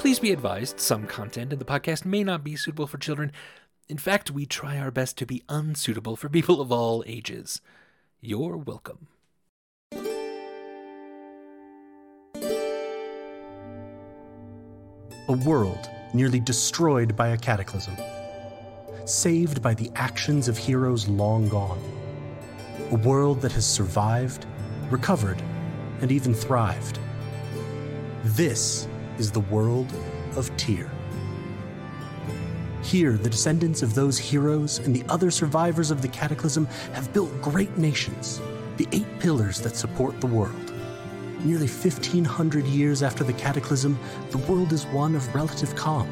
Please be advised some content in the podcast may not be suitable for children. In fact, we try our best to be unsuitable for people of all ages. You're welcome. A world nearly destroyed by a cataclysm, saved by the actions of heroes long gone. A world that has survived, recovered, and even thrived. This is the world of Tyr. Here, the descendants of those heroes and the other survivors of the cataclysm have built great nations, the eight pillars that support the world. Nearly 1500 years after the cataclysm, the world is one of relative calm.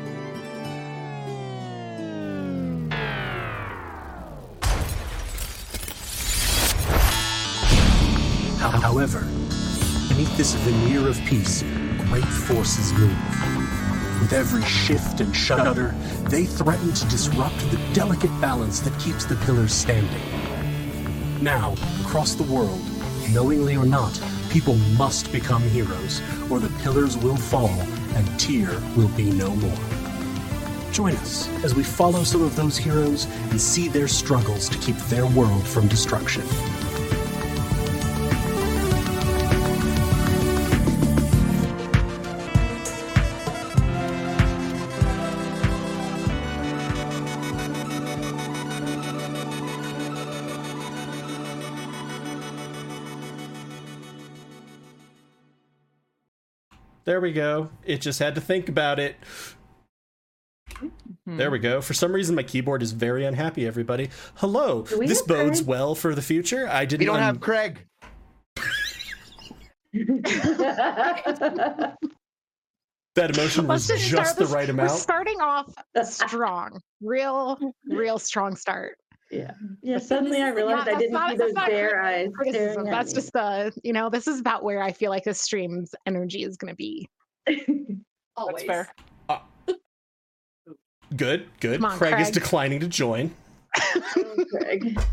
However, beneath this veneer of peace, great forces move. With every shift and shudder, they threaten to disrupt the delicate balance that keeps the pillars standing. Now, across the world, knowingly or not, people must become heroes, or the pillars will fall and Tyr will be no more. Join us as we follow some of those heroes and see their struggles to keep their world from destruction. There we go. It just had to think about it. Hmm. There we go. For some reason, my keyboard is very unhappy. Everybody, hello. This bodes Craig? well for the future. I didn't. We don't un- have Craig. that emotion was just, just the this- right We're starting off strong, real, real strong start. Yeah. Yeah. Suddenly I realized Not- I didn't that's see those that's not bear eyes Criticism. That's just the, you know, this is about where I feel like the stream's energy is going to be. Always. fair. Good, good. On, Craig, is declining to join. Craig.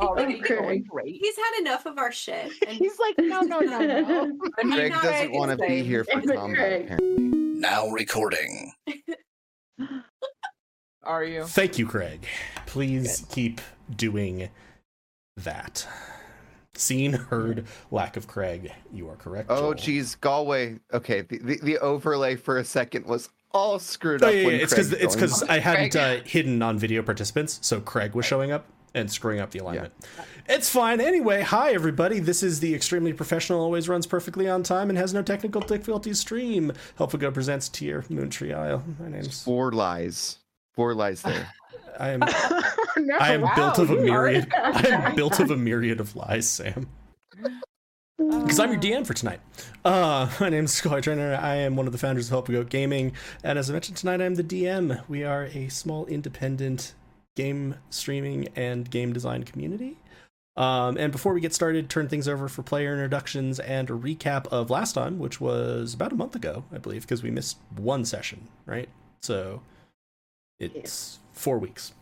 Oh, Already Okay. going great. He's had enough of our shit. And He's like, no, no, no, no. I mean, Craig doesn't want to be here for combat. Apparently. Now recording. Are you? Thank you, Craig. Please keep doing that. Seen, heard, lack of Craig. You are correct. Oh, Joel. geez, Galway. Okay, the, the, the overlay for a second was all screwed Oh, up. yeah, yeah, when it's because it's because I hadn't uh, hidden on video participants, so Craig was showing up and screwing up the alignment. It's fine. Anyway, hi everybody. This is the extremely professional, always runs perfectly on time, and has no technical difficulties stream. Helpful Go presents Tyr Moontree Isle. My name's four lies. Four lies there. I am no, I am wow, built of a myriad. I am built of a myriad of lies, Sam. Because I'm your DM for tonight. Uh, my name is Sky Trainer. I am one of the founders of Help Go Gaming, and as I mentioned tonight, I'm the DM. We are a small independent game streaming and game design community. Um, and before we get started, turn things over for player introductions and a recap of last time, which was about a month ago, I believe, because we missed one session, right? So it's four weeks.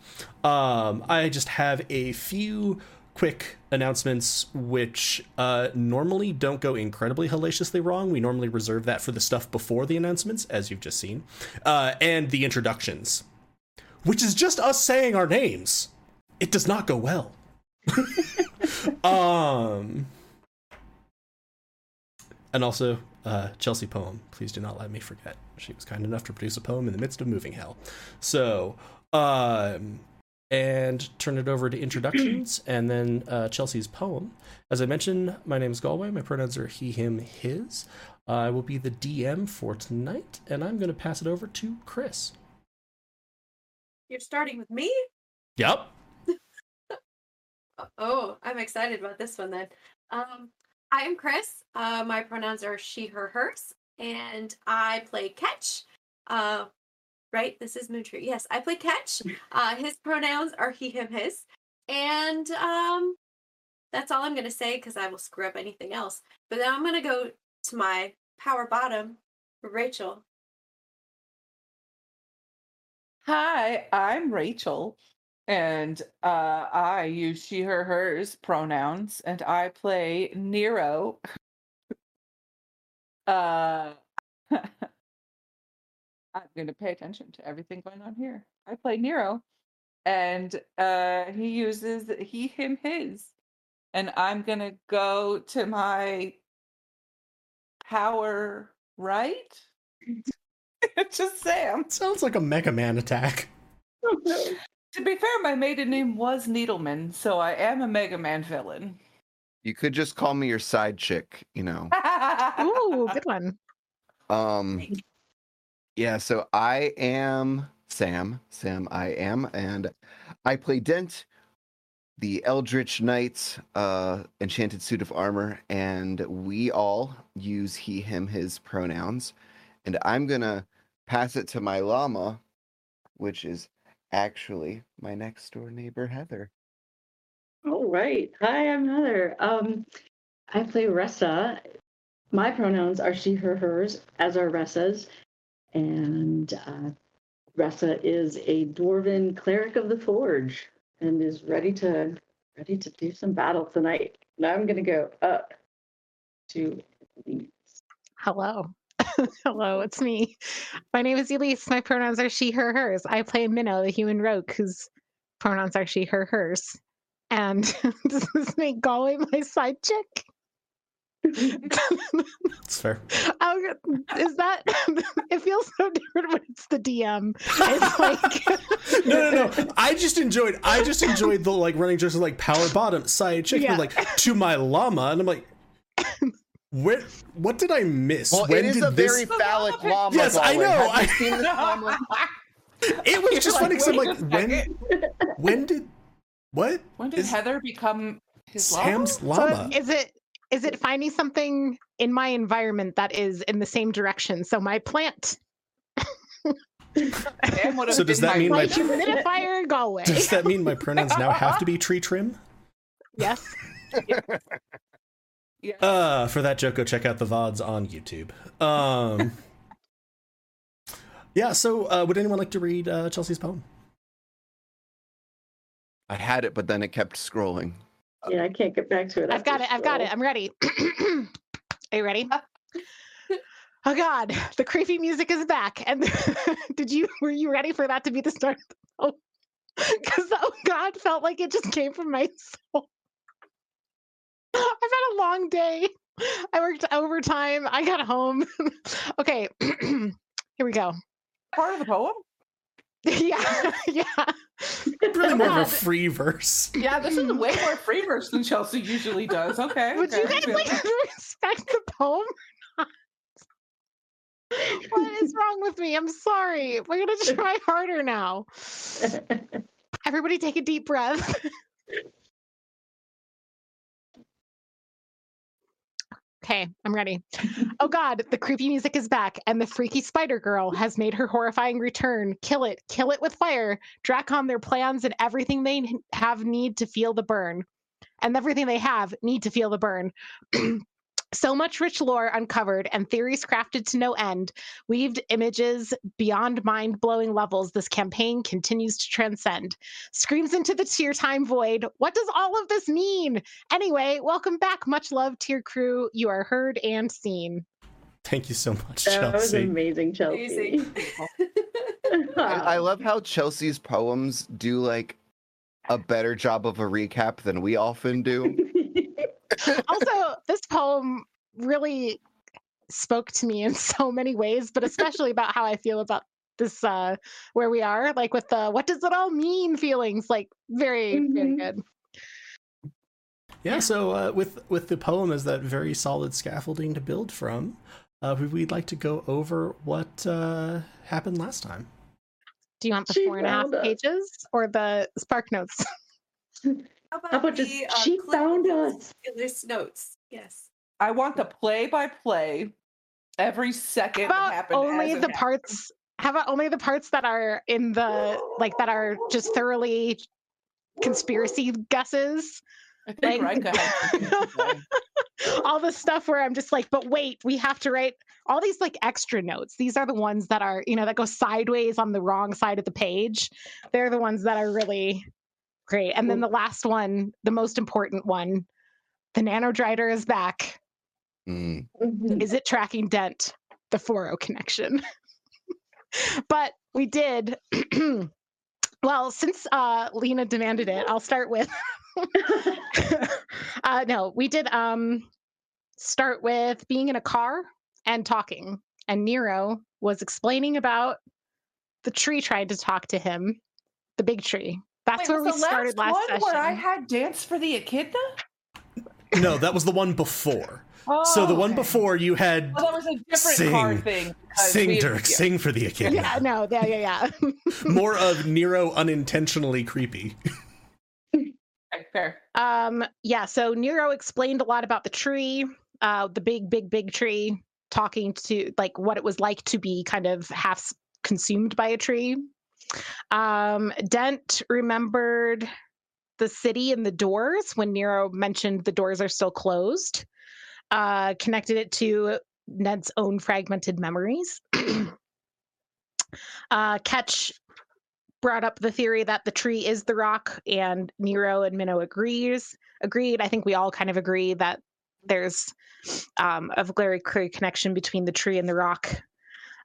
Um, I just have a few quick announcements, which uh, normally don't go incredibly hellaciously wrong. We normally reserve that for the stuff before the announcements, as you've just seen, uh, and the introductions, which is just us saying our names. It does not go well. um, and also, uh, Chelsea poem. Please do not let me forget. She was kind enough to produce a poem in the midst of moving hell. So, um, and turn it over to introductions and then uh, Chelsea's poem. As I mentioned, my name is Galway. My pronouns are he, him, his. I will be the DM for tonight, and I'm going to pass it over to Chris. you're starting with me? Yep. Oh, I'm excited about this one then. Um, I am Chris. Uh, my pronouns are she, her, hers, and I play Catch. Uh, right? This is Moontree. Yes, I play Catch. Uh, his pronouns are he, him, his, and um, that's all I'm gonna say because I will screw up anything else. But then I'm gonna go to my power bottom, Rachel. Hi, I'm Rachel, and uh, I use she, her, hers pronouns, and I play Nero. uh, I'm going to pay attention to everything going on here. I play Nero, and uh, he uses he, him, his, and I'm going to go to my power right. Just Sam. Sounds like a Mega Man attack. To be fair, my maiden name was Needleman, so I am a Mega Man villain. You could just call me your side chick, you know. Ooh, good one. Um yeah, so I am Sam. Sam I am and I play Dent, the Eldritch Knight, uh enchanted suit of armor, and we all use he, him, his pronouns. And I'm gonna pass it to my llama, which is actually my next door neighbor Heather. All right. Hi, I'm Heather. Um, I play Ressa. My pronouns are she, her, hers, as are Ressa's. And uh, Ressa is a dwarven cleric of the forge and is ready to ready to do some battle tonight. Now I'm gonna go up to Elise. Hello. Hello, it's me. My name is Elise. My pronouns are she, her, hers. I play Minnow, the human rogue, whose pronouns are she, her, hers. And does this make Galway my side chick? That's fair. Oh, is that? it feels so different when it's the DM. It's like No, no, no. I just enjoyed. I just enjoyed the like running just like power bottom side chick, Yeah. like to my llama, and I'm like, where? What did I miss? Well, when it is did a this? very phallic llama. Yes, I Galway. know. Have you I- seen this llama? It was You're just like, funny because I'm like, when? When did? What? When did Is- Heather become his llama? Sam's so llama. is it is it finding something in my environment that is in the same direction? So my plant, Sam would have So does that mean my my- humidifier, Galway. Does that mean my pronouns now have to be tree trim? yes. Yeah. Uh, for that joke, go check out the VODs on YouTube. Um, yeah, so uh, would anyone like to read uh, Chelsea's poem? I had it, but then it kept scrolling. Yeah, I can't get back to it. I've got after it. I've got it. I'm ready. Are you ready? Oh God, the creepy music is back. And did you were you ready for that to be the start of the poem? Because oh God felt like it just came from my soul. I've had a long day. I worked overtime. I got home. okay, here we go. Part of the poem? yeah, yeah. It's really more of a free verse. Yeah, this is way more free verse than Chelsea usually does. Okay. Would okay, you guys like to respect the poem? or not? what is wrong with me? I'm sorry. We're gonna try harder now. Everybody take a deep breath. Okay, I'm ready. Oh god, the creepy music is back, and the freaky spider girl has made her horrifying return. Kill it, kill it with fire. Dracon their plans and everything they have need to feel the burn. And everything they have need to feel the burn. so much rich lore uncovered and theories crafted to no end, weaved images beyond mind blowing levels. This campaign continues to transcend. Screams into the Tyr time void. What does all of this mean? Anyway, welcome back. Much love, Tyr crew. You are heard and seen. Thank you so much, That was Chelsea. amazing, Chelsea. Amazing. I, I love how Chelsea's poems do like a better job of a recap than we often do. also, this poem really spoke to me in so many ways, but especially about how I feel about this uh where we are, like with the what does it all mean feelings, like very, very Mhm. good. Yeah, so uh, with with the poem as that very solid scaffolding to build from, uh, we- we'd like to go over what uh, happened last time. Do you want the She four and a half us. pages or the spark notes? How How about just the, uh, she found us? This notes. Yes. I want the play by play every second How that about happened. only the happened. parts how about only the parts that are in the like that are just thoroughly conspiracy guesses? I think like- Rika had something to say. all the stuff where I'm just like, but wait, we have to write all these like extra notes. These are the ones that are, you know, that go sideways on the wrong side of the page. They're the ones that are really great. And then the last one, the most important one, the nanodrider is back. Mm. Mhm. Is it tracking Dent? The 4 connection. but we did. well, since uh, Lena demanded it, I'll start with. uh, no, we did um, start with being in a car and talking, and Nero was explaining about the tree trying to talk to him, the big tree. That's Wait, where we the started last one session. where I had dance for the echidna. No, that was the one before. so the Oh, one okay. before you had Oh, that was a different Sing. car thing. sing we- Dirk, yeah. sing for the echidna. yeah, no, yeah, yeah, yeah. More of Nero unintentionally creepy. Okay, fair. Um, yeah, so Nero explained a lot about the tree, uh, the big, big, big tree, talking to like what it was like to be kind of half consumed by a tree. Um, Dent remembered the city and the doors when Nero mentioned the doors are still closed. Uh, connected it to Ned's own fragmented memories. uh, Ketch brought up the theory that the tree is the rock, and Nero and Minnow agrees. Agreed. I think we all kind of agree that there's um, a very clear connection between the tree and the rock.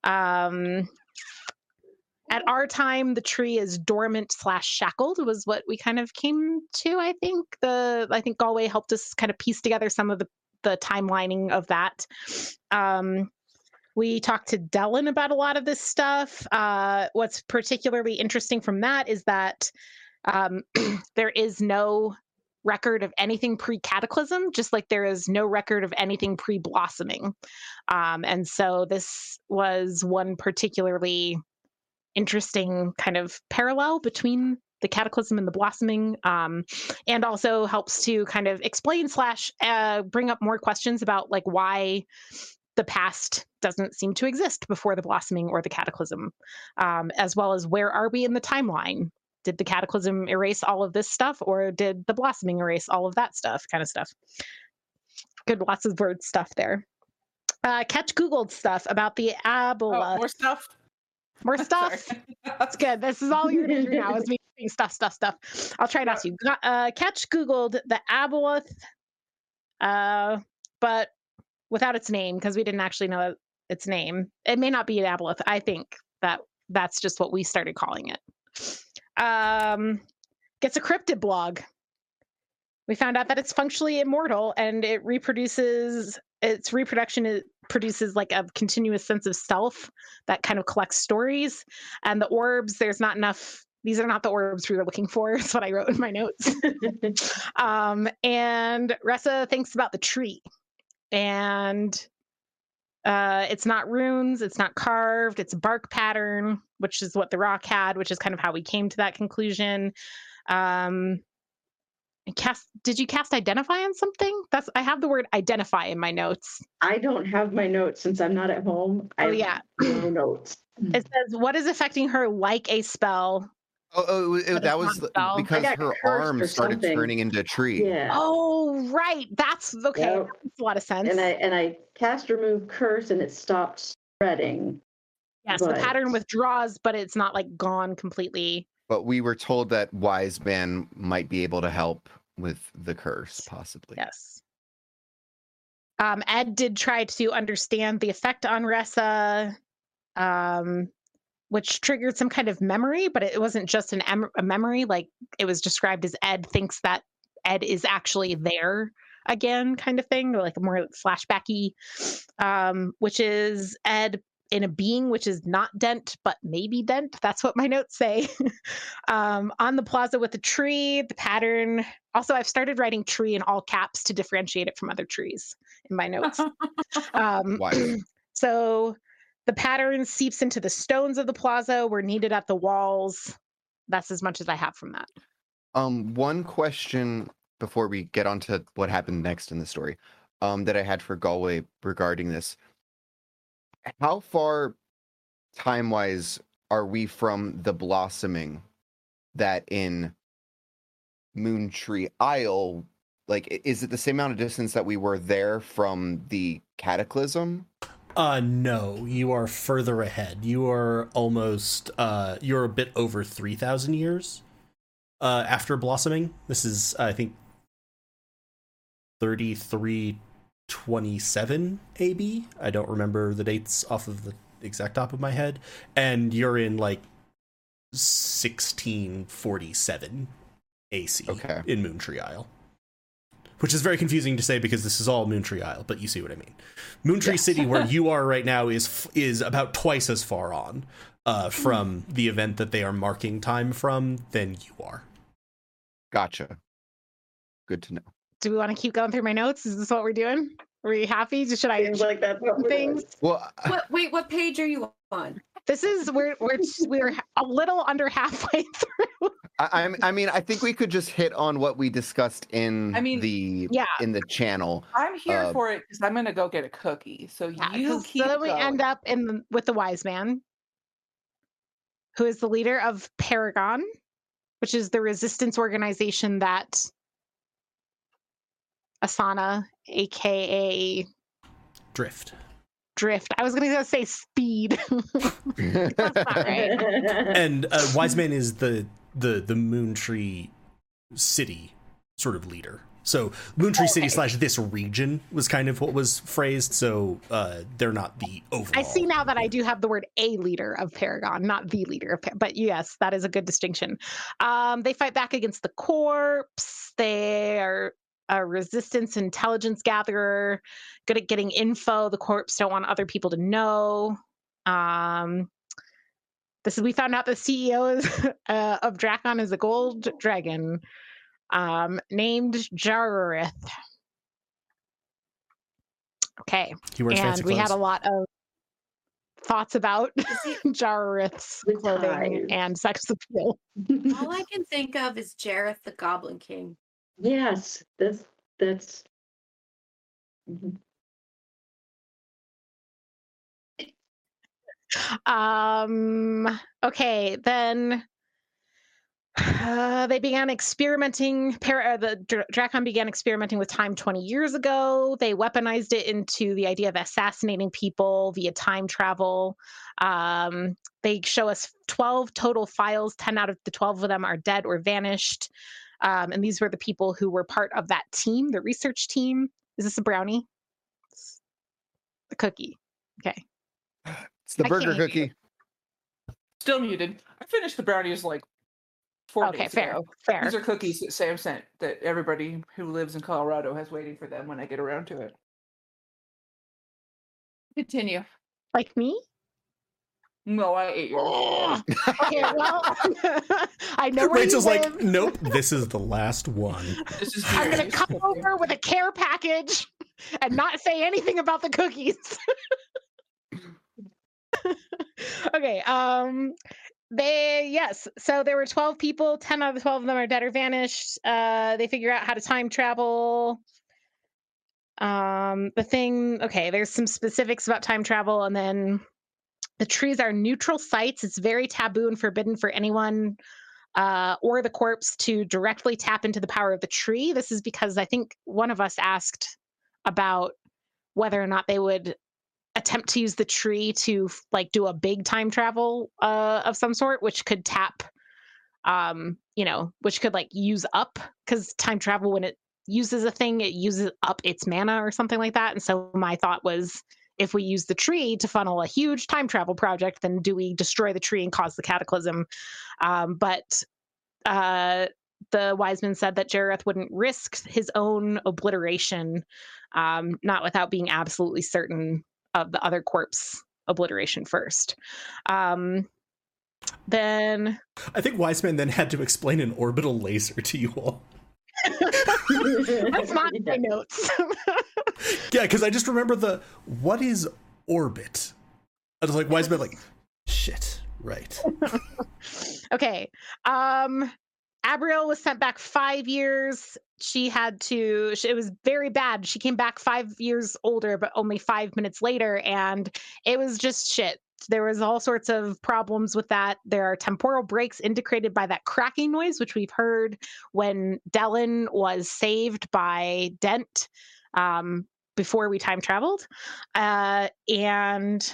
Um, at our time, the tree is dormant slash shackled was what we kind of came to. I think the I think Galway helped us kind of piece together some of the the timelining of that. Um, we talked to Dellen about a lot of this stuff. Uh, what's particularly interesting from that is that um, there is no record of anything pre cataclysm, just like there is no record of anything pre blossoming. Um, and so this was one particularly interesting kind of parallel between the cataclysm and the blossoming um, and also helps to kind of explain slash uh, bring up more questions about like why the past doesn't seem to exist before the blossoming or the cataclysm um, as well as where are we in the timeline? Did the cataclysm erase all of this stuff or did the blossoming erase all of that stuff kind of stuff? Good lots of word stuff there. Uh, catch googled stuff about the Oh, more stuff. More stuff that's good. This is all you're gonna do now is me saying stuff, stuff, stuff. I'll try not to. Uh, Catch Googled the Aboleth, uh, but without its name because we didn't actually know its name. It may not be an Aboleth. I think that that's just what we started calling it. Um, gets a cryptid blog. We found out that it's functionally immortal and it reproduces. Its reproduction is, produces like a continuous sense of self that kind of collects stories. And the orbs, there's not enough. These are not the orbs we were looking for. Is what I wrote in my notes. um, and Ressa thinks about the tree, and uh, it's not runes, it's not carved, it's a bark pattern, which is what the rock had, which is kind of how we came to that conclusion. Um, cast did you cast identify on something? That's I have the word identify in my notes. I don't have my notes since I'm not at home. Oh have yeah. no notes. Hmm. It says what is affecting her like a spell. Oh, oh it- that was spell. Because her cursed arm started something. turning into a tree. Yeah. Oh right. That's okay. Yep. That makes a lot of sense. and I and I cast remove curse and it stopped spreading. yes, the but- pattern withdraws, but it's not like gone completely. But we were told that Wise Man might be able to help with the curse, possibly. Yes. Um, Ed did try to understand the effect on Ressa, um, which triggered some kind of memory, but it wasn't just an em- a memory. Like it was described as Ed thinks that Ed is actually there again, kind of thing, or like a more flashbacky, um, which is Ed in a being which is not Dent, but maybe Dent. That's what my notes say. um, on the plaza with the tree, the pattern also, I've started writing tree in all caps to differentiate it from other trees in my notes. um, Wise. so the pattern seeps into the stones of the plaza were needed at the walls. That's as much as I have from that. Um, one question before we get on to what happened next in the story, um, that I had for Galway regarding this. How far time wise are we from the blossoming that in Moon Tree Isle? Like, is it the same amount of distance that we were there from the cataclysm? Uh no, you are further ahead. You are almost uh you're a bit over 3000 years uh after blossoming. This is I think 3327 AB. I don't remember the dates off of the exact top of my head, and you're in like 1647 AC Okay. in Moontree Isle. Which is very confusing to say because this is all Moontree Isle, but you see what I mean. Moontree Yes. City, where you are right now, is is about twice as far on uh, from the event that they are marking time from than you are. Gotcha. Good to know. Do we want to keep going through my notes? Is this what we're doing? Are we happy? Should I Seems like that's what we're doing. things? Well, I- What, wait, what page are you on? This is we're we're we're a little under halfway through. I, I'm- I mean, I think we could just hit on what we discussed in I mean, the Yeah. in the channel. I'm here Uh, for it because I'm gonna go get a cookie. So Yeah, you 'cause keep so then we going. end up in the, with the wise man, who is the leader of Paragon, which is the resistance organization that Asana, aka Drift. Drift. I was gonna say Speed. That's not right. and uh, Wise Man is the the the Moon Tree City sort of leader. So Moontree City Okay. slash this region was kind of what was phrased. So uh, they're not the overall. I see now that I do have the word a leader of Paragon, not the leader of Paragon. But yes, that is a good distinction. Um, they fight back against the corpse. They are a resistance intelligence gatherer, good at getting info. The corpse don't want other people to know. Um, this is we found out the CEO is, uh, of Drakon is a gold dragon um, named Jareth. Okay He wears and fancy we had a lot of thoughts about Is he- Jareth's With clothing and sex appeal. All I can think of is Jareth the Goblin King. Yes, that's that's. Mhm. Um, okay, then uh, they began experimenting. Para, uh, the Dr- Drakon began experimenting with time 20 years ago. They weaponized it into the idea of assassinating people via time travel. Um, they show us 12 total files. 10 out of the 12 of them are dead or vanished. Um, and these were the people who were part of that team, the research team. Is this a brownie? It's the cookie. Okay. It's the I burger can't hear you. cookie. Still muted. I finished the brownies like four Okay, days fair. ago. Fair. These are cookies that Sam sent that everybody who lives in Colorado has waiting for them when I get around to it. Continue. like me? No, I ate yours. Okay, well, I know where Rachel's you like, live. nope, this is the last one. This is I'm gonna come over with a care package and not say anything about the cookies. okay. Um. They yes. So there were 12 people. 10 out of 12 of them are dead or vanished. Uh. They figure out how to time travel. Um. The thing. Okay. There's some specifics about time travel, and then the trees are neutral sites. It's very taboo and forbidden for anyone uh, or the corpse to directly tap into the power of the tree. This is because I think one of us asked about whether or not they would attempt to use the tree to like do a big time travel uh, of some sort, which could tap, um, you know, which could like use up because time travel when it uses a thing, it uses up its mana or something like that. And so my thought was if we use the tree to funnel a huge time travel project, then do we destroy the tree and cause the cataclysm? Um, but uh, the wise man said that Jareth wouldn't risk his own obliteration, um, not without being absolutely certain of the other corpse obliteration first. Um, then I think Wiseman then had to explain an orbital laser to you all. that's not in my notes. Yeah, because I just remember the what is orbit? I was like, why is it like, shit, right. okay. Um Abriel was sent back 5 years. She had to she, it was very bad. She came back 5 years older but only 5 minutes later and it was just shit. There was all sorts of problems with that. There are temporal breaks indicated by that cracking noise which we've heard when Dellen was saved by Dent um before we time traveled. Uh and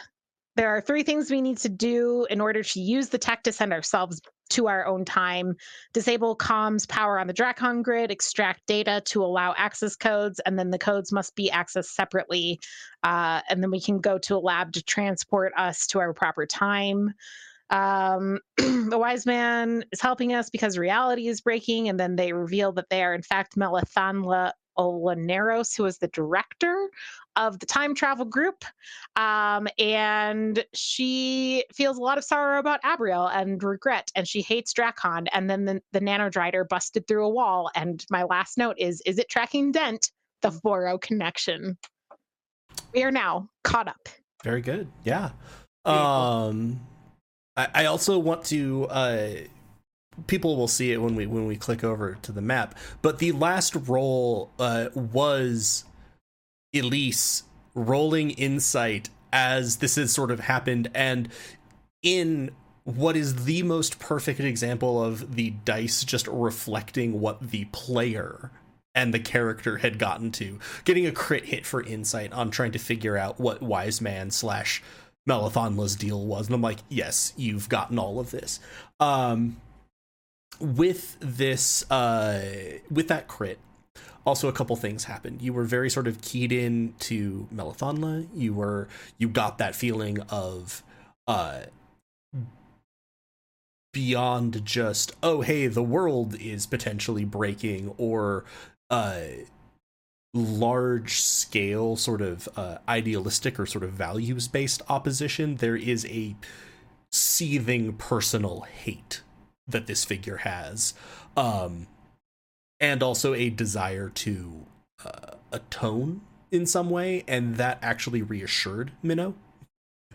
there are three things we need to do in order to use the tech to send ourselves to our own time, disable comms power on the Dracon grid, extract data to allow access codes, and then the codes must be accessed separately. Uh, and then we can go to a lab to transport us to our proper time. Um, the wise man is helping us because reality is breaking, and then they reveal that they are in fact Melathanla Olaneros, who is the director of the time travel group. Um, and she feels a lot of sorrow about Abriel and regret, and she hates Dracon. And then the, the nanodrider busted through a wall. And my last note is Is it tracking Dent? The Foro connection. We are now caught up. Very good. Yeah. Um, I, I also want to. Uh, people will see it when we when we click over to the map. But the last roll uh, was Elise rolling insight as this has sort of happened, and in what is the most perfect example of the dice just reflecting what the player and the character had gotten to getting a crit hit for insight on trying to figure out what wise man slash Melathanla's deal was. And i'm like yes you've gotten all of this. Um with this uh with that crit also a couple things happened. You were very sort of keyed in to Melathanla you were you got that feeling of uh beyond just oh hey the world is potentially breaking or uh large scale sort of uh, idealistic or sort of values based opposition there is a seething personal hate that this figure has um and also a desire to uh, atone in some way and that actually reassured minnow.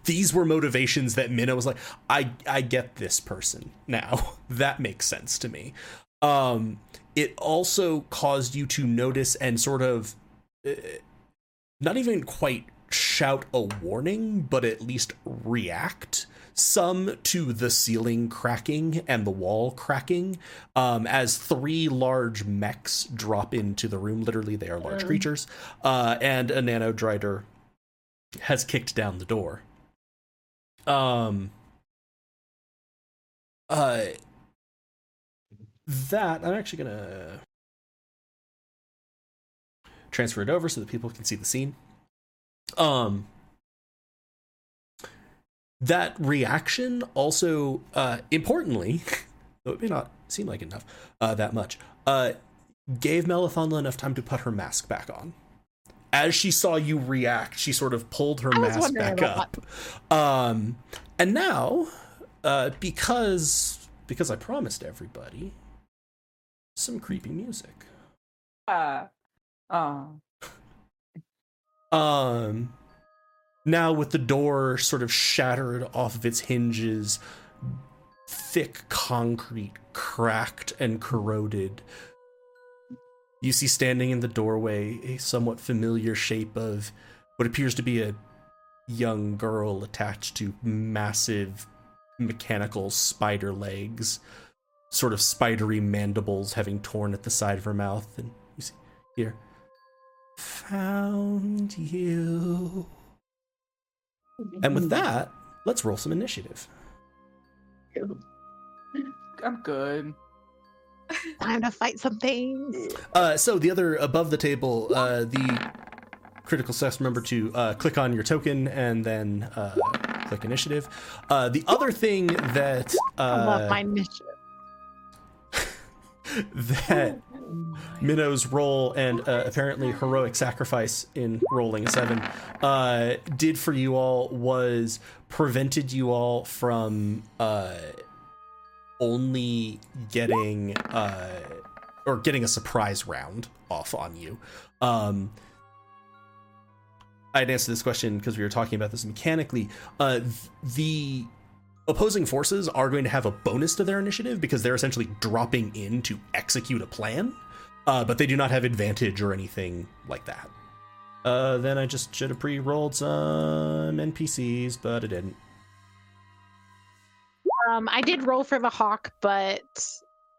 These were motivations that minnow was like i i get this person now. That makes sense to me. Um it also caused you to notice and sort of uh, not even quite shout a warning but at least react some to the ceiling cracking and the wall cracking um, as three large mechs drop into the room. Literally they are large Um. creatures. Uh, and a nanodrider has kicked down the door. Um uh that i'm actually gonna transfer it over so that people can see the scene. Um that reaction also uh importantly though it may not seem like enough uh that much uh gave Melathanla enough time to put her mask back on as she saw you react she sort of pulled her I mask back up um and now uh because because i promised everybody some creepy music Ah. Oh. Um, now with the door sort of shattered off of its hinges, thick concrete cracked and corroded. You see standing in the doorway a somewhat familiar shape of what appears to be a young girl attached to massive mechanical spider legs, sort of spidery mandibles having torn at the side of her mouth. And you see here, found you. And with that, let's roll some initiative. I'm good. Time to fight some things. Uh, so the other above the table, uh, the critical success. Remember to uh, click on your token and then uh, click initiative. Uh, the other thing that I love uh, my initiative. that Minnow's roll and uh, apparently heroic sacrifice in rolling a seven uh, did for you all was prevented you all from uh, only getting uh, or getting a surprise round off on you. Um, I'd answer this question because we were talking about this mechanically. Uh, th- the opposing forces are going to have a bonus to their initiative because they're essentially dropping in to execute a plan, uh, but they do not have advantage or anything like that. Uh, then I just should have pre-rolled some NPCs, but I didn't. Um, I did roll for the hawk, but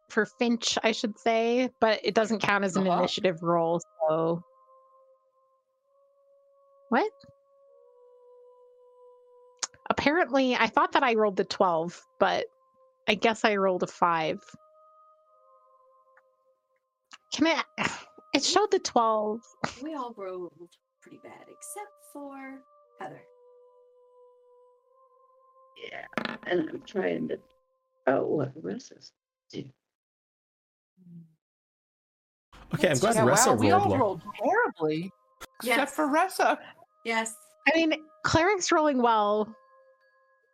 for Finch, I should say, but it doesn't count as an The hawk? initiative roll. So, what? Apparently, I thought that I rolled the twelve, but I guess I rolled a five. Can I? It showed the 12. We all rolled pretty bad, except for Heather. Yeah, and I'm trying to. Oh, what Ressa's do? Okay, I'm glad Yeah, Ressa wow, we all well. rolled terribly, except Yes. for Ressa. Yes. I mean, cleric's rolling well,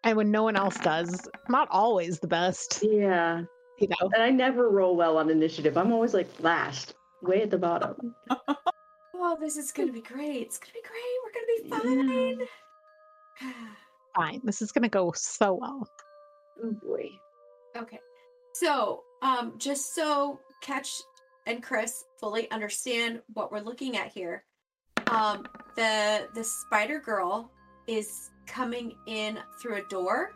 and when no one else does, not always the best, Yeah, you know. and I never roll well on initiative. I'm always like last, way at the bottom. Oh, this is gonna be great. It's gonna be great. We're gonna be fine. Fine. This is gonna go so well. Oh boy. Okay. So, um, just so Catch and Chris fully understand what we're looking at here, um, the the spider girl is coming in through a door.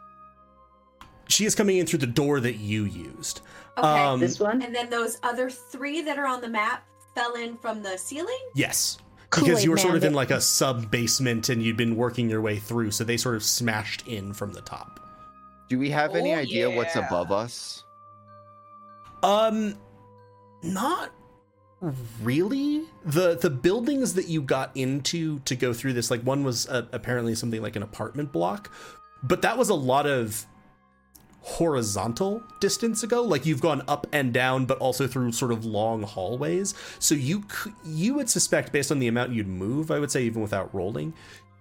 She is coming in through the door that you used. Okay. Um, This one? and then those other three that are on the map fell in from the ceiling. Yes. Because Kool-Aid you were sort of in like a sub basement and you'd been working your way through, so they sort of smashed in from the top. Do we have any Oh, idea what's above us? Um, not really. the The buildings that you got into to go through this, like one was uh, apparently something like an apartment block, but that was a lot of horizontal distance ago. Like you've gone up and down, but also through sort of long hallways. So you you would suspect, based on the amount you'd move, I would say even without rolling,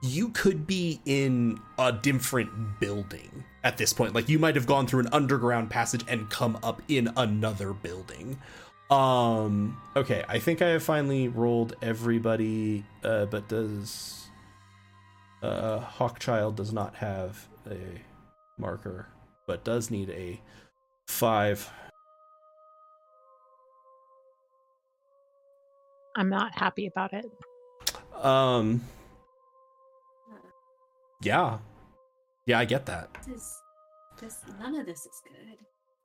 you could be in a different building at this point. Like you might have gone through an underground passage and come up in another building. Um okay, I think I have finally rolled everybody uh but does uh Hawkchild does not have a marker but does need a 5. I'm not happy about it. Um yeah. Yeah, I get that. This is this none of this is good.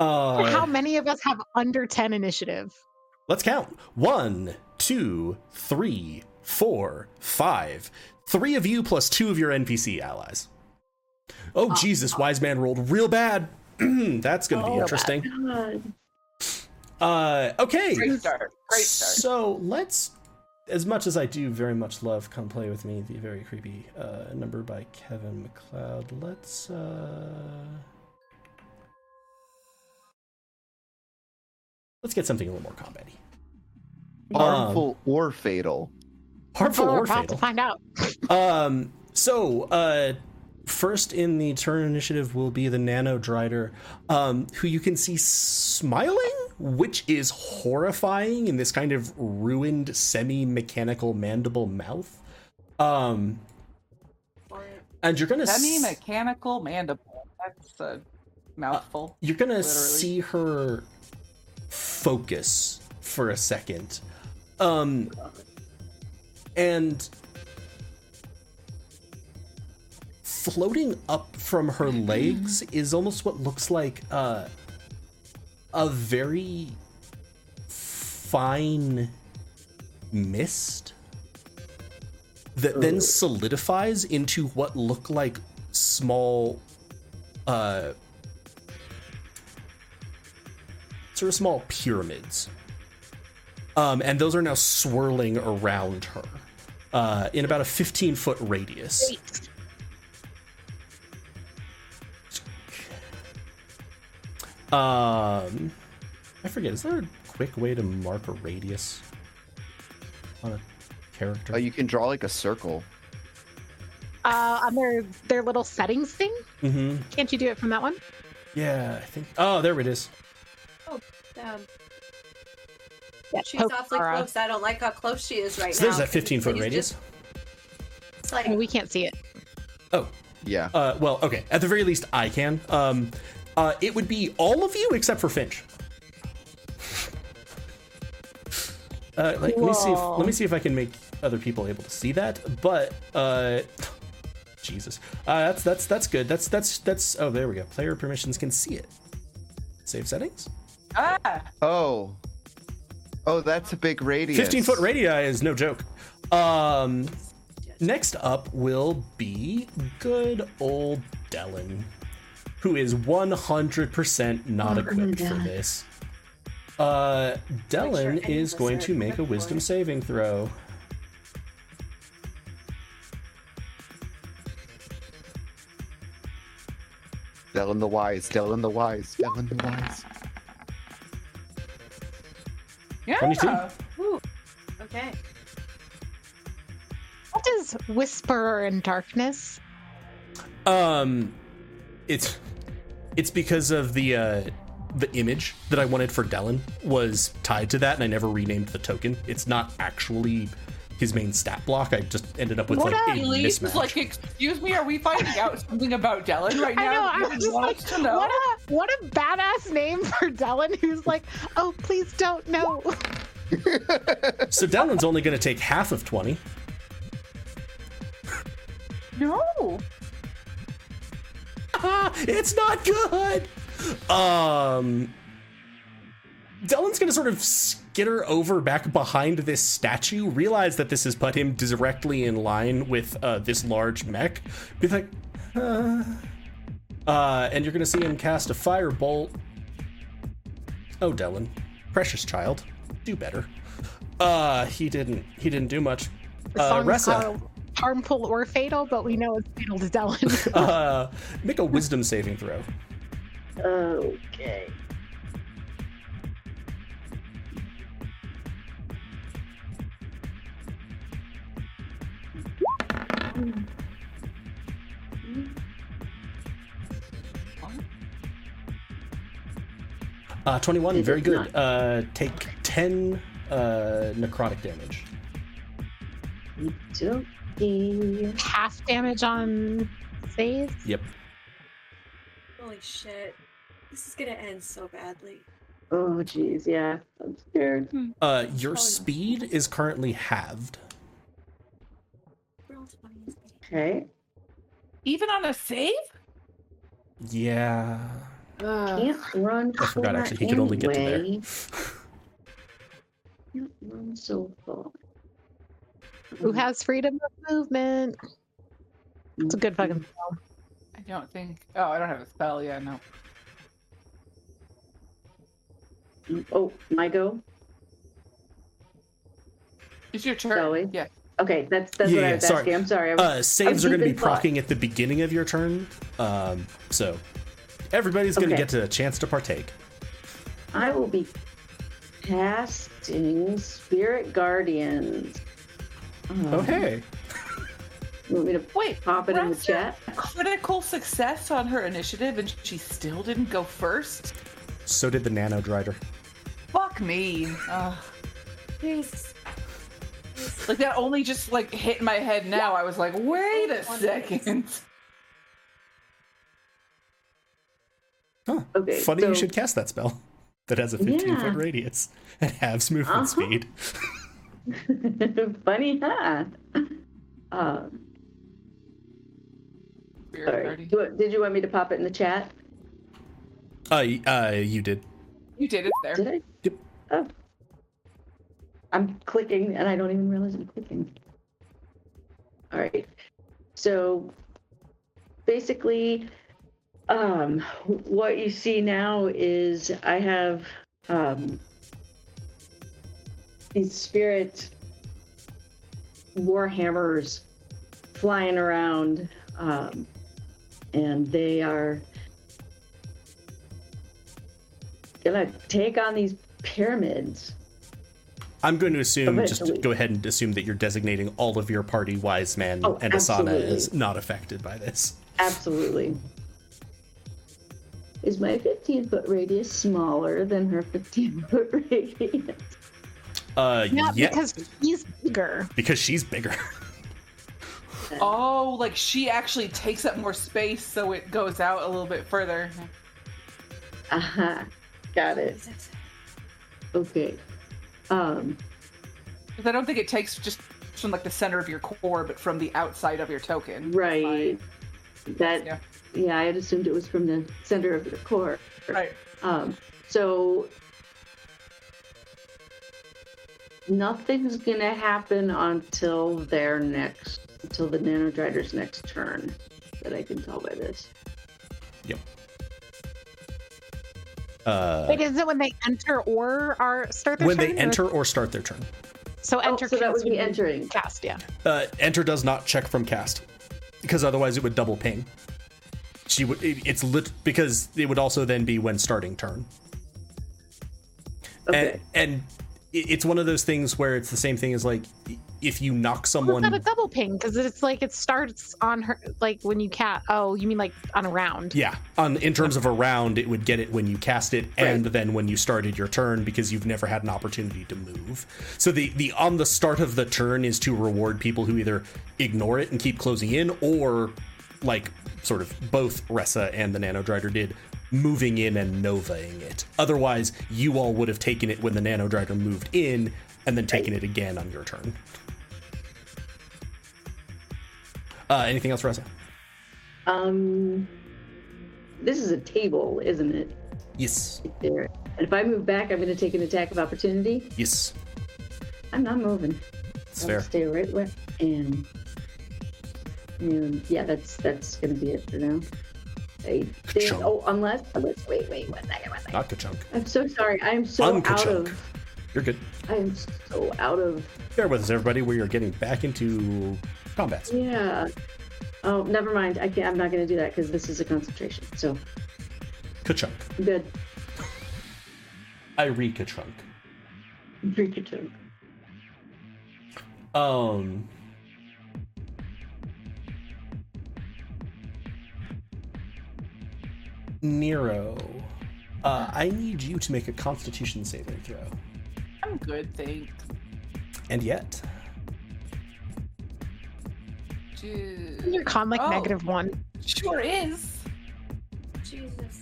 Uh How many of us have under 10 initiative? Let's count. One, two, three, four, five. Three of you plus two of your NPC allies. Oh, Jesus, Wise Man rolled real bad. That's going to be Oh, interesting. Uh, okay. Great start. Great start. So let's, as much as I do very much love Come Play With Me, the very creepy uh, number by Kevin MacLeod, let's. Uh, let's get something a little more combat Harmful or fatal? Harmful Well, or we're about fatal. to find out. Um. So, uh, first in the turn initiative will be the Nano Drider, um, who you can see smiling, which is horrifying in this kind of ruined, semi-mechanical mandible mouth. Um, and you're gonna Semi s- mechanical mandible. That's a mouthful. you're gonna literally. see her focus for a second. Um and floating up from her legs is almost what looks like uh a very fine mist that then solidifies into what look like small uh sort of small pyramids. Um, and those are now swirling around her uh, in about a 15 foot radius. Um, I forget, is there a quick way to mark a radius on a character? Oh, you can draw like a circle. Uh, on their, their little settings thing? mm-hmm. Can't you do it from that one? Yeah, I think. Oh, there it is. Um, Yeah, she's poke awfully Laura. close. I don't like how close she is right So now. there's that 15 foot radius. just- It's like Oh, we can't see it. Oh, Yeah. Uh, well, okay. At the very least, I can. Um, uh, it would be all of you except for Finch. Uh, like, let me see if let me see if I can make other people able to see that. But uh, Jesus, uh, that's that's that's good. That's that's that's. Oh, there we go. Player permissions can see it. Save settings. Ah, Oh. Oh, that's a big radius. 15 foot radii is no joke. Um, next up will be good old Dellen, who is 100% not Oh, equipped for this. Uh, Dellen any is going to make a wisdom it. saving throw. Dylan the wise, Dylan the wise, Dylan the wise. Yeah. 22. Ooh. Okay. What is Whisperer in Darkness? Um, it's it's because of the uh, the image that I wanted for Dellen was tied to that, and I never renamed the token. It's not actually his main stat block. I just ended up with What like a Elise mismatch. like, excuse me, are we finding out something about Dylan right I now? know. I you was just want like, to know? what a what a badass name for Dylan, who's like, oh, please don't know. so Dellen's only going to take half of twenty. No. Ah, it's not good. Um, Dellen's gonna sort of skitter over back behind this statue, realize that this has put him directly in line with uh, this large mech. Be like, uh, uh, and you're gonna see him cast a firebolt. Oh, Dellen, precious child, do better. Uh, he didn't. He didn't do much. The Uh, song's Ressa. harmful or fatal, but we know it's fatal to Dylan. Uh, make a wisdom saving throw. Okay. Uh, 21, very good. Uh, take 10 uh, necrotic damage. Okay. Half damage on save. Yep. Holy shit. This is gonna end so badly. Oh, jeez. Yeah. I'm scared. Uh, your Oh, no. speed is currently halved. Roll 20s. Okay. Even on a save? Yeah. Can't run. I forgot actually, he could only get to there. anyway. Can't run so far. Who has freedom of movement? It's a good fucking spell. I don't think. Oh, I don't have a spell. Yeah, no. Oh, my go. It's your turn. Shall Yeah. Okay, that's that's Yeah, what I yeah, was sorry. asking. I'm sorry. I was, Uh, saves I'm are going to be deep in thought. procking at the beginning of your turn. Um, so everybody's going to Okay. get a chance to partake. I will be casting Spirit Guardians. Um, Oh, hey. You want me to Wait, pop it in the chat? Critical success on her initiative, and she still didn't go first. So did the Nano Drider. Fuck me. Ugh. Jesus. Like that only just like hit my head now. I was like, wait a One second. Huh. Okay, Funny you should cast that spell that has a 15 Yeah. foot radius and halves movement Uh-huh. speed. Funny, huh? Um, sorry. Did you want me to pop it in the chat? Uh, uh, you did. You did it there. Did I? Yep. Oh. I'm clicking and I don't even realize I'm clicking. All right. So basically, um, what you see now is I have um, these spirit warhammers flying around, um, and they are gonna take on these pyramids. I'm going to assume, just go ahead and assume that you're designating all of your party wise men Oh, and Asana is not affected by this. Absolutely. Is my 15 foot radius smaller than her 15 foot radius? Uh, Yeah, yeah, because he's bigger. because she's bigger. Oh, like she actually takes up more space, so it goes out a little bit further. Uh huh. Got it. Okay. Um, Because I don't think it takes just from like the center of your core, but from the outside of your token. right. That, Yeah. Yeah, I had assumed it was from the center of the core. Right. Um, so nothing's gonna happen until their next, until the Nanodrider's next turn, that I can tell by this. Yep. Uh, Wait, is it when they enter or are start their turn? when they turn, or- enter or start their turn. So Oh, enter. so that would be entering. Cast, yeah. Uh, enter does not check from cast because otherwise it would double ping. She would. it- It's lit because it would also then be when starting turn. Okay. And and it's one of those things where it's the same thing as like if you knock Well, it's someone. not a double ping because it's like it starts on her like when you cat. Oh, you mean like on a round? Yeah, on in terms of a round, it would get it when you cast it, and then when you started your turn because you've never had an opportunity to move. So the the on the start of the turn is to reward people who either ignore it and keep closing in, or like sort of both Ressa and the Nano Drider did, moving in and novaing it. Otherwise, you all would have taken it when the Nano Drider moved in, and then taken it again on your turn. Uh, anything else, Ressa? Um, this is a table, isn't it? Yes. There. And if I move back, I'm going to take an attack of opportunity. Yes. I'm not moving. It's I'll fair. Stay right where and. And yeah, that's that's gonna be it for now. I think, Ka-chunk. oh, unless, unless wait, wait, one second, one second. Not Kachunk. I'm so sorry. I am so out of. You're good. I am so out of. Bear with us, everybody. We are getting back into combats. Yeah. Oh, never mind. I can't. I'm not gonna do that because this is a concentration. So Kachunk. I'm good. I read Kachunk. Pikachu. Um. Nero. Uh, I need you to make a constitution saving throw. I'm good, thanks. And yet, Dude. Your con like Oh. negative one. Sure is. Jesus.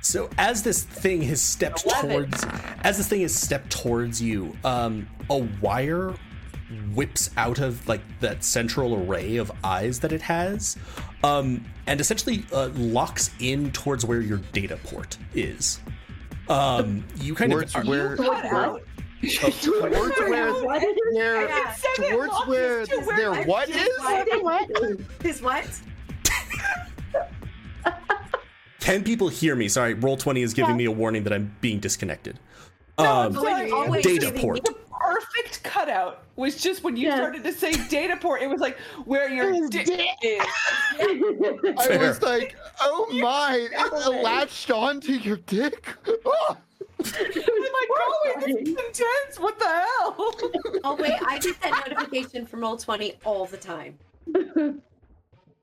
So as this thing has stepped Eleven. towards, as this thing has stepped towards you, um, a wire whips out of like that central array of eyes that it has, um, and essentially uh, locks in towards where your data port is. Um, you kind Towards of are- where, Cut where out. towards where What? there I said it towards long where as to where there I what did is? what? What? His what? Can people hear me? Sorry, roll twenty is giving Yeah. me a warning that I'm being disconnected. No, Um, always data giving port. The perfect cutout was just when you Yeah. started to say data port. It was like where your His dick dick. is. I was like, oh my, it latched onto your dick. Oh, I'm like, oh, wait, this is intense. What the hell? Oh wait, I get that notification from Roll Twenty all the time.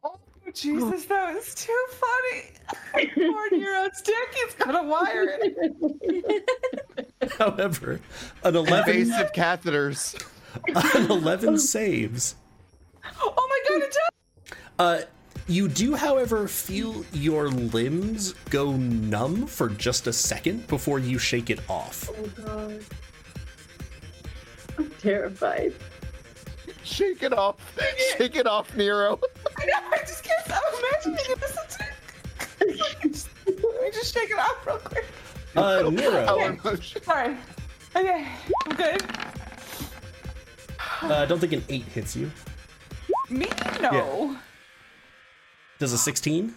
Oh, Jesus, that was too funny. Poor Nero's dick. He's got a wire it. however, an eleven, invasive catheters. an eleven saves. Oh my god, it does. Uh, you do, however, feel your limbs go numb for just a second before you shake it off. Oh god. I'm terrified. Shake it off. Shake it off, Nero. I know, I just can't stop imagining it. This is Let me just shake it off real quick. Uh, How Nero, emotional. Sorry. Okay, I'm good. uh, I don't think an eight hits you. Me? No. Does a sixteen?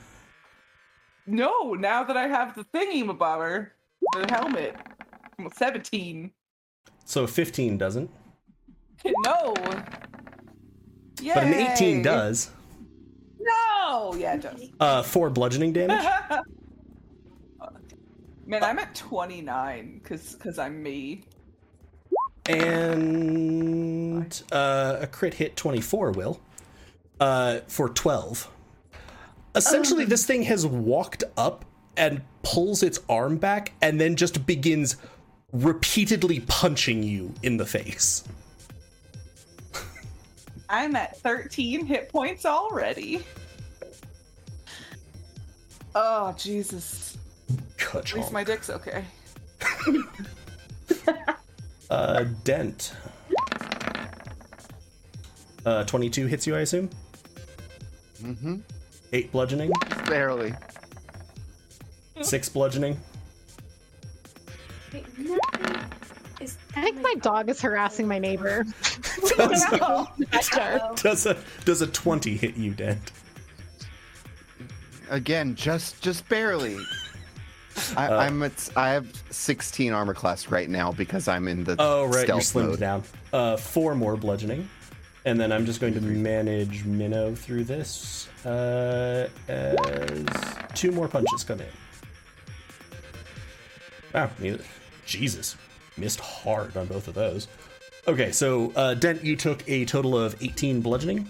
No, now that I have the thingy bobber, the helmet. I'm at 17. So a fifteen doesn't, No. Yay. but an eighteen does. No. Yeah, it does. Uh, four bludgeoning damage. Man, I'm at 29 because because I'm me. and uh, a crit hit 24 will uh, for 12 essentially this thing has walked up and pulls its arm back and then just begins repeatedly punching you in the face I'm at 13 hit points already. Oh Jesus! At least my dick's okay. uh, dent uh, 22 hits you i assume Mm-hmm. 8 bludgeoning Barely. 6 bludgeoning Wait, nothing is. I think my dog is harassing my neighbor. does, No. Uh-oh. does a does a 20 hit you dent Again, just just barely. I, Uh, I'm at I have 16 armor class right now because I'm in the Oh, right, you're slimmed mode. down. Uh, four more bludgeoning, and then I'm just going to manage Minnow through this uh, as two more punches come in. Wow, Jesus, missed hard on both of those. Okay, so uh, Dent, you took a total of 18 bludgeoning.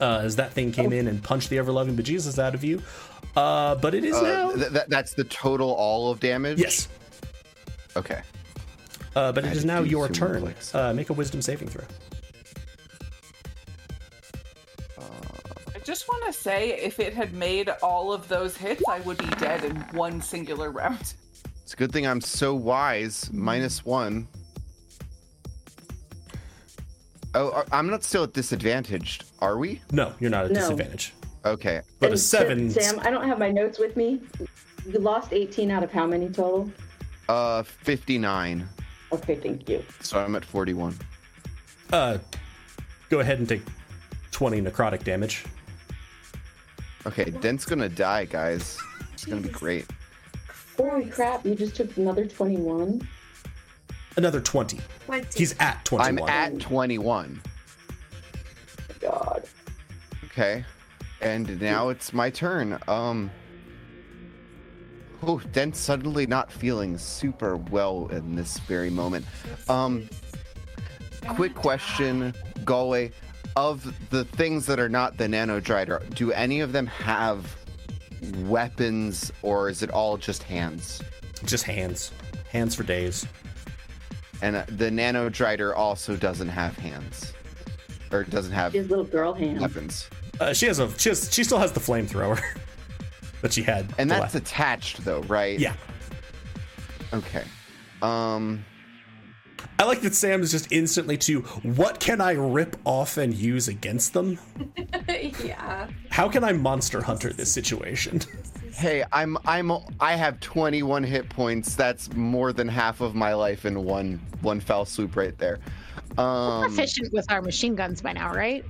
Uh, as that thing came in and punched the ever-loving bejesus out of you. Uh, but it is Uh, now. th- th- that's the total all of damage. yes, Okay. uh, but I it had is to now your turn. Uh, make a Wisdom saving throw. I just want to say, if it had made all of those hits, I would be dead in one singular round. It's a good thing I'm so wise. Minus one. Oh, are- I'm not still at disadvantaged, are we? No, you're not at No. disadvantage. Okay. But a And Sa- seven. Sam, I don't have my notes with me. You lost 18 out of how many total? Uh, 59. Okay, thank you. So I'm at 41. Uh, go ahead and take 20 necrotic damage. Okay, Dent's gonna die, guys. It's gonna be great. Holy crap, you just took another 21? Another 20. 20. He's at 21. I'm at 21. God. Okay. And now it's my turn. Um. Oh, Dent's suddenly not feeling super well in this very moment. Um. Quick question, Galway. Of the things that are not the Nano Drider, do any of them have weapons or is it all just hands? Just hands. Hands for days. And uh, the Nano Drider also doesn't have hands. Or doesn't have His little girl hands. weapons. Uh, she has a. She has. She still has the flamethrower that she had. And that's la- attached though, right? yeah. Okay. Um. I like that Sam is just instantly to what can I rip off and use against them? yeah. How can I monster hunter this situation? Hey, I'm I'm I have 21 hit points. That's more than half of my life in one one foul swoop right there. Um Proficient with our machine guns by now, right?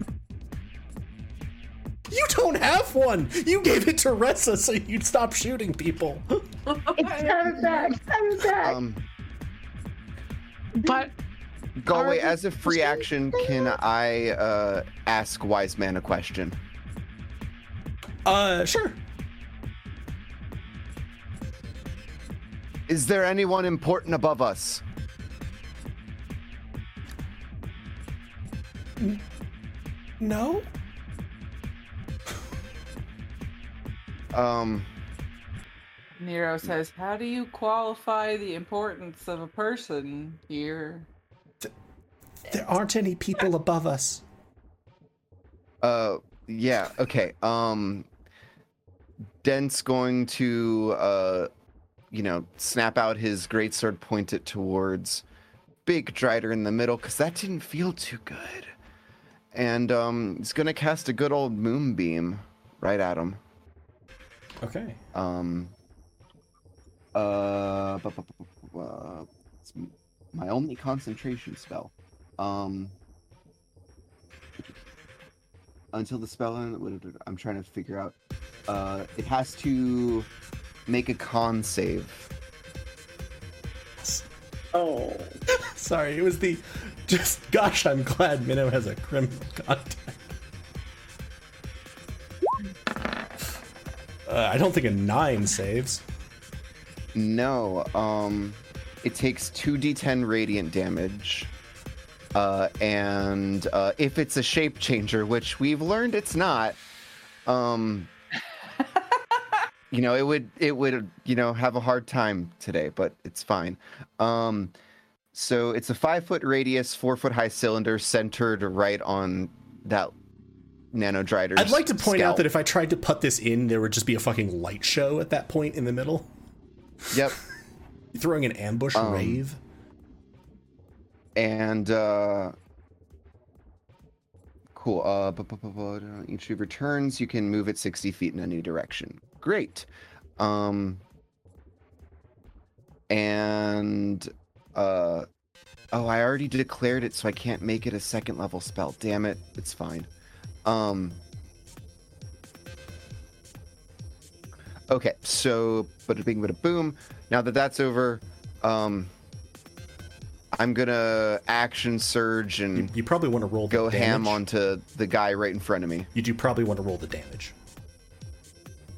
You don't have one. You gave it to Ressa so you'd stop shooting people. It's have it back. Have it back. um But Galway, Are- as a free action, can I uh ask Wise Man a question? Uh, sure. Is there anyone important above us? No. Um Nero says, How do you qualify the importance of a person here? There aren't any people above us. Uh, yeah, okay. Um, Dent's going to, uh, you know, snap out his greatsword, point it towards Big Drider in the middle, because that didn't feel too good. And um, he's going to cast a good old moonbeam right at him. Okay. Um, uh, bu- bu- bu- bu- uh, it's my only concentration spell. Um, until the spell end, what I'm trying to figure out. Uh, it has to make a con save. oh. Sorry, it was the. Just gosh, I'm glad Minnow has a criminal contact. Uh, I don't think a nine saves. No, um, it takes 2d10 radiant damage. Uh, and uh, if it's a shape changer, which we've learned it's not, um, you know, it would it would you know have a hard time today, but it's fine. Um, so it's a five foot radius, four foot high cylinder centered right on that nano drider. I'd like to point out that if I tried to put this in, there would just be a fucking light show at that point in the middle. yep. Throwing an ambush Um, rave. and uh cool uh bu- bu- bu- uh, each of your turns you can move it 60 feet in a new direction great um and uh oh i already declared it so i can't make it a second level spell damn it it's fine um Okay, so but bada bing bada boom. Now that that's over, um, I'm gonna action surge and you probably want to roll the go ham onto the guy right in front of me. You do probably want to roll the damage.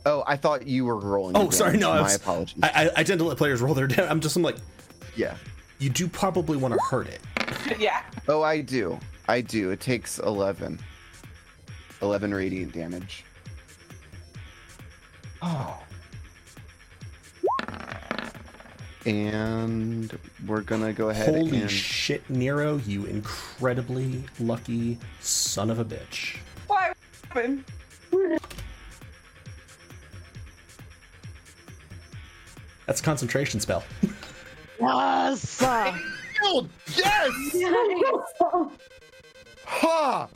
Oh, I thought you were rolling. the Oh, sorry, damage. no, I my was- apologies. I, I, I tend to let players roll their damage. I'm just I'm like, yeah. you do probably want to hurt it. yeah. Oh, I do. I do. It takes 11. 11 radiant damage. Oh. And we're gonna go ahead Holy and shit, Nero, you incredibly lucky son of a bitch. Why happened? That's a concentration spell. Yes. Oh, yes! Ha!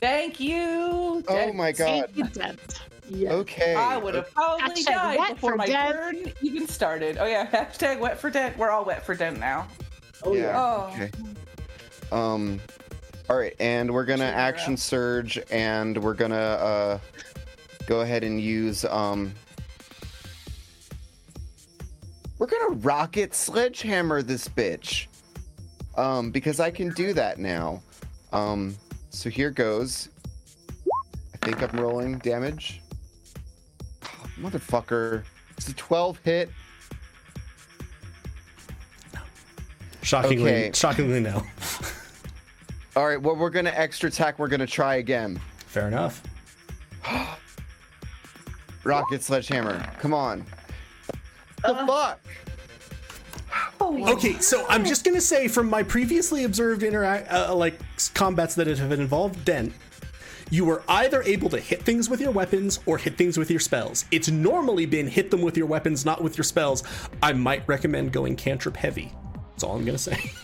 Thank you. Oh my god. Thank you, Dent. Yeah. Okay. I would have probably Hashtag died before my Dent. burn even started. Oh yeah, hashtag wet for dent. We're all wet for dent now. Oh yeah. Oh. Okay. Um all right, and we're gonna Cheer action up. surge and we're gonna uh go ahead and use um We're gonna rocket sledgehammer this bitch. Um, because I can do that now. Um, so here goes. I think I'm rolling damage. Motherfucker. It's a 12 hit. Shockingly, Okay. shockingly no. All right, well, we're gonna extra attack. We're gonna try again. Fair enough. Rocket sledgehammer. Come on. What The Uh. fuck? Okay, so I'm just gonna say from my previously observed interact uh, like combats that have involved Dent, you were either able to hit things with your weapons or hit things with your spells. It's normally been hit them with your weapons, not with your spells. I might recommend going cantrip heavy. That's all I'm gonna say.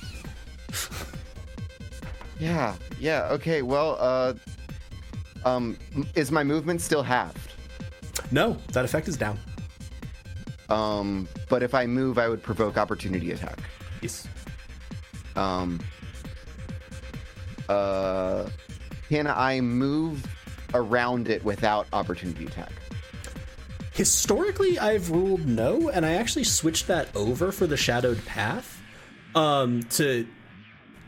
Yeah, yeah. Okay, well, uh, um, is my movement still halved? No, that effect is down. Um, but if I move, I would provoke opportunity attack. Yes. Um, uh, can I move around it without opportunity attack? Historically, I've ruled no, and I actually switched that over for the shadowed path um, to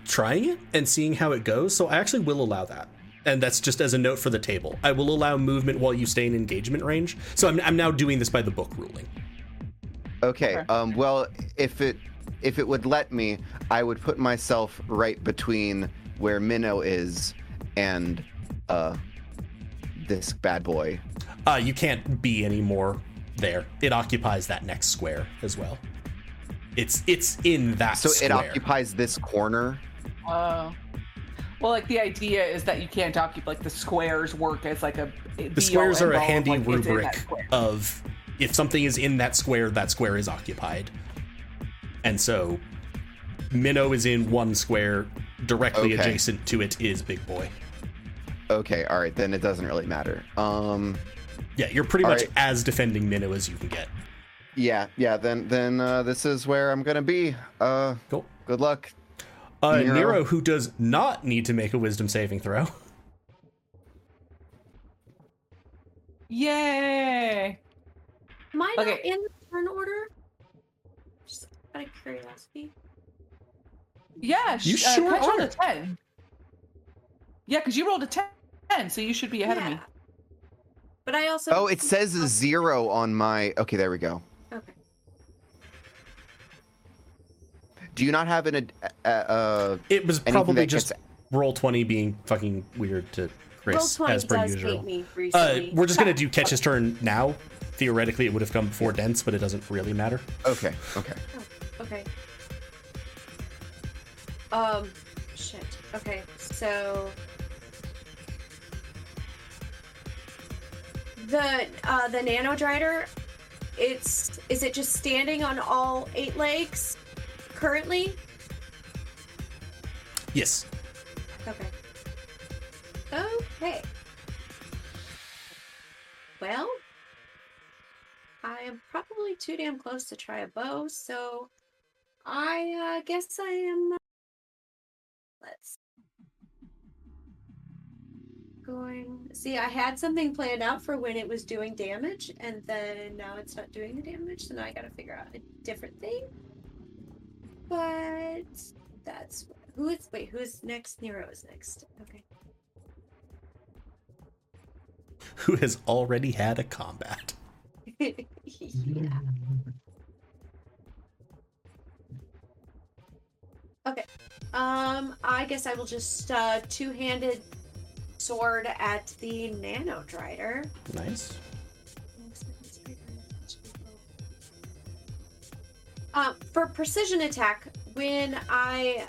trying it and seeing how it goes. So I actually will allow that. And that's just as a note for the table. I will allow movement while you stay in engagement range. So I'm, I'm now doing this by the book ruling. Okay. Okay. Um, well, if it if it would let me, I would put myself right between where Minnow is and uh this bad boy. Uh, you can't be any more there. It occupies that next square as well. It's it's in that So square. it occupies this corner. Oh. Well, like the idea is that you can't occupy like the squares work as like a the squares are a handy rubric of if something is in that square, that square is occupied. And so Minnow is in one square, directly Okay. adjacent to it is Big Boy. Okay, all right, then it doesn't really matter. Um, Yeah, you're pretty much right. as defending Minnow as you can get. yeah, yeah. Then then uh, this is where I'm gonna be. Uh, Cool. good luck. Uh, Nero. Nero, who does not need to make a wisdom saving throw. Yay! Am I not Okay. in the turn order? Just out of curiosity. Yeah, You sh- uh, sure Catch rolled are. a ten. Yeah, because you rolled a ten, so you should be ahead of me. But I also. Oh, it says a zero on my. Okay, there we go. Okay. Do you not have an ad- uh, uh It was probably just gets- roll 20 being fucking weird to Roll Chris, 20 as per does usual. me Uh, we're just gonna do catch his turn now. Theoretically, it would have come before Dents, but it doesn't really matter. Okay, okay. Okay. Um, shit. Okay, so the uh the nano drider, it's is it just standing on all eight legs currently? Yes. Okay. Okay. Well, I am probably too damn close to try a bow, so I uh, guess I am. uh, Let's. going. See, I had something planned out for when it was doing damage, and then now it's not doing the damage. So now I gotta figure out a different thing. But that's who is. Wait, who is next? Nero is next. Okay. Who has already had a combat? Yeah. Okay. Um, I guess I will just uh, two-handed sword at the nano drider. Nice. Um, for precision attack, when I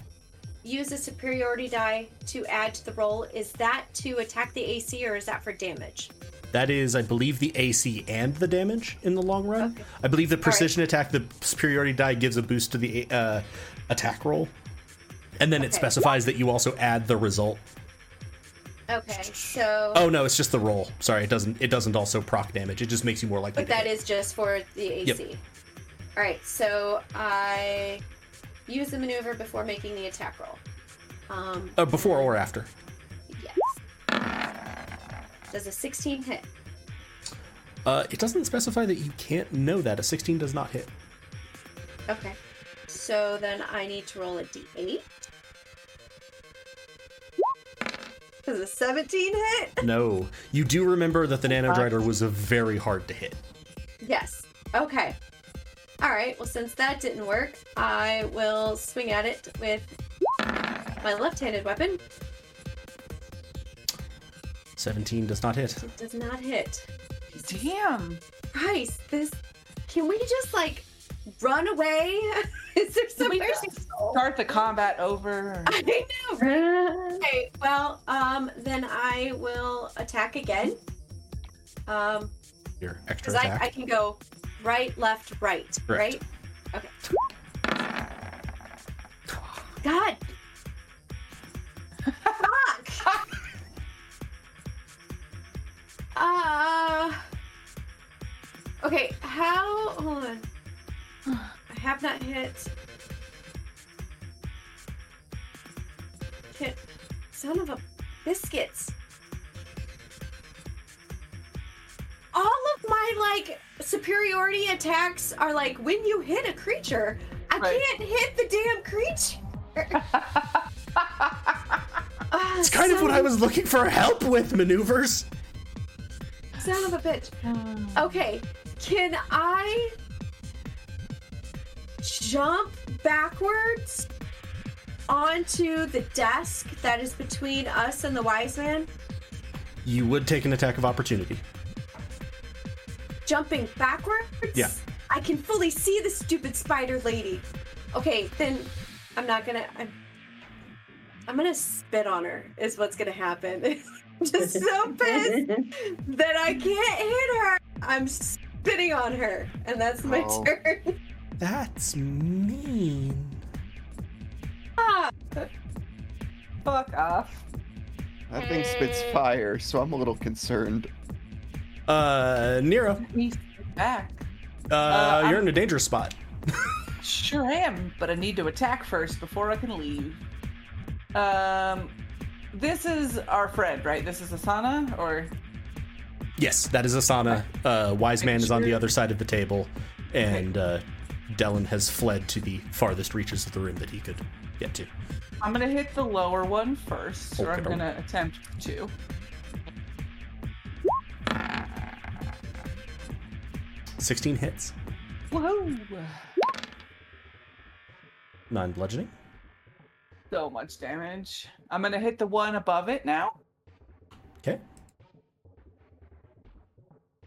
use a superiority die to add to the roll, is that to attack the AC or is that for damage? That is, I believe, the AC and the damage in the long run. Okay. I believe the precision attack, the superiority die gives a boost to the uh, attack roll, and then it specifies that you also add the result. Okay, so Oh no, it's just the roll. Sorry, it doesn't. It doesn't also proc damage. It just makes you more likely. but to that hit. is just for the AC. Yep. All right, so I use the maneuver before making the attack roll. Um, uh, before or after. yes. Does a 16 hit? Uh, it doesn't specify that you can't know that a 16 does not hit. Okay. So then I need to roll a d8. Does a 17 hit? No, you do remember that the Nanodrider was a very hard to hit. Yes. Okay. All right. Well, since that didn't work, I will swing at it with my left-handed weapon. 17 does not hit. It does not hit. Damn. Christ, this. Can we just like run away? Is there Did we somewhere? just start the combat over? I know. Okay. Well, um, then I will attack again. Um, Your extra because I. I can go right, left, right, Correct. right? Okay. God. Uh. Okay, how. Hold on. I have not hit. Hit. Son of a biscuits. All of my like superiority attacks are like when you hit a creature. I Right. can't hit the damn creature. Ah, It's kind of what I was looking for help with maneuvers. Son of a bitch. Oh. Okay, can I jump backwards onto the desk that is between us and the wise man? You would take an attack of opportunity. Jumping backwards? Yeah. I can fully see the stupid spider lady. Okay, then I'm not gonna. I'm, I'm gonna spit on her, is what's gonna happen. I'm just so pissed that I can't hit her. I'm spitting on her, and that's my Oh. turn. That's mean. Ah, Fuck off. That thing spits fire, so I'm a little concerned. Uh, Nero, He's back. uh, Uh, you're I'm- in a dangerous spot. Sure am, but I need to attack first before I can leave. Um, this is our friend, right? This is Asana, or Yes, that is Asana. Uh, Wise Man is on the other side of the table, and uh, Dellen has fled to the farthest reaches of the room that he could get to. I'm gonna hit the lower one first, or I'm gonna attempt to. Sixteen hits, Woohoo! nine bludgeoning. So much damage. I'm gonna hit the one above it now. Okay,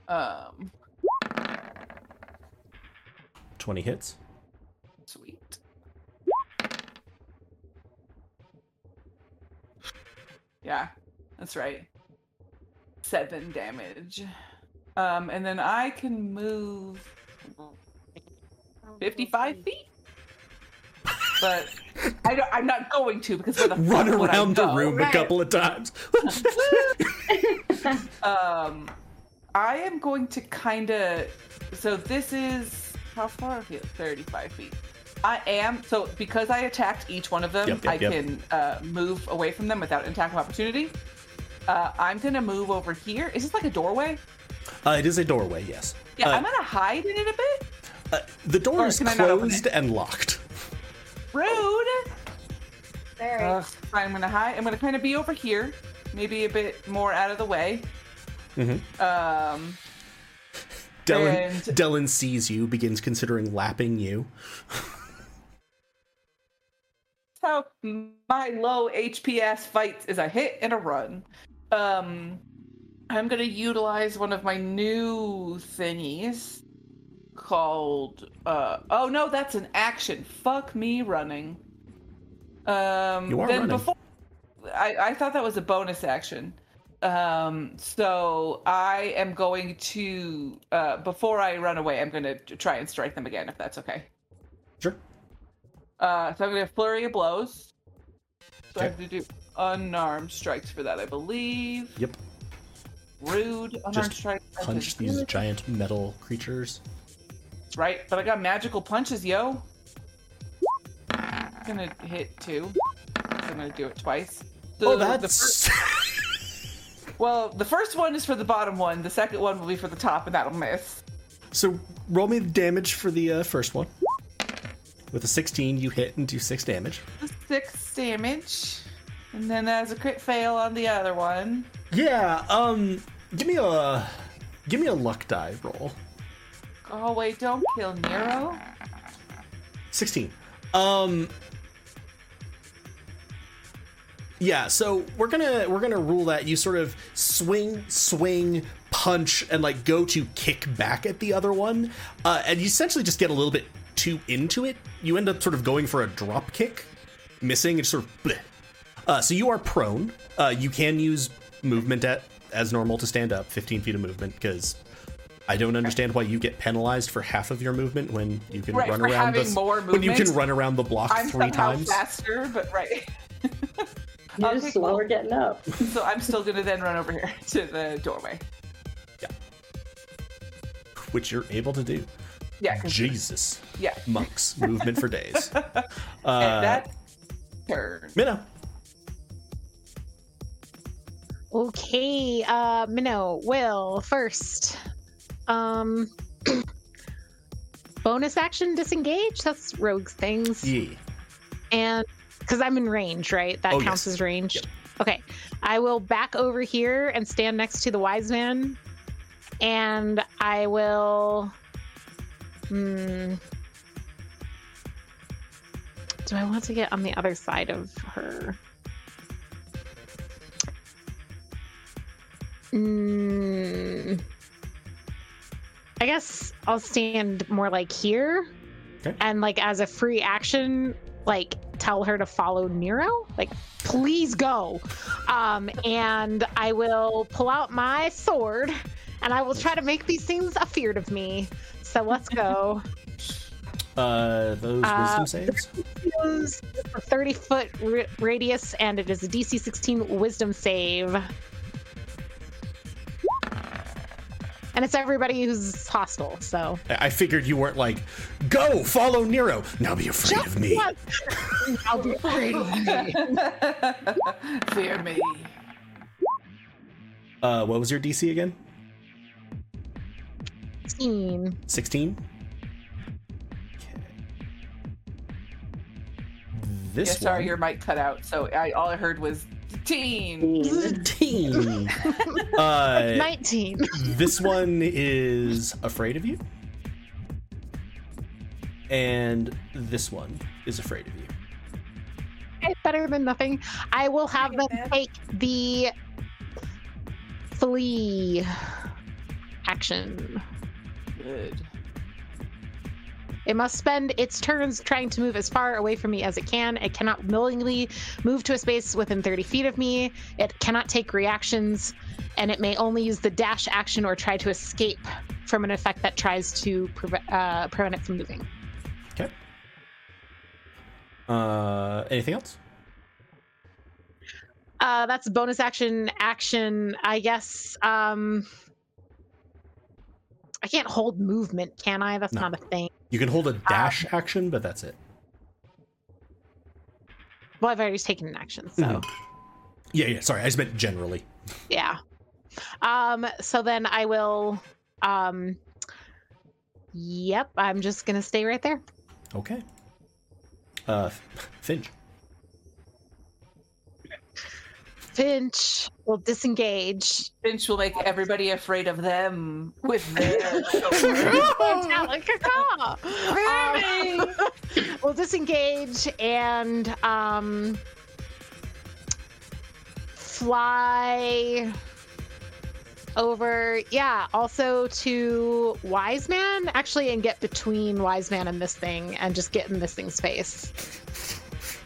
Um, twenty hits. sweet. Yeah, that's right. Seven damage. Um, and then I can move 55 feet. But I don't, I'm not going to because where the Run fuck would around the go? room a couple of times. Um, I am going to kind of. So this is how far? Yeah, Thirty-five feet. I am so because I attacked each one of them. Yep, yep, I yep. can uh, move away from them without an attack of opportunity. Uh, I'm gonna move over here. Is this like a doorway? Uh, it is a doorway, yes. Yeah, Uh, I'm gonna hide in it a bit. uh, the door Or is can I not closed and locked. Rude. Very. Ugh, fine, I'm gonna hide. I'm gonna kind of be over here, maybe a bit more out of the way. Mm-hmm. Um, Dylan, And- Dylan sees you, begins considering lapping you. how my low HPS fights is a hit and a run. Um, I'm gonna utilize one of my new thingies called. Uh, oh no, that's an action. Fuck me running. Um, You are then running. before I, I thought that was a bonus action. Um, so I am going to uh, before I run away, I'm gonna try and strike them again if that's okay. Sure. Uh, so I'm gonna flurry of blows. So I have to do unarmed strikes for that, I believe. Yep. Rude unarmed Just strikes. Punch these giant metal creatures. Right, but I got magical punches, yo. I'm gonna hit two. I'm gonna do it twice. The- oh, the that's. well, the first one is for the bottom one. The second one will be for the top, and that'll miss. so roll me the damage for the uh, first one. With a 16, you hit and do 6 damage. Six damage, and then there's a crit fail on the other one. Yeah, um, give me a. Give me a luck die roll. Oh wait, don't kill Nero. 16. Um Yeah, so we're gonna we're gonna rule that you sort of swing, swing, punch, and like go to kick back at the other one, uh, and you essentially just get a little bit too into it. You end up sort of going for a drop kick, missing, and sort of. Bleh. Uh, so you are prone. Uh, you can use movement at as normal to stand up, 15 feet of movement, because I don't understand why you get penalized for half of your movement when you can Right, run for around the more when you can run around the block I'm three somehow times. faster, but right. You're Okay, slower cool. getting up. so I'm still gonna then run over here to the doorway. Yeah. Which you're able to do. Yeah, 'cause- Jesus, yeah. monks, movement for days. and Uh, that turn. Minnow, Okay, uh, Minnow, Will, first. Um, bonus action disengage. That's rogue's things. yeah, And because I'm in range, right? That Oh, counts yes. as range. Okay, I will back over here and stand next to the wise man, and I will. Hmm. Do I want to get on the other side of her? Hmm. I guess I'll stand more like here, Okay. and like as a free action, like tell her to follow Nero. Like, please go. Um, and I will pull out my sword, and I will try to make these things afeared of me. So let's go. uh, those Uh, wisdom saves. Use a 30 foot r- radius, and it is a DC 16 Wisdom save. And it's everybody who's hostile, so. I I figured you weren't like, go follow Nero. Now be afraid of me. What? I'll be afraid of me. Fear me. Uh, what was your DC again? 16. 16. This yeah, sorry, one. your mic cut out. So I all I heard was teen. Teen. uh, 19. this one is afraid of you, and this one is afraid of you. Okay, better than nothing. I will have them take the flee action. Good. It must spend its turns trying to move as far away from me as it can. It cannot willingly move to a space within 30 feet of me. It cannot take reactions, and it may only use the dash action or try to escape from an effect that tries to preve- uh, prevent it from moving. Okay. Uh, anything else? Uh, that's bonus action. Action, I guess. Um, I can't hold movement, can I? That's No. not a thing. You can hold a dash action, but that's it. Well, I've already taken an action, so Mhm. Yeah, yeah. Sorry, I just meant generally. Yeah. Um, so then I will um Yep, I'm just gonna stay right there. Okay. Uh, Finch. Finch will disengage. Finch will make everybody afraid of them with their. um, will disengage and um fly over yeah also to wise man actually and get between wise man and this thing and just get in this thing's face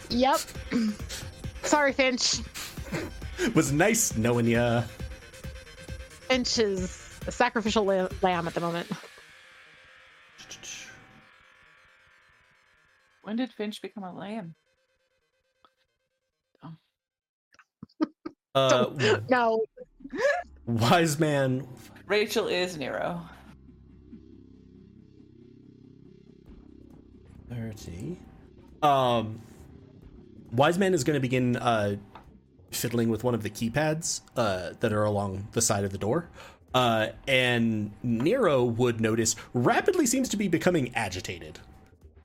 yep sorry finch Was nice knowing ya. finch is a sacrificial lamb at the moment when did Finch become a lamb? Uh, no wise man. Rachel is Nero. Thirty. Um, wise man is going to begin uh, fiddling with one of the keypads uh, that are along the side of the door. Uh, and Nero would notice rapidly seems to be becoming agitated.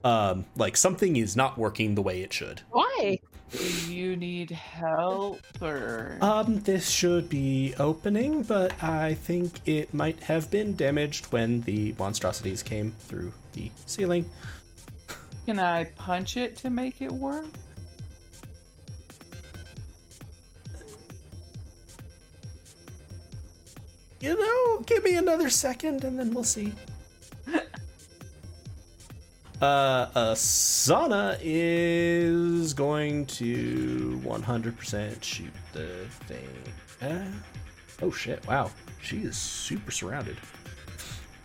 Um, like something is not working the way it should. why Do you need help or? Um, this should be opening, but I think it might have been damaged when the monstrosities came through the ceiling. Can I punch it to make it work? You know, give me another second and then we'll see. uh, Asana is going to 100% shoot the thing. Uh, oh shit, wow. She is super surrounded.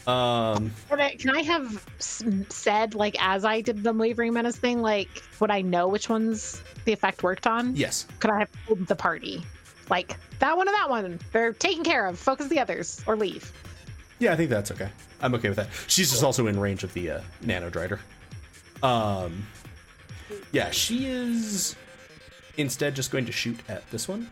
Um, Can I, can I have said, like, as I did the wavering menace thing, like, would I know which ones the effect worked on? yes. Could I have told the party, like, that one and that one, they're taken care of, focus the others, or leave? Yeah, I think that's okay. I'm okay with that. She's just also in range of the uh, nano drider. Um, yeah, she is instead just going to shoot at this one.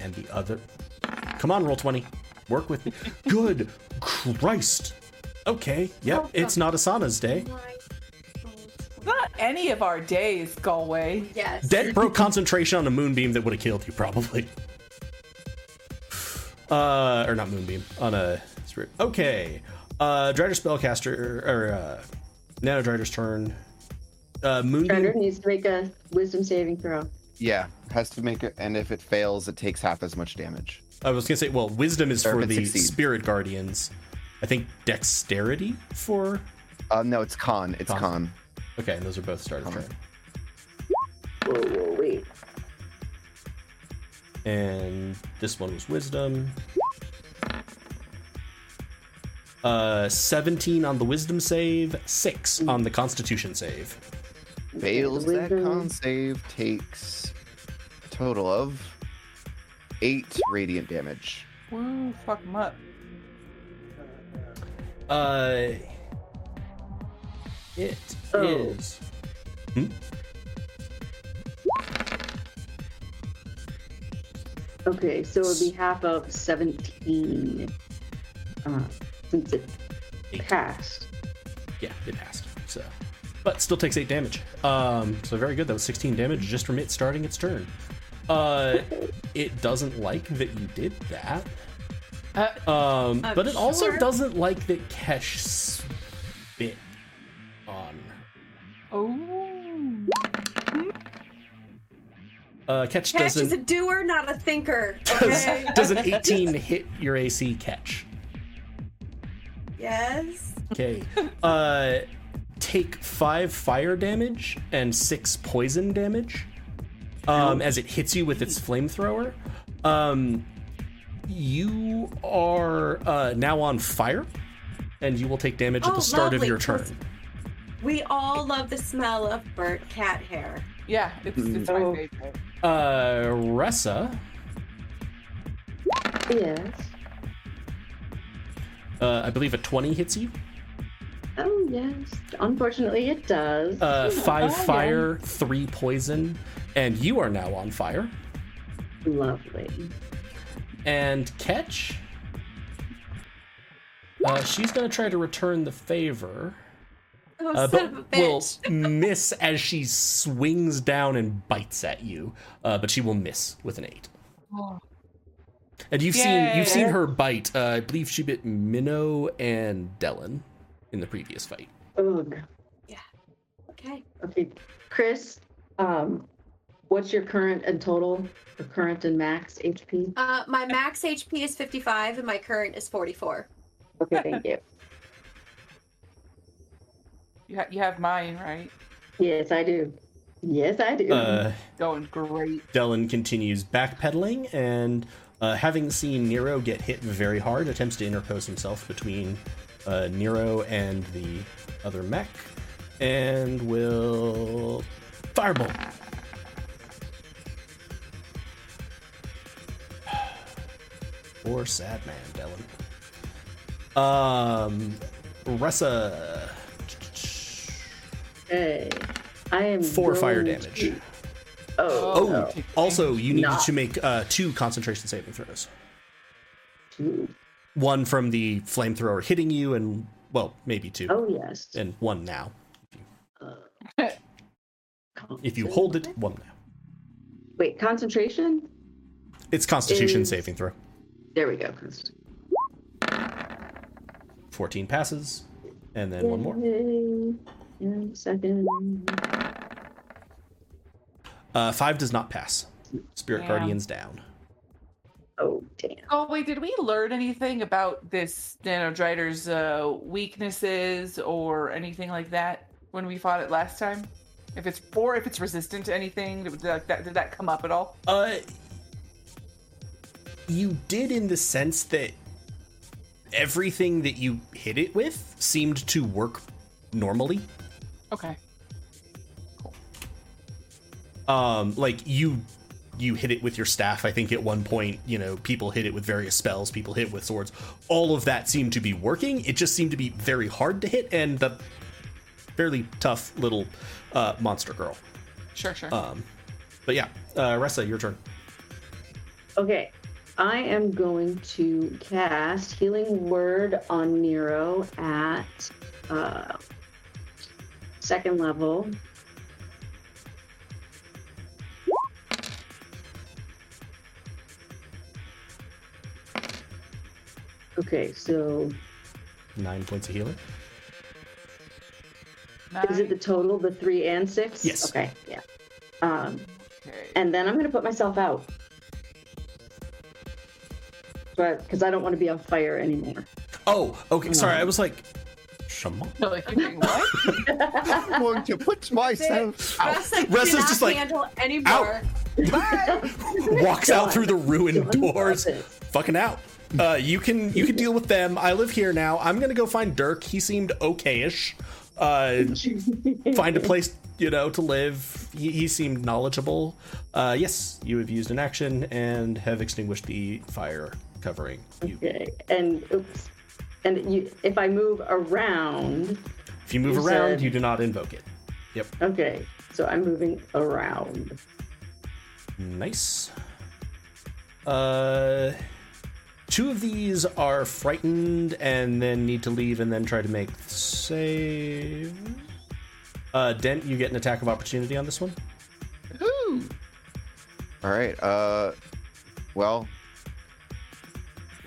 And the other. Come on, roll 20. Work with me. Good Christ. Okay, yep, it's not Asana's day. Not any of our days, Galway. Yes. Dead broke concentration on a moonbeam that would have killed you, probably. Uh, or not moonbeam, on a spirit. Okay. Uh, Drider spellcaster, or, uh, Nano Drider's turn. Uh, moonbeam. Drider needs to make a wisdom saving throw. Yeah, has to make it, and if it fails, it takes half as much damage. I was gonna say, well, wisdom is Or for the succeeds. spirit guardians. I think dexterity for. Uh, no, it's con. It's Con. con. Okay, and those are both start of turn. Whoa, whoa, wait. And this one was wisdom. Uh, 17 on the wisdom save, 6 on the constitution save. Fails that con save, takes a total of eight radiant damage. Woo, fuck him up. Uh, it is. Oh. Okay, so it would be half of 17. Uh, since it Eight. passed. Yeah, it passed. So, but still takes eight damage. Um, so very good. That was 16 damage just from it starting its turn. Uh, it doesn't like that you did that. Uh, Um, but it also doesn't like that Kesh spit on. oh. Uh, catch Catch is a doer, not a thinker. does, Okay. does an 18 hit your AC catch? yes. Okay. Uh, take five fire damage and six poison damage. Um, as it hits you with its flamethrower. Um, you are uh, now on fire, and you will take damage at Oh, the start lovely, of your turn. We all love the smell of burnt cat hair. Yeah, it's, it's my Oh. favorite. Uh, Ressa, Yes. uh, I believe a 20 hits you. Oh yes. Unfortunately, it does. Uh, five Oh, yeah. fire, three poison, and you are now on fire. Lovely. And catch. Uh, she's gonna try to return the favor, uh, Asana but will miss as she swings down and bites at you. Uh, but she will miss with an eight. Oh. And you've seen you've seen her bite. Uh, I believe she bit Minnow and Dellen in the previous fight. Ugh. Yeah. Okay. Okay, Chris. Um, what's your current and total, or current and max HP? Uh, my max HP is 55 and my current is 44. Okay, thank you. You, ha- you have mine, right? Yes, I do. Yes, I do. Uh, Going great. Dellen continues backpedaling and, uh, having seen Nero get hit very hard, attempts to interpose himself between uh, Nero and the other mech, and will fireball. Poor sad man, Dellen. Um, Ressa, okay. I am four fire damage. to- Oh, Oh, no. also, you need Not- to make uh, two concentration saving throws. Two. One from the flamethrower hitting you, and well, maybe two, Oh yes. and one now. Uh, If you hold it, one now. Wait, concentration? It's Constitution Is- saving throw. There we go. 14 passes, and then one more. Yay. Second. Uh, five does not pass. Spirit Damn. Guardian's down. Oh damn. Oh wait, did we learn anything about this Nanodrider's uh, weaknesses or anything like that when we fought it last time? If it's or if it's resistant to anything, did that, that- did that come up at all? Uh, you did in the sense that everything that you hit it with seemed to work normally. Okay. Cool. um like you you hit it with your staff i think at one point you know people hit it with various spells people hit it with swords all of that seemed to be working it just seemed to be very hard to hit and the fairly tough little uh monster girl Sure, sure. um but yeah uh ressa your turn Okay. I am going to cast Healing Word on Nero at uh, second level. Okay, so nine points of healing is it the Nine. total, the three and six? Yes. Okay, yeah. Um, Okay. and then I'm going to put myself out. But because I don't want to be on fire anymore. oh okay sorry i was like Shaman? So, like, thinking, what? I'm going to put myself out. Russ, Russ is just like, handle anymore. walks out through the ruined doors. fucking out. Uh you can you can deal with them. I live here now. I'm gonna go find dirk. He seemed okay-ish. Uh find a place you know to live. He, he seemed knowledgeable. Uh yes you have used an action and have extinguished the fire covering. You Okay, and oops, and you, if I move around, if you move You around said- you do not invoke it yep okay, so I'm moving around. Nice. Uh, two of these are frightened and then need to leave and then try to make save. Uh, Dent, you get an attack of opportunity on this one. Ooh. All right. Uh, well,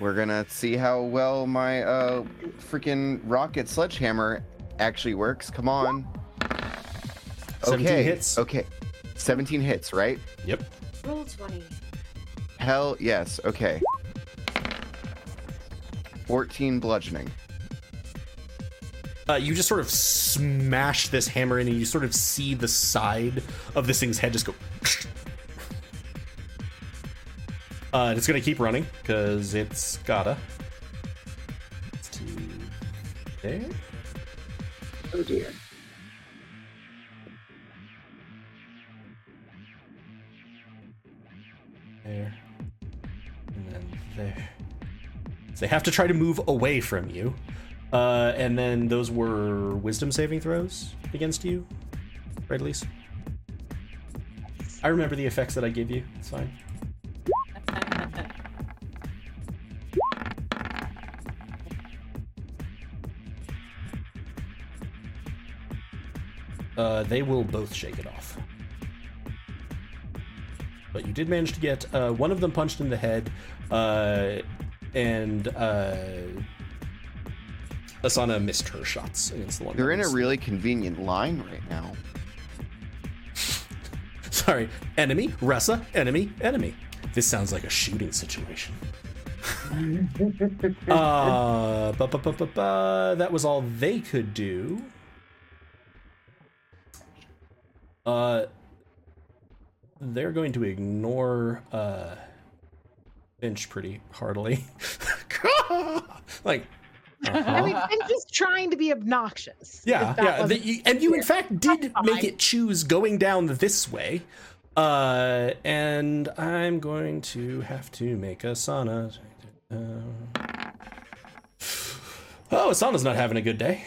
we're gonna see how well my uh freaking rocket sledgehammer actually works. Come on. 17 Okay. hits. Okay. 17 hits, right? Yep. Roll 20. Hell yes. Okay. 14 bludgeoning. Uh, you just sort of smash this hammer in, and you sort of see the side of this thing's head just go. Uh, it's gonna keep running because it's gotta. It's to there. Oh dear. there, and then there. So they have to try to move away from you. Uh, and then those were wisdom saving throws against you, right, Elise? I remember the effects that I gave you. It's fine. Uh, they will both shake it off. But you did manage to get uh, one of them punched in the head, uh, and uh, Asana missed her shots against the one. They're in a really convenient line right now. Sorry, enemy, Ressa, enemy, enemy. This sounds like a shooting situation. uh, ba, ba, ba, ba, ba, that was all they could do. Uh, they're going to ignore uh, Finch pretty heartily. like, I mean, I'm just trying to be obnoxious. yeah, yeah. the- you- and you, in fact, did make it choose going down this way. Uh, and I'm going to have to make Asana. Uh, oh, Asana's not having a good day.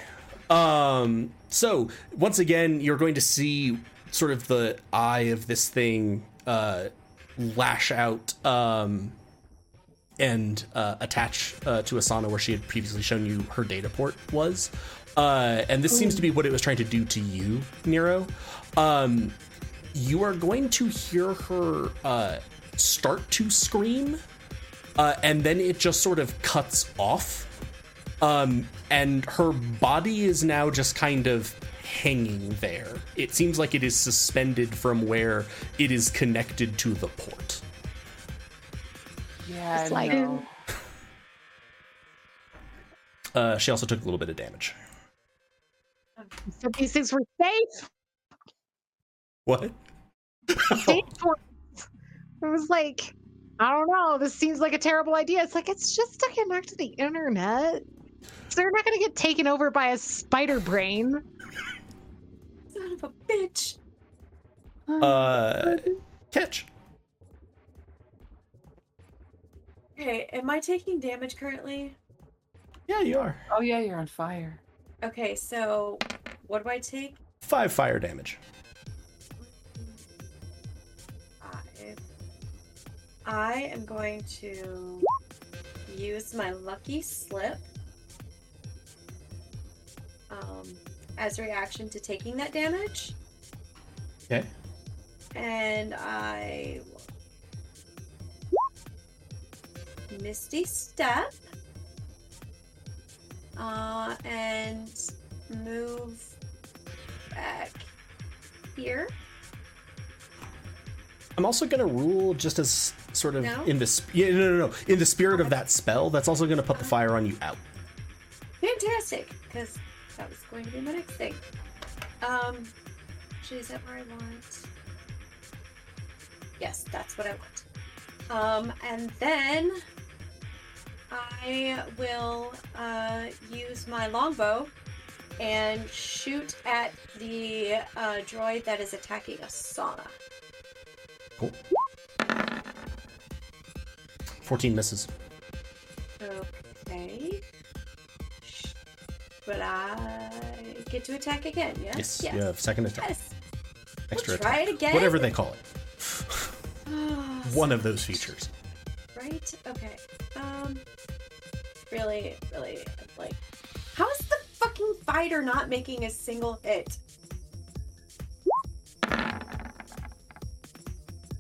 Um, so once again, you're going to see sort of the eye of this thing uh, lash out um, and uh, attach uh, to Asana where she had previously shown you her data port was. Uh, and this seems to be what it was trying to do to you, Nero. Um, you are going to hear her uh, start to scream, uh, and then it just sort of cuts off. Um, and her body is now just kind of hanging there. It seems like it is suspended from where it is connected to the port. Yeah, It's like- no. Uh, she also took a little bit of damage. So these things were safe. What? safe It was like, I don't know. This seems like a terrible idea. It's like it's just to connect to the internet. So they're not going to get taken over by a spider brain. Son of a bitch. Uh, catch. Okay, am I taking damage currently? Yeah, you are. Oh yeah, you're on fire. Okay, so what do I take? Five fire damage. Five. I am going to use my lucky slip um, as a reaction to taking that damage, Okay. and I Misty Step uh, and move back here. I'm also gonna rule just as sort of No? in the sp- yeah, no, no, no, in the spirit of that spell. That's also gonna put the fire on you out. Fantastic, because that was going to be my next thing. Um, is that where I want? Yes, that's what I want. Um, and then I will uh, use my longbow and shoot at the uh, droid that is attacking Asana. Cool. Fourteen misses. Okay. But I get to attack again, yes? Yes, Yes. you have second attack, Yes. extra We'll try attack, it again. whatever they call it. One of those features. Right? Okay. Um really, really like how is the fucking fighter not making a single hit?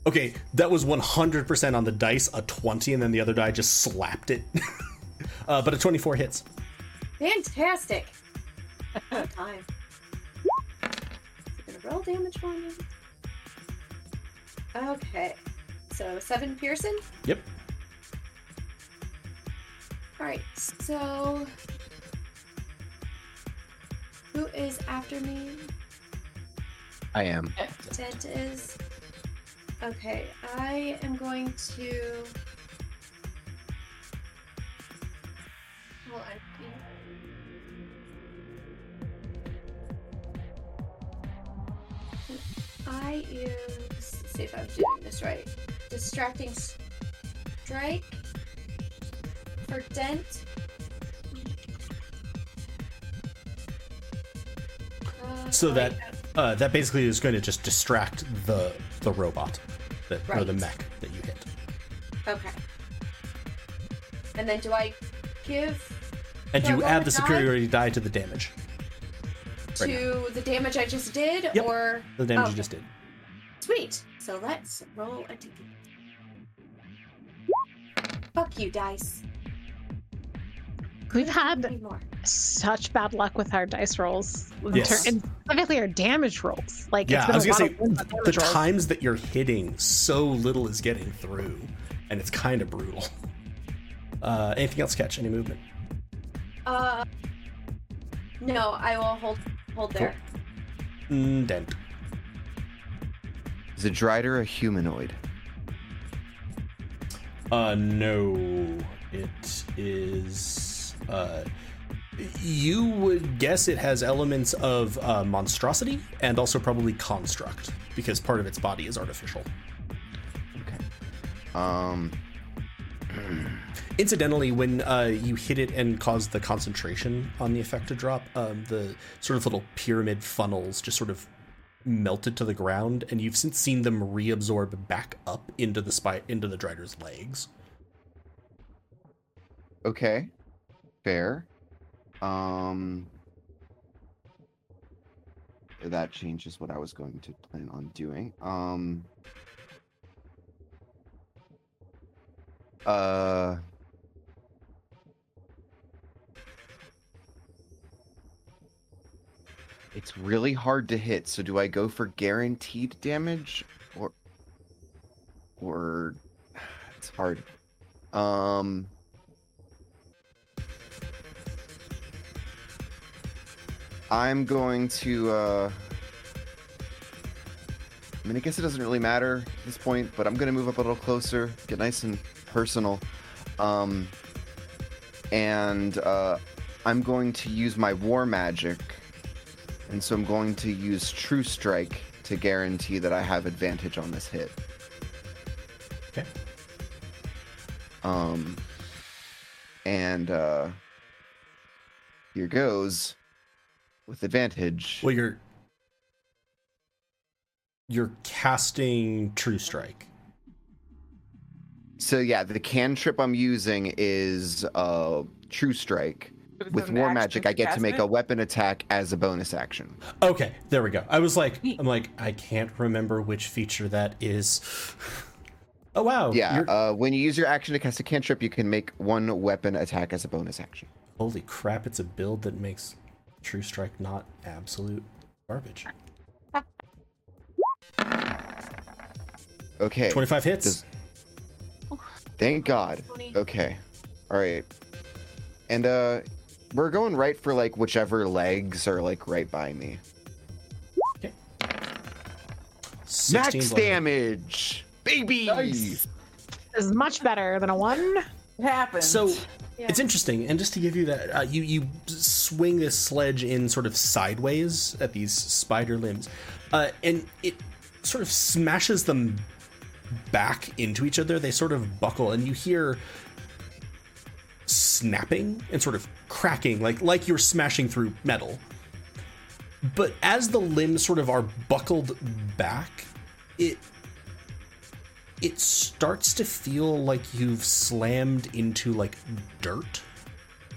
Okay, that was 100% on the dice, a 20, and then the other die just slapped it. uh, but a 24 hits. Fantastic. Time. Gonna roll damage for me? Okay. So seven piercing? Yep. Alright, so who is after me? I am. Dent is. Okay, I am going to. Well, I. I use. see if I'm doing this right. Distracting strike for Dent. So that uh, that basically is going to just distract the the robot that, or the mech that you hit. Okay. And then do I give And Do you add the superiority die to the damage. Right to the damage I just did, Yep. or The damage Oh, you just did. Sweet. So let's roll a d. Fuck you, dice. We've had such bad luck with our dice rolls. Yes. And specifically our damage rolls. Like Yeah, it's been I was gonna say of the damage rolls. times that you're hitting, so little is getting through, and it's kind of brutal. Uh, anything else catch? Any movement? Uh, no, I will hold hold there. Mm, dent. Is a Drider a humanoid? Uh, no, it is. Uh, you would guess it has elements of uh, monstrosity and also probably construct because part of its body is artificial. Okay. Um. Incidentally, when uh, you hit it and cause the concentration on the effect to drop, um, the sort of little pyramid funnels just sort of melted to the ground, and you've since seen them reabsorb back up into the spy into the Drider's legs. Okay. Fair. Um. That changes what I was going to plan on doing. Um. Uh. It's really hard to hit, so do I go for guaranteed damage or or it's hard. Um I'm going to uh I mean I guess it doesn't really matter at this point, but I'm gonna move up a little closer, get nice and personal. Um and uh I'm going to use my war magic and so I'm going to use True Strike to guarantee that I have advantage on this hit. Okay. Um, and uh, here goes with advantage. Well, you're you're casting True Strike. So yeah, the cantrip I'm using is uh, True Strike. But it's With War Magic, I get to make it? a weapon attack as a bonus action. Okay, there we go. I was like, I'm like, I can't remember which feature that is. Oh wow! yeah, uh, when you use your action to cast a cantrip, you can make one weapon attack as a bonus action. Holy crap! It's a build that makes True Strike not absolute garbage. Okay. Twenty-five hits. Does- Thank God. Okay. All right. And uh we're going right for like whichever legs are like right by me. 16 Max bludgeoning. damage. Baby. Nice. is much better than a one. It happens. So Yeah. it's interesting, and just to give you that, uh, you you swing this sledge in sort of sideways at these spider limbs, uh, and it sort of smashes them back into each other. They sort of buckle, and you hear snapping and sort of cracking, like like you're smashing through metal. But as the limbs sort of are buckled back, it it starts to feel like you've slammed into like dirt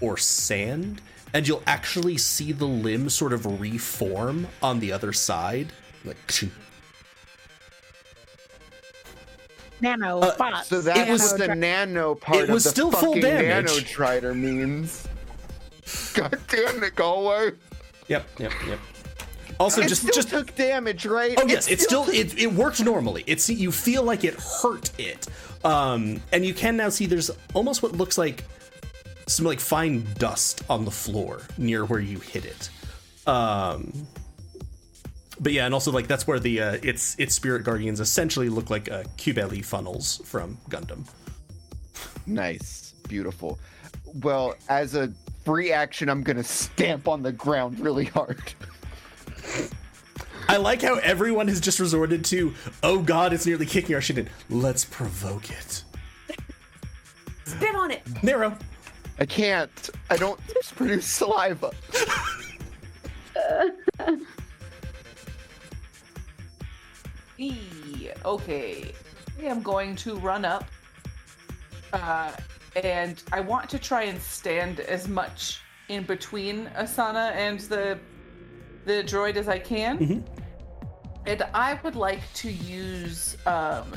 or sand and you'll actually see the limb sort of reform on the other side like Nano Uh. So that's It was- what the nano part it was of the still full fucking damage. nano drider means. God damn it, Galway. yep yep yep also it just just took damage, right? Oh yes, it's still it, it worked normally. It's you feel like it hurt it, um, and you can now see there's almost what looks like some like fine dust on the floor near where you hit it. Um, but yeah, and also like that's where the uh, its its spirit guardians essentially look like uh, Qubeley funnels from Gundam. Nice. Beautiful. Well, as a free action, I'm gonna stamp on the ground really hard. I like how everyone has just resorted to, oh god, it's nearly kicking our shit in. Let's provoke it. Spit on it. Nero. I can't. I don't produce saliva. E, okay. I am going to run up. Uh, and I want to try and stand as much in between Asana and the the droid as I can. Mhm. And I would like to use um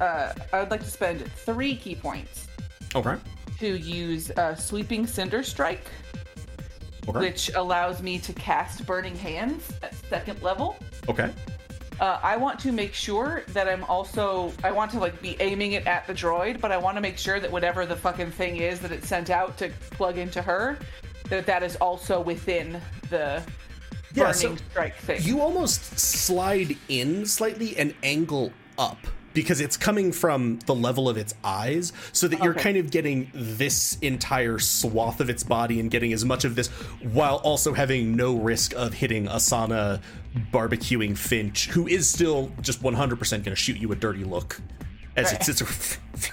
uh I would like to spend three ki points Okay. to use uh, sweeping cinder strike, Okay. which allows me to cast burning hands at second level. Okay. Uh, I want to make sure that I'm also I want to like be aiming it at the droid, but I want to make sure that whatever the fucking thing is that it sent out to plug into her, that that is also within the Yeah, burning so strike thing. You almost slide in slightly and angle up because it's coming from the level of its eyes, so that you're Okay. kind of getting this entire swath of its body and getting as much of this while also having no risk of hitting Asana barbecuing Finch, who is still just 100% going to shoot you a dirty look as Right. it sits.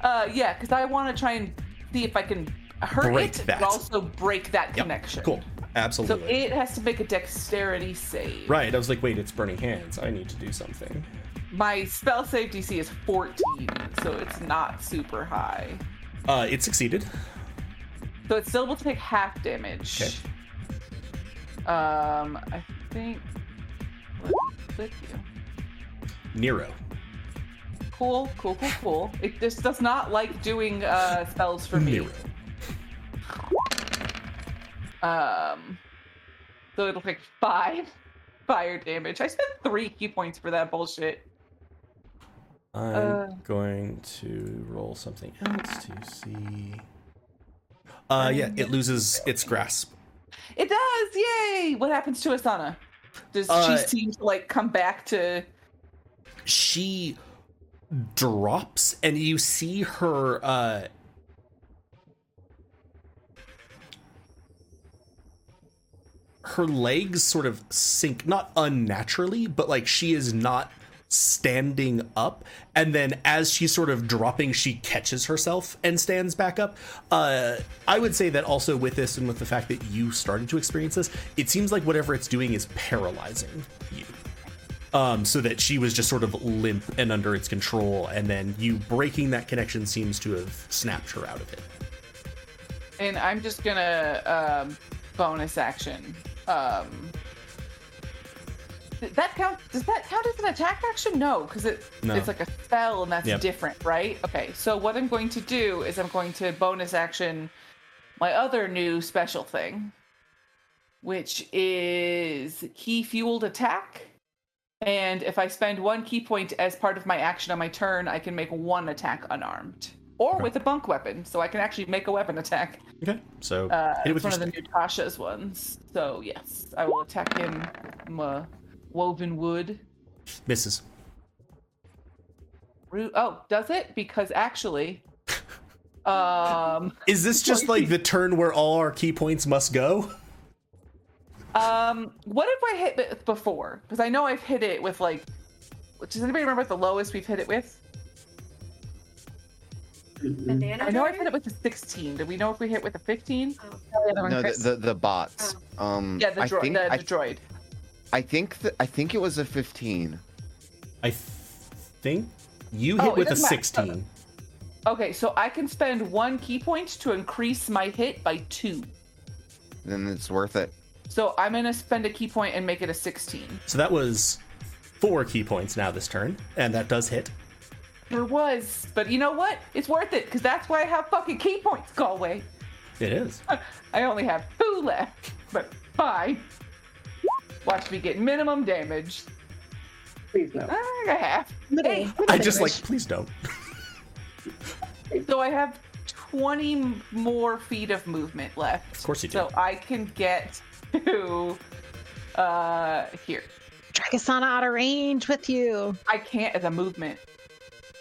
uh, yeah, because I want to try and see if I can hurt Break it, that. but also break that Yep, connection. Cool. Absolutely. So it has to make a dexterity save. right. I was like, wait, it's burning hands. I need to do something. My spell save DC is 14, so it's not super high. Uh, it succeeded. So it still will take half damage. Okay. Um, I think. Let me click you. Nero. Cool, cool, cool, cool. It just does not like doing uh, spells for me. Nero. Um, so it'll take five fire damage. I spent three ki points for that bullshit. I'm Uh. going to roll something else to see. Uh, yeah, it loses its grasp. It does! Yay! What happens to Asana? Does Uh, she seem to like come back to? She drops, and you see her. Uh, her legs sort of sink, not unnaturally, but like she is not standing up and then as she's sort of dropping she catches herself and stands back up uh i would say that also with this and with the fact that you started to experience this it seems like whatever it's doing is paralyzing you um so that she was just sort of limp and under its control and then you breaking that connection seems to have snapped her out of it And I'm just gonna um, bonus action. Um, that count? Does that count as an attack action? No, because it No. it's like a spell and that's Yep. different, right? Okay. So what I'm going to do is I'm going to bonus action my other new special thing, which is ki fueled attack. And if I spend one ki point as part of my action on my turn, I can make one attack unarmed. Or Okay. with a bunk weapon, so I can actually make a weapon attack. okay so Uh, hit it it's with one of the new Tasha's ones. So yes, I will attack him. I'm a woven wood. misses Ru- Oh, does it? Because actually, um, is this just like the turn where all our ki points must go um, what if I hit it before? Because I know I've hit it with like. Does anybody remember what the lowest we've hit it with? Banana I know I've hit it with a 16. Do we know if we hit with a 15? Oh. No, the, the the bots. Um, Yeah, the, I think the, I, the droid. I think that I think it was a 15. I th- think you Oh, hit it with a doesn't matter. 16. Okay, so I can spend one ki point to increase my hit by two. Then it's worth it. So I'm gonna spend a ki point and make it a 16. So that was four ki points now this turn, and that does hit. There was, but you know what? It's worth it because that's why I have fucking ki points. Galway. It is. I only have two left, but fine. Watch me get minimum damage. Please no. I got half. Hey, I just like, please don't. So I have 20 more feet of movement left. Of course you do. So I can get to uh here. Drag Asana out of range with you. I can't as a movement.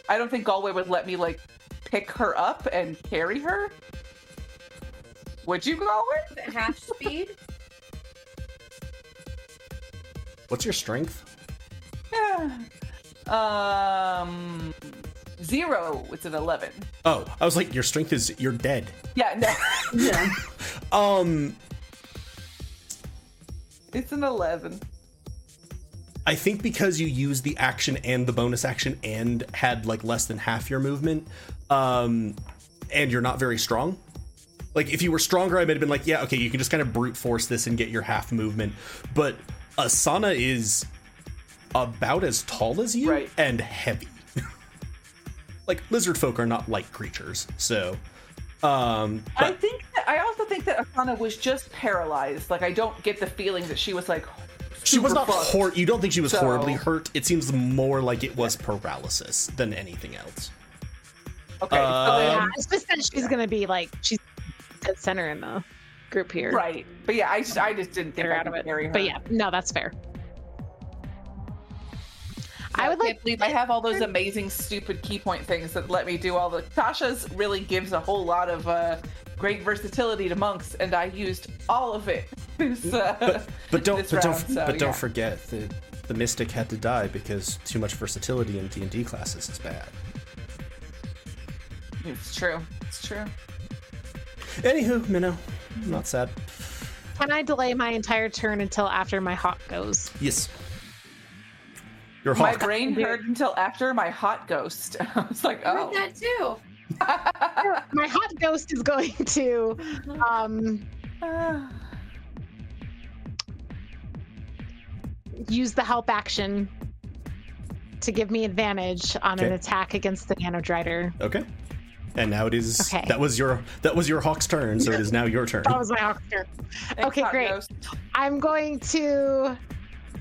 I don't think Galway would let me like pick her up and carry her. Would you, Galway? Is it half speed? What's your strength? Um, zero. It's an eleven. Oh, I was like, your strength is you're dead. Yeah, no, Yeah. Um, it's an eleven. I think because you used the action and the bonus action and had like less than half your movement, um, and you're not very strong. Like if you were stronger, I might have been like, yeah, okay, you can just kind of brute force this and get your half movement. But Asana is about as tall as you Right. and heavy. like lizard folk are not light creatures, so um I think that, I also think that Asana was just paralyzed. Like I don't get the feeling that she was like she was not fucked. hor- you don't think she was So- horribly hurt. It seems more like it was paralysis than anything else. Okay, so Um, then, Yeah, it's just that she's gonna be like she's at center in the group here. right. But yeah, I just I just didn't Get think her I out of could it. carry her. But yeah, no, that's fair. I I would can't like believe I have all those amazing stupid ki point things that let me do all the Tasha's really gives a whole lot of uh great versatility to monks and I used all of it. this, uh, But but don't this but don't so, but don't forget that the mystic had to die because too much versatility in D and D classes is bad. It's true. It's true. Anywho, Minnow, I'm not sad. can I delay my entire turn until after my hawk goes? Yes, your My brain heard until after my hot ghost. I was like, I oh. heard that too. my hot ghost is going to um use the help action to give me advantage on an attack against the Nanodrider. Okay. And now it is. Okay. That was your that was your hawk's turn, so it is now your turn. That was my hawk turn. Okay, great. ghost. I'm going to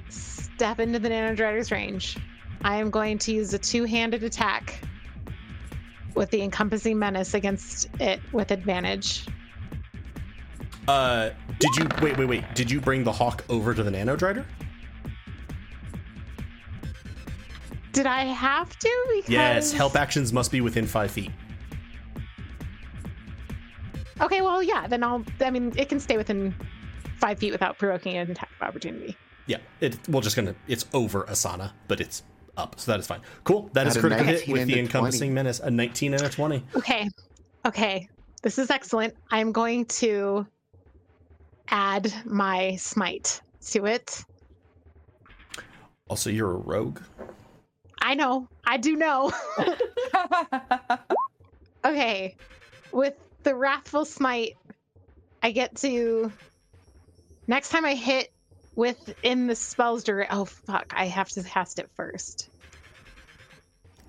step into the Nanodrider's range. I am going to use a two-handed attack with the encompassing menace against it with advantage. Uh, did you wait? Wait, wait. Did you bring the hawk over to the nanodrider? Did I have to? Because Yes. Help actions must be within five feet. Okay, well, yeah. Then I'll. I mean, it can stay within five feet without provoking an attack of opportunity. Yeah. It. We're just gonna. It's over Asana, but it's up, so that is fine. Cool. That is At a critical hit with the a encompassing 20. menace. A 19 and a 20. Okay, okay. This is excellent. I'm going to add my smite to it. Also, you're a rogue. I know. I do know. okay. With the Wrathful Smite, I get to. Next time I hit within the spell's duration. Oh, fuck. I have to cast it first.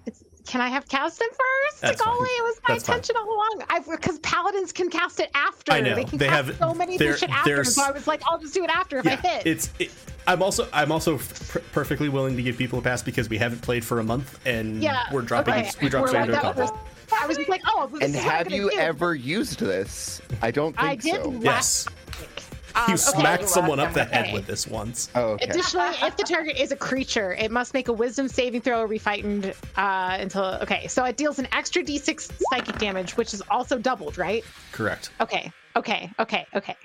It's, can I have cast it first? That's Golly, fine. it was my That's fine. intention all along. Because paladins can cast it after. I know. They can They cast have- so many shit after. So I was like, I'll just do it after if I hit. It's. It, I'm also. I'm also pr- perfectly willing to give people a pass because we haven't played for a month and yeah. we're dropping. okay. We dropped straight like, into a that was- combo. I was just like, oh, this And is have you do. ever used this? I don't think I did so. last Yes. week. You Um, okay. smacked someone up the Okay. head with this once. Oh, okay. Additionally, if the target is a creature, it must make a Wisdom saving throw or be frightened uh, until. Okay, so it deals an extra D6 psychic damage, which is also doubled, right? Correct. Okay, okay, okay, okay.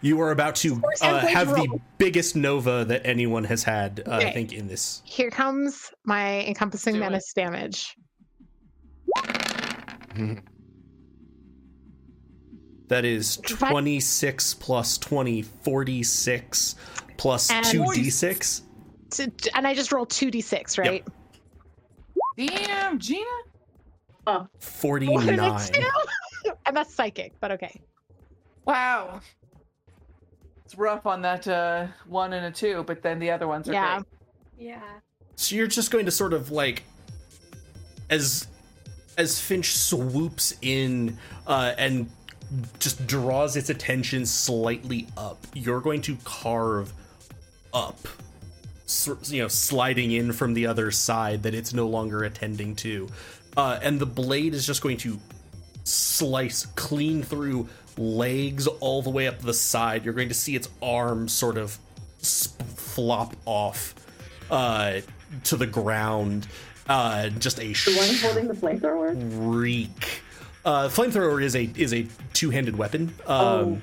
You are about to uh, going to have the biggest nova that anyone has had, uh, I think, in this. Here comes my encompassing Do it. menace damage. That is What? 26 plus 20, 46 plus And- 2d6. To- And I just rolled 2d6, right? Damn, Gina. What 49. it do? and that's psychic, but okay. Wow. It's rough on that uh, one and a two, but then the other ones are Yeah. great. Yeah. So you're just going to sort of like as as Finch swoops in uh, and just draws its attention slightly up, you're going to carve up, you know, sliding in from the other side that it's no longer attending to, uh, and the blade is just going to slice clean through legs all the way up the side. You're going to see its arm sort of sp- flop off uh, to the ground. Uh, just a The one holding the flamethrower? shriek. Uh, flamethrower is a is a two handed weapon. Um,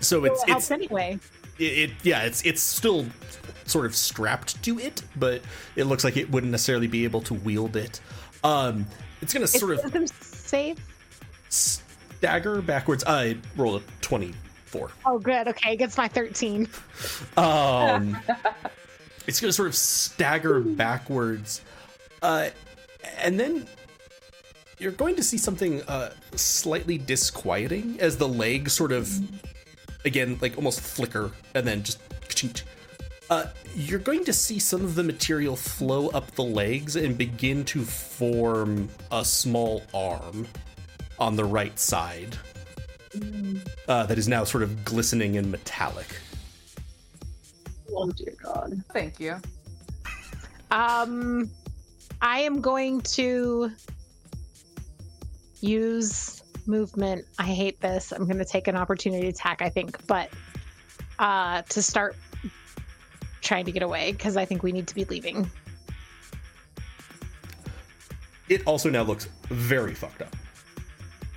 So it's it it's anyway. it, it yeah it's it's still sort of strapped to it, but it looks like it wouldn't necessarily be able to wield it. Um, it's gonna It's sort of wisdom save. stagger backwards. I roll a twenty four. Oh, good. Okay, against my 13. Um, it's going to sort of stagger backwards, uh, and then you're going to see something uh, slightly disquieting as the legs sort of, again, like almost flicker and then just. Uh, you're going to see some of the material flow up the legs and begin to form a small arm on the right side uh, that is now sort of glistening and metallic. Oh dear God. Thank you. Um, I am going to use movement. I hate this. I'm going to take an opportunity attack, I think, but uh, to start trying to get away because I think we need to be leaving. It also now looks very fucked up.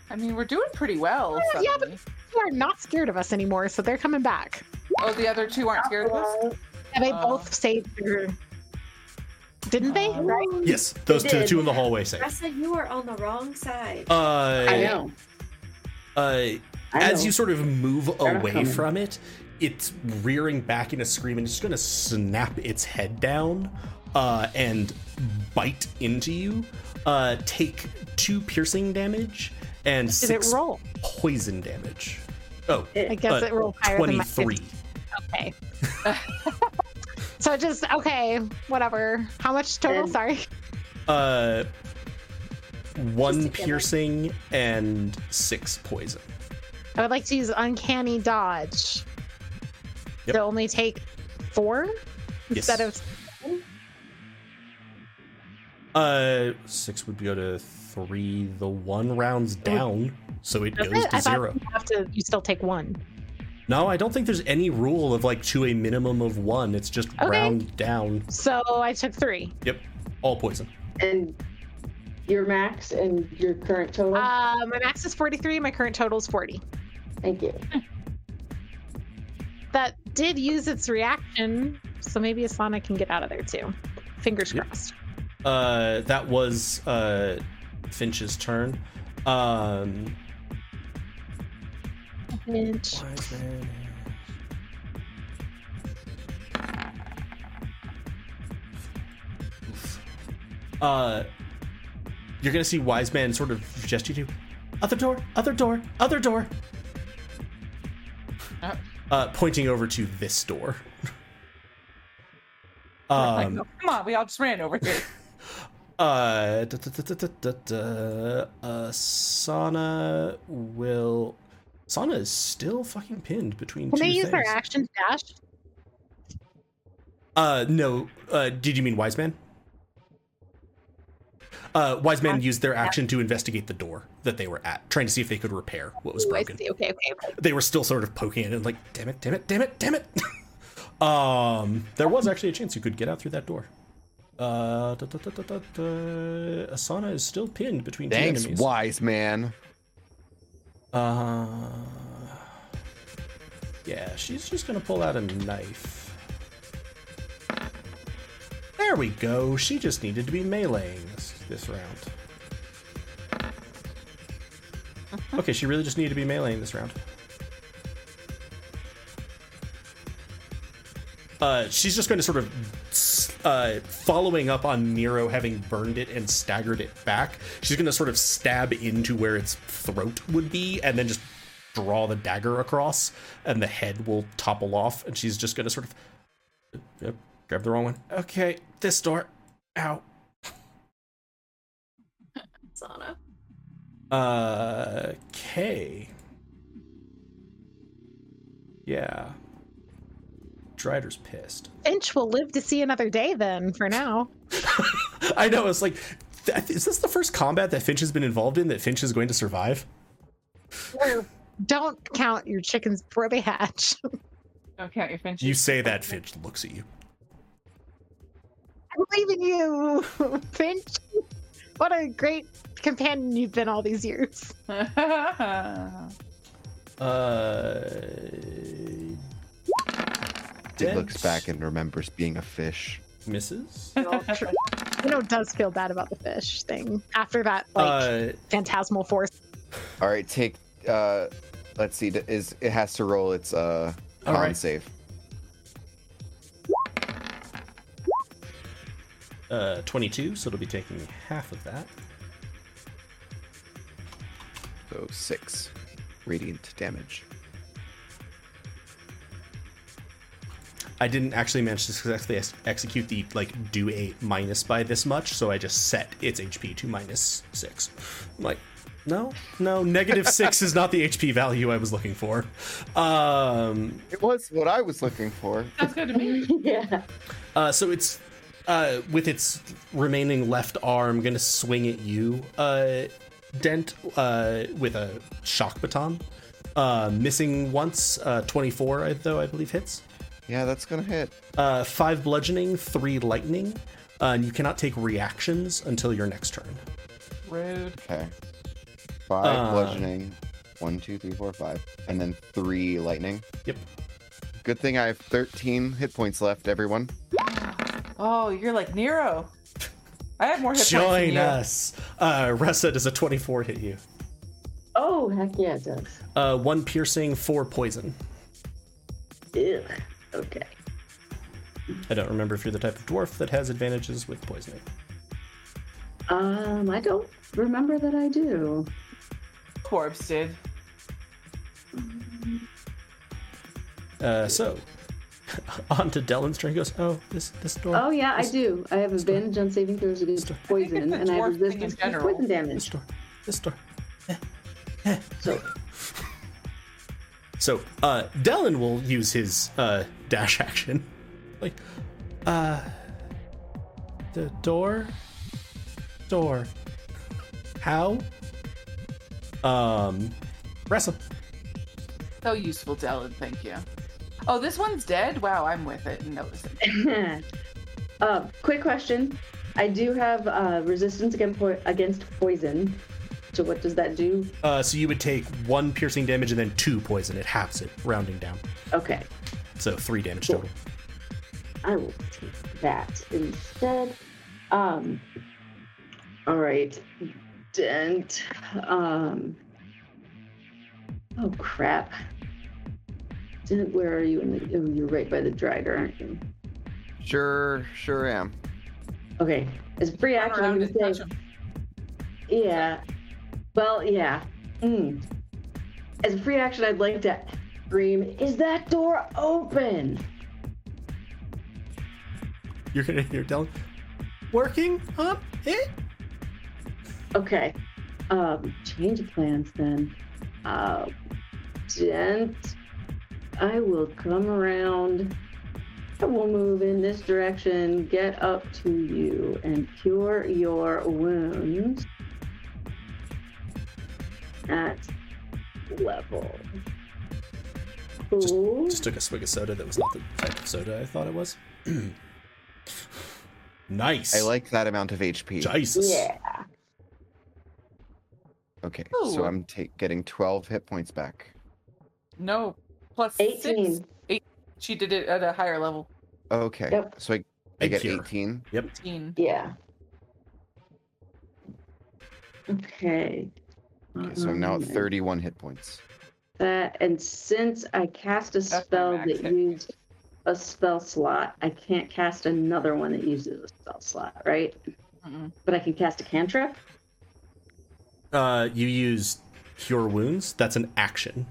I mean, we're doing pretty well. Yeah, yeah, but- suddenly. You are not scared of us anymore, so they're coming back. Oh, the other two aren't scared of us? And they Oh. both saved their. Didn't they? Oh. Right? Yes, those two, the did. two in the hallway say. Ressa, you are on the wrong side. Uh, I know. Uh, I as know. you sort of move They're away from it, it's rearing back in a scream and it's going to snap its head down uh, and bite into you. Uh, take two piercing damage and Did six it roll? poison damage. Oh, I guess uh, it rolled higher than my 23. Okay. so just okay, whatever. How much total? And- Sorry. Uh, one Just to get it. piercing and six poison. I would like to use uncanny dodge. Yep. To only take four instead Yes. of Uh, six would go to three. The one rounds down, so it Does goes it? to I thought zero. you have to. You still take one. No, I don't think there's any rule of like to a minimum of one. It's just Okay. round down. So I took three. Yep, all poison. And your max and your current total? Uh, my max is forty-three. My current total is forty. Thank you. That did use its reaction, so maybe Asana can get out of there too. Fingers Yep. crossed. Uh, that was uh Finch's turn. Um, Finch. wise man. Uh, you're gonna see wise man sort of gesture to other door, other door, other door. Uh. Uh, pointing over to this door. Like, Um, no, come on, we all just ran over here. uh, da, da, da, da, da, da, uh, Sana will. Sana is still fucking pinned between Can two they use their things. action to dash? Uh, no. Uh, did you mean Wise Man? Uh, Wise Man used their action to investigate the door that they were at, trying to see if they could repair what was Ooh, I broken. see. Okay, okay, okay. They were still sort of poking it and like, damn it, damn it, damn it, damn it. um, there was actually a chance you could get out through that door. Uh, da, da, da, da, da, da. Asana is still pinned between Thanks, two enemies. wise man. Uh, yeah, she's just gonna pull out a knife. There we go. She just needed to be meleeing this, this round. Okay, she really just needed to be meleeing this round. Uh, she's just going to sort of, uh, following up on Nero having burned it and staggered it back. She's going to sort of stab into where its throat would be, and then just draw the dagger across, and the head will topple off. And she's just going to sort of, yep, grab the wrong one. Okay, this door. Ow. Sana. Uh, K. Yeah. Drider's pissed. Finch will live to see another day then, for now. I know. It's like, th- is this the first combat that Finch has been involved in that Finch is going to survive? Or don't count your chickens before they hatch. Don't count your finches. You say that, Finch looks at you. I believe in you, Finch. What a great companion you've been all these years. Uh. It looks back and remembers being a fish. Misses. You know, does feel bad about the fish thing after that, like Uh, phantasmal force. All right, take. uh Let's see. Is it has to roll its uh All con right. save? uh, 22, so it'll be taking half of that. So six radiant damage. I didn't actually manage to successfully ex- execute the like do a minus by this much, so I just set its HP to minus six. I'm like, no, no, negative six is not the HP value I was looking for. Um, It was what I was looking for. Sounds good to me. yeah. uh, so it's uh, with its remaining left arm gonna swing at you, uh, Dent, uh, with a shock baton. Uh, missing once, uh, 24 though I believe hits. Yeah, that's gonna hit. Uh, five bludgeoning, three lightning, uh, and you cannot take reactions until your next turn. Rude. Okay. Five Uh, bludgeoning. One, two, three, four, five. And then three lightning. Yep. Good thing I have 13 hit points left, everyone. Oh, you're like Nero. I have more hit points than Join us. Uh, Ressa, does a 24 hit you? Oh, heck yeah, it does. Uh, one piercing, four poison. Ugh. Okay. I don't remember if you're the type of dwarf that has advantages with poisoning. Um, I don't remember that I do. Corpse did. Uh, so, on to Dellen's turn. He goes, oh, this this door. Oh yeah, I do. I have advantage on saving throws against Store. poison, and I have dwarf thing in resistance to general. poison This door. This door. So So, uh, Dellen will use his uh, dash action. Like, uh, the door, door. How? Um, wrestle. So useful, Dellen. Thank you. Oh, this one's dead? Wow, I'm with it and noticing. uh, quick question. I do have uh, resistance against, po- against poison. So what does that do? Uh, so you would take one piercing damage and then two poison. It halves it, rounding down. Okay, So three damage Cool. total. I will take that instead. Um. All right, dent. Um. Oh crap. Dent, where are you? In the? Oh, you're right by the dragger, aren't you? Sure, sure am. Okay. As a free action, I'm gonna and touch say. 'em. Yeah. Well, yeah. Mm. As a free action, I'd like to scream, "Is that door open?" You're gonna hear Dellen working on it. Okay. Um, change of plans then. Uh, Dent, I will come around. I will move in this direction, get up to you, and cure your wounds at level. Cool. Just took a swig of soda that was not the type of soda I thought it was. nice. I like that amount of HP. Jesus. yeah. Okay, Ooh. so I'm ta- getting 12 hit points back. No. Plus 18. Six. Eight. She did it at a higher level. Okay, Yep. so I, I get cure. 18. 18. Yeah. Okay. Okay, so I'm now at Um, 31 hit points. That and since I cast a my spell that used a spell slot, I can't cast another one that uses a spell slot, right? Mm-mm. But I can cast a cantrip. Uh, you use cure wounds. That's an action.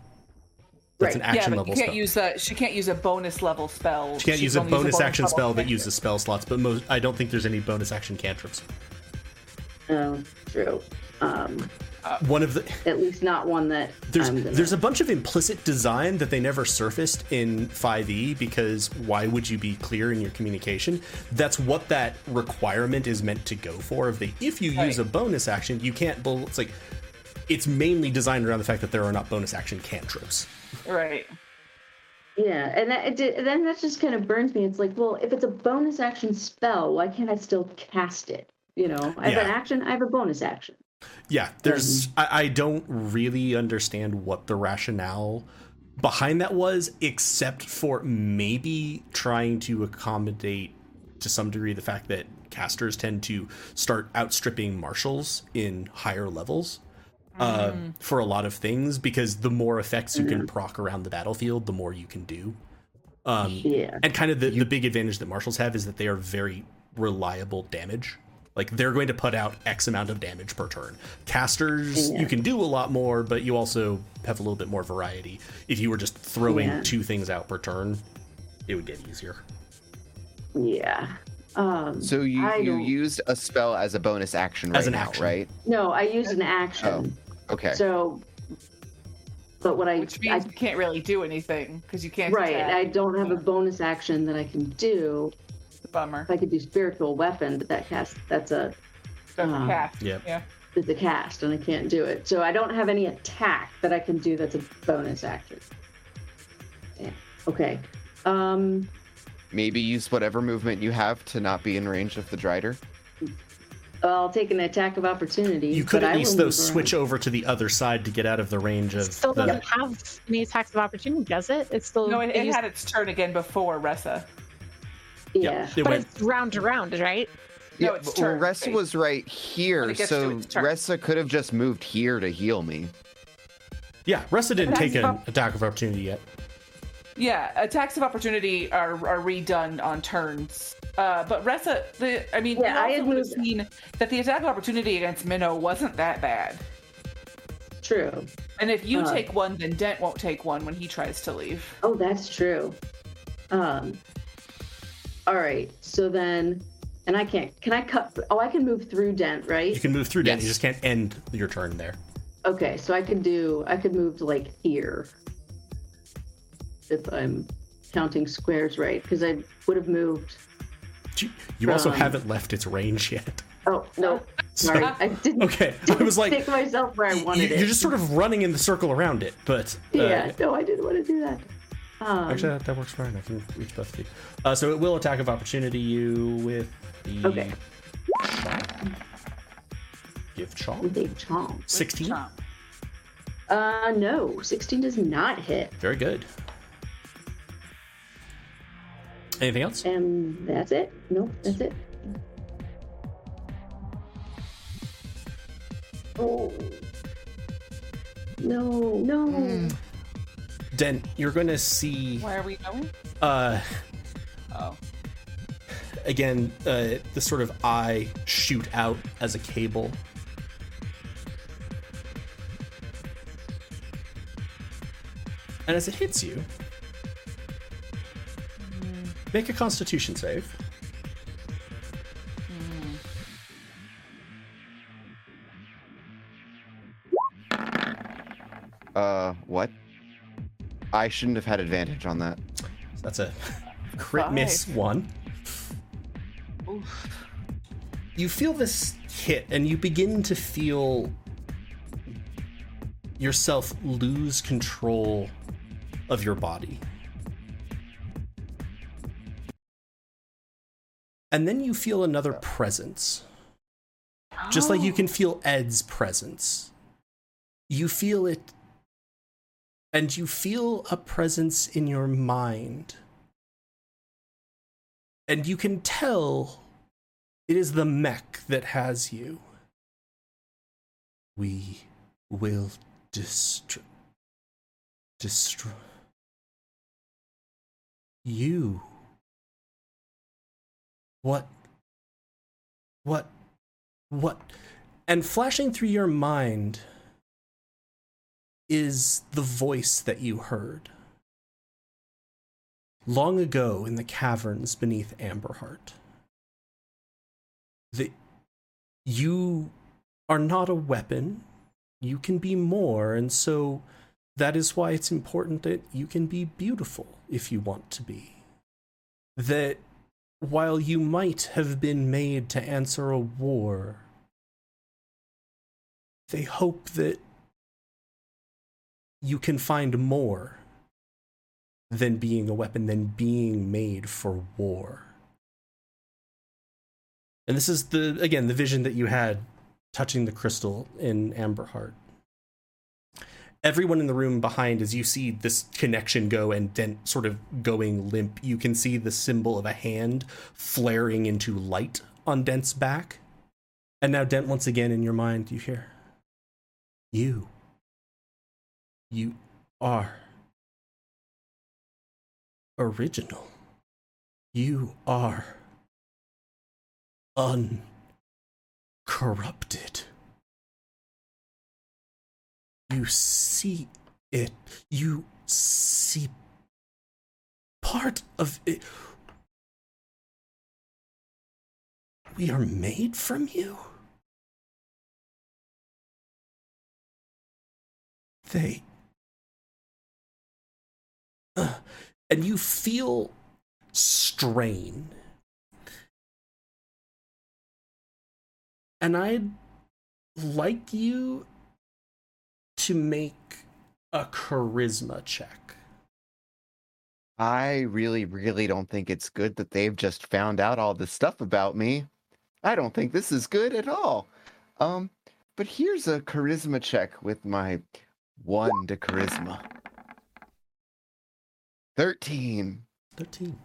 That's Right. an action yeah, but level you can't spell. use a. She can't use a bonus level spell. She can't She use can a bonus action level spell that uses spell slots, but most I don't think there's any bonus action cantrips. Oh, true. Um, Uh, one of the at least not one that there's I'm gonna... there's a bunch of implicit design that they never surfaced in 5e because why would you be clear in your communication? That's what that requirement is meant to go for. If they if you use a bonus action, you can't. bel- It's like it's mainly designed around the fact that there are not bonus action cantrips. Right. Yeah, and that, it, then that just kind of burns me. It's like, well, if it's a bonus action spell, why can't I still cast it? You know, I have an action, I have a bonus action. Yeah, there's. I, I don't really understand what the rationale behind that was, except for maybe trying to accommodate to some degree the fact that casters tend to start outstripping martials in higher levels uh, for a lot of things because the more effects you can proc around the battlefield, the more you can do. Um, Yeah. and kind of the, the big advantage that martials have is that they are very reliable damage. Like they're going to put out X amount of damage per turn. Casters, Yeah. you can do a lot more, but you also have a little bit more variety. If you were just throwing Yeah. two things out per turn, it would get easier. Yeah. Um, So you, I you don't- used a spell as a bonus action right As an now, action. right? no, I used an action. Okay. So, but what I, Which I means you can't really do anything because you can't. right, attack. I don't have a bonus action that I can do. It's a bummer. If I could do spiritual weapon, but that cast that's a That's um, cast. Yep. Yeah. it's a cast, and I can't do it. So I don't have any attack that I can do that's a bonus action. Yeah. Okay. Um. Maybe use whatever movement you have to not be in range of the Drider. I'll take an attack of opportunity. You could at least though switch around. over to the other side to get out of the range It of still the. doesn't have any attacks of opportunity, does it? It's still No, it, it used- had its turn again before Ressa. Yeah. It but went, it's round to round, right? No, yeah, it's but- well, Ressa based. was right here, it gets to so its. Ressa could have just moved here to heal me. yeah, Ressa didn't Attacks take an of- attack of opportunity yet. Yeah, attacks of opportunity are, are redone on turns. Uh, but Ressa, the I mean, Yeah, I had would have moved- seen that the attack of opportunity against Minnow wasn't that bad. True. And if you Uh. take one, then Dent won't take one when he tries to leave. Oh, that's true. Um. All right. So then, and I can't. Can I cut? Oh, I can move through Dent, right? You can move through that. You just can't end your turn there. Okay, so I could do. I could move to like here. If I'm counting squares right, because I would have moved. You- You also haven't left its range yet. Oh no, sorry, I didn't. Okay, I was like, stick myself where I wanted it. You're just sort of running in the circle around it, but uh, yeah, no, I didn't want to do that. Um, Actually, that, that works fine. I can reach both of you. Uh, so it will attack of opportunity you with the Okay. give chomp. big chomp. Sixteen. Chomp. Uh, no, sixteen does not hit, Very good. Anything else? and that's it. Nope, that's it. Oh. No, no. Den, you're going to see Where are we going? uh, Oh. again uh, the sort of eye shoot out as a cable. And as it hits you, make a Constitution save. Uh, what? I shouldn't have had advantage on that. That's a crit miss one. Oof. you feel this hit and you begin to feel yourself lose control of your body. And then you feel another presence. Just like you can feel Ed's presence. You feel it, and you feel a presence in your mind. And you can tell it is the mech that has you. We will destroy. Destroy. You. What? What? What? And flashing through your mind is the voice that you heard. Long ago in the caverns beneath Amberheart. The, you are not a weapon. You can be more, and so that is why it's important that you can be beautiful if you want to be. That while you might have been made to answer a war, they hope that you can find more than being a weapon, than being made for war. And this is the again the vision that you had touching the crystal in Amberheart. Everyone in the room behind, as you see this connection go and Dent sort of going limp, you can see the symbol of a hand flaring into light on Dent's back. And now, Dent, once again in your mind, you hear, You. You are original. You are uncorrupted. You see it. You see part of it. We are made from you. They. And you feel strain. And I'd like you to make a charisma check. I really, really don't think it's good that they've just found out all this stuff about me. I don't think this is good at all. Um, but here's a charisma check with my one to charisma. 13. 13.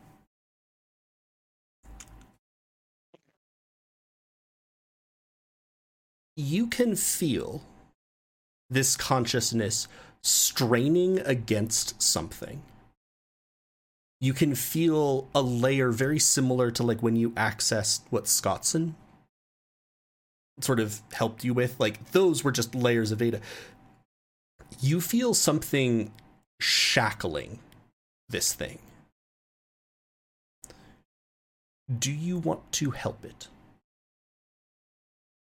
You can feel this consciousness straining against something. You can feel a layer very similar to like when you accessed what Scottson sort of helped you with. Like those were just layers of data. You feel something shackling this thing. Do you want to help it?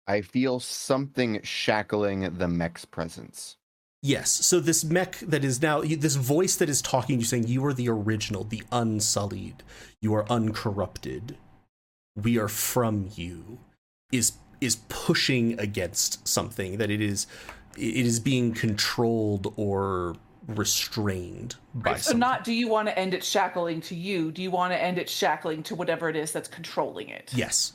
I feel something shackling the mech's presence. Yes. So this mech that is now this voice that is talking to you saying you are the original, the unsullied, you are uncorrupted. We are from you is is pushing against something that it is it is being controlled or restrained by Right, so something. not do you want to end it shackling to you? Do you want to end it shackling to whatever it is that's controlling it? Yes.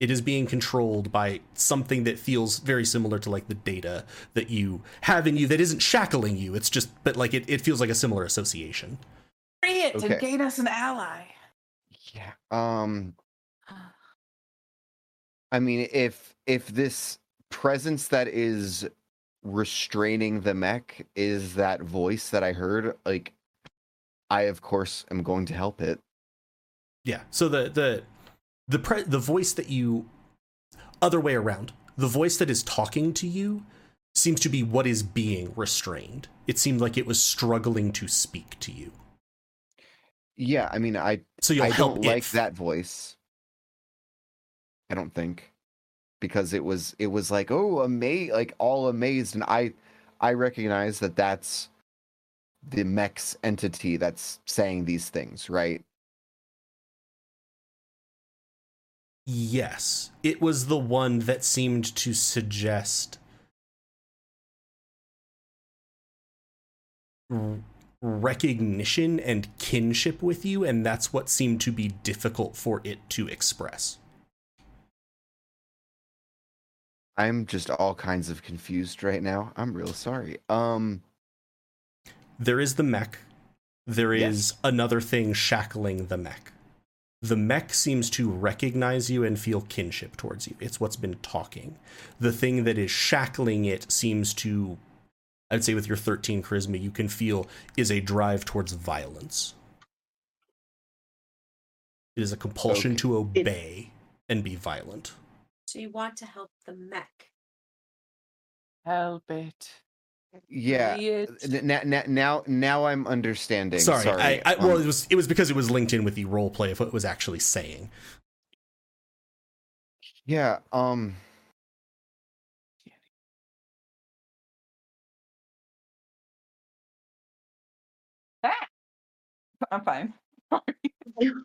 It is being controlled by something that feels very similar to like the data that you have in you that isn't shackling you. It's just, but like it, it feels like a similar association. Free it Okay. and gain us an ally. Yeah. Um I mean if if this presence that is restraining the mech is that voice that I heard, like I of course am going to help it. Yeah. So the the the pre- the voice that you other way around. The voice that is talking to you seems to be what is being restrained. It seemed like it was struggling to speak to you. Yeah, I mean I So you'll I help don't like f- that voice. I don't think because it was it was like oh amazed like all amazed and I I recognize that that's the mech's entity that's saying these things, right? Yes, it was the one that seemed to suggest recognition and kinship with you, and that's what seemed to be difficult for it to express. I'm just all kinds of confused right now. I'm real sorry. Um There is the mech, there is Yes. another thing shackling the mech. The mech seems to recognize you and feel kinship towards you. It's what's been talking. The thing that is shackling it seems to, I'd say, with your 13 charisma, you can feel is a drive towards violence. It is a compulsion Okay. to obey and be violent. So you want to help the mech. Help it. yeah. Now, now, now, now I'm understanding. Sorry, Sorry. I, I, well, Um, it was it was because it was linked in with the role play of what it was actually saying. yeah. Um. Ah! I'm fine.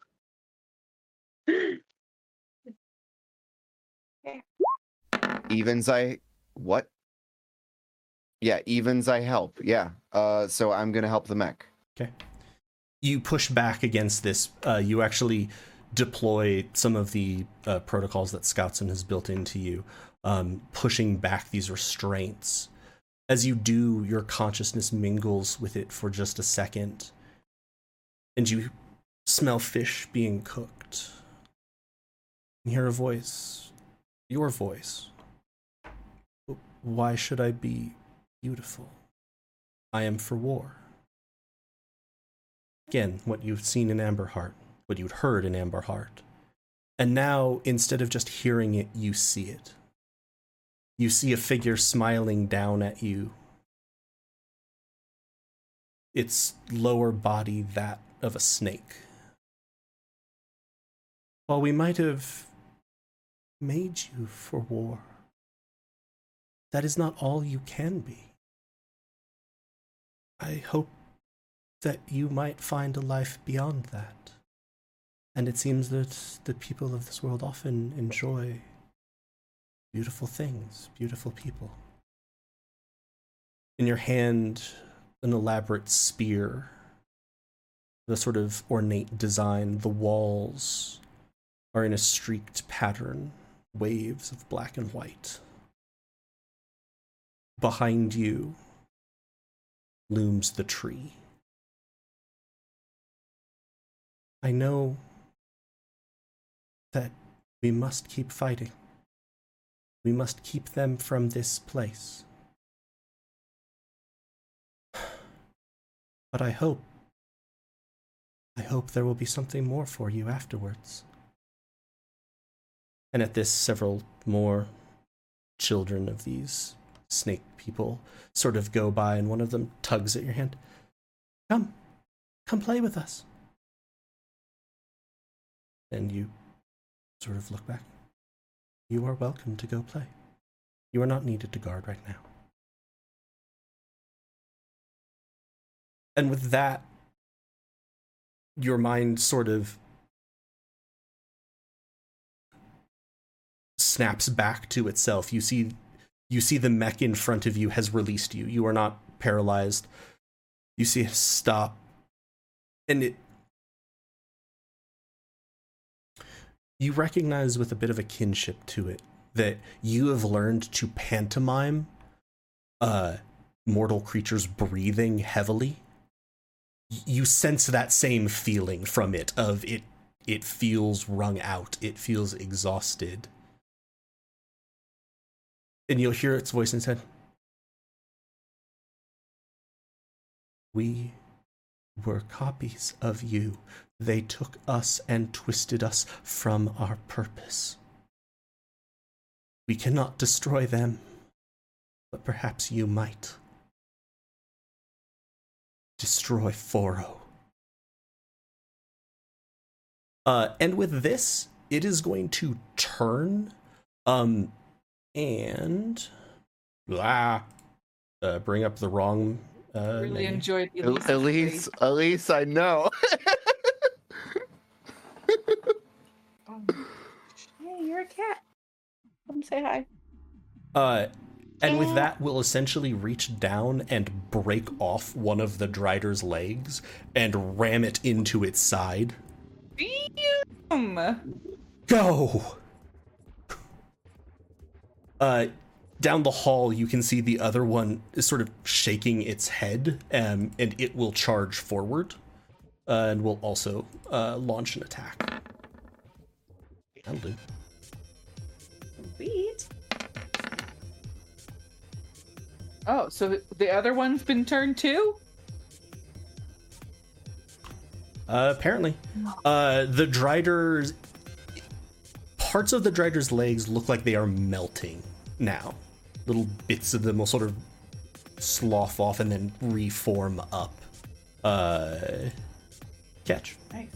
Evens. I what? Yeah. Evens. I help. Yeah. Uh. So I'm gonna help the mech. Okay. You push back against this. Uh, you actually deploy some of the uh, protocols that Scoutson has built into you, um, pushing back these restraints. As you do, your consciousness mingles with it for just a second, and you smell fish being cooked. You hear a voice, your voice. Why should I be beautiful? I am for war. Again, what you've seen in Amber Heart, what you'd heard in Amber Heart. And now, instead of just hearing it, you see it. You see a figure smiling down at you. Its lower body that of a snake. While we might have made you for war, that is not all you can be. I hope that you might find a life beyond that. And it seems that the people of this world often enjoy beautiful things, beautiful people. In your hand, an elaborate spear, the sort of ornate design, the walls are in a streaked pattern, waves of black and white. Behind you looms the tree. I know that we must keep fighting. We must keep them from this place. But I hope, I hope there will be something more for you afterwards. And at this, several more children of these snake people sort of go by, and one of them tugs at your hand. Come, come play with us. And you sort of look back. You are welcome to go play. You are not needed to guard right now. And with that, your mind sort of snaps back to itself. You see you see the mech in front of you has released you. You are not paralyzed. You see stop. And it you recognize with a bit of a kinship to it that you have learned to pantomime uh mortal creatures breathing heavily you sense that same feeling from it of it it feels wrung out it feels exhausted and you'll hear its voice instead we were copies of you they took us and twisted us from our purpose. We cannot destroy them, but perhaps you might. Destroy Foro. Uh, and with this, it is going to turn, um, and ah, uh, bring up the wrong. Uh, really menu. enjoyed At at least, at least I know. Hey, you're a cat. Come say hi. Uh, and with that, we'll essentially reach down and break off one of the Drider's legs and ram it into its side. Damn. Go! Uh, down the hall, you can see the other one is sort of shaking its head, um, and it will charge forward, uh, and will also uh, launch an attack. That'll do. Sweet. Oh, so the- the other one's been turned too? Uh, apparently, uh, the Drider's parts of the Drider's legs look like they are melting now. Little bits of them will sort of slough off and then reform up. Uh, catch. Nice.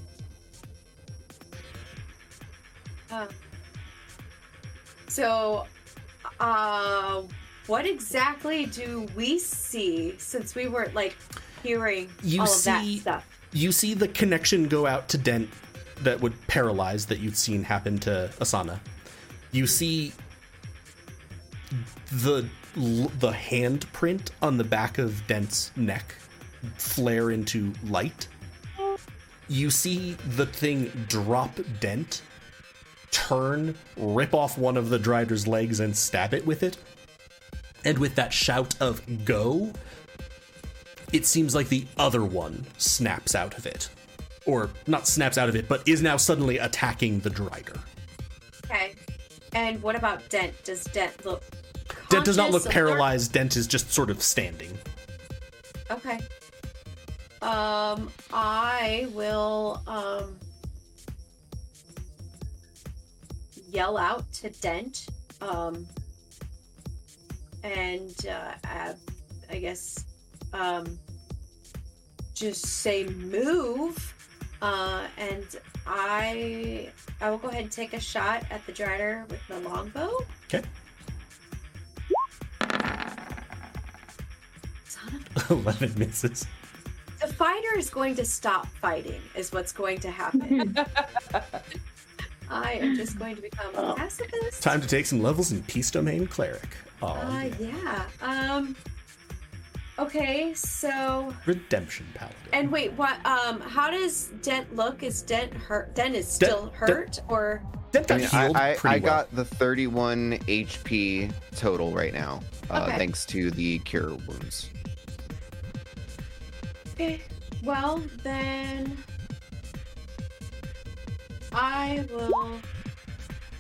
Uh, so, uh, what exactly do we see since we weren't like hearing You all see- of that stuff? You see the connection go out to Dent that would paralyze that you'd seen happen to Asana. You see the the handprint on the back of Dent's neck flare into light. You see the thing drop Dent, turn, rip off one of the Drider's legs and stab it with it. And with that shout of go, it seems like the other one snaps out of it. Or not snaps out of it, but is now suddenly attacking the Drider. Okay. And what about Dent? Does Dent look? Dent does not look paralyzed, Dent is just sort of standing. Okay. Um, I will. Um. yell out to Dent, um, and uh, I, I guess um, just say move, uh, and I I will go ahead and take a shot at the Drider with the longbow. Okay. 11 misses. the fighter is going to stop fighting is what's going to happen i am just going to become a pacifist Time to take some levels in Peace Domain Cleric. Oh, uh, yeah. yeah um okay so Redemption Paladin. and wait what um how does dent look is dent hurt dent is still Dent- hurt or That I, got mean, healed I, I, pretty I well. got the 31 HP total right now, uh, Okay. thanks to the cure wounds. Okay well then i will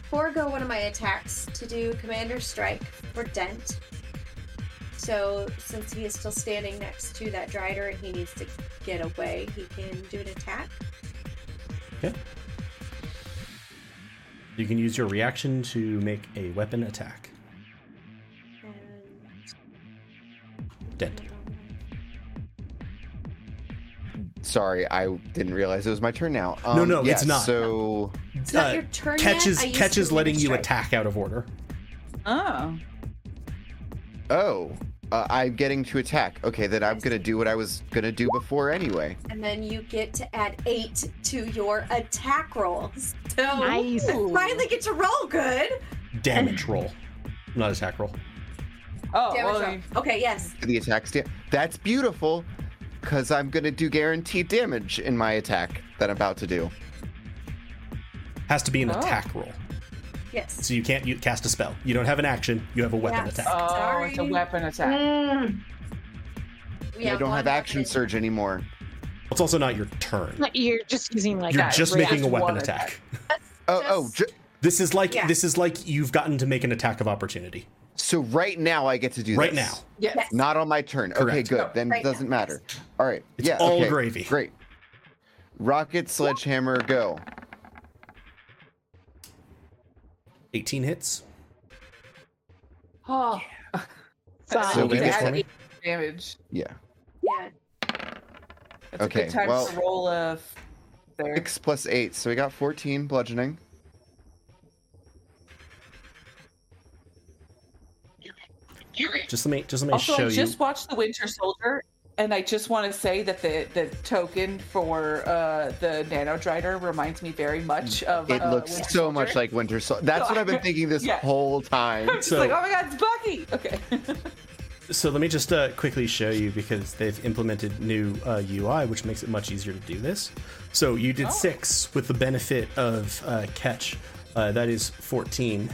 forego one of my attacks to do commander strike for dent so since he is still standing next to that drider and he needs to get away he can do an attack Okay. You can use your reaction to make a weapon attack. and Dent. Sorry, I didn't realize it was my turn now. No, Um, no, it's yeah, not. So, it's not Uh, your turn catches yet. Catches letting you attack out of order. Oh. oh, uh, I'm getting to attack. Okay, then I'm gonna do what I was gonna do before anyway. and then you get to add eight to your attack rolls so Nice. I finally get to roll good Damage roll, not attack roll. Oh, Damage well, roll. okay yes the attack stand. That's beautiful, because I'm gonna do guaranteed damage in my attack that I'm about to do. Has to be an Oh. attack roll, yes so you can't you cast a spell. You don't have an action. You have a weapon Yes. attack. Oh, it's a weapon attack. Mm. We I don't have action weapon. surge anymore. It's also not your turn. You're just using like You're Yeah, just making a weapon one attack. Oh, oh, ju- This is like Yeah. this is like you've gotten to make an attack of opportunity so right now I get to do this. right this. now. Yes. Not on my turn. Okay, good. No, then right it doesn't now, matter. All right. It's yeah. all okay, gravy. Great. Rocket sledgehammer, go. 18 hits. Oh. Solid. So we to get add for me? eight damage. Yeah. yeah That's Okay, a good time well- to roll a f- there. Six plus eight, so we got fourteen bludgeoning. Just let me just let me Also, show I just you. watched The Winter Soldier, and I just want to say that the the token for uh, the Nano Drider reminds me very much of. It uh, looks Winter so much like Winter Soldier. That's what I've been thinking this Yeah. whole time. I'm just So- like, oh my god, it's Bucky. Okay. So let me just uh, quickly show you because they've implemented new uh, UI, which makes it much easier to do this. So you did Oh. six with the benefit of uh, catch. Uh, that is 14.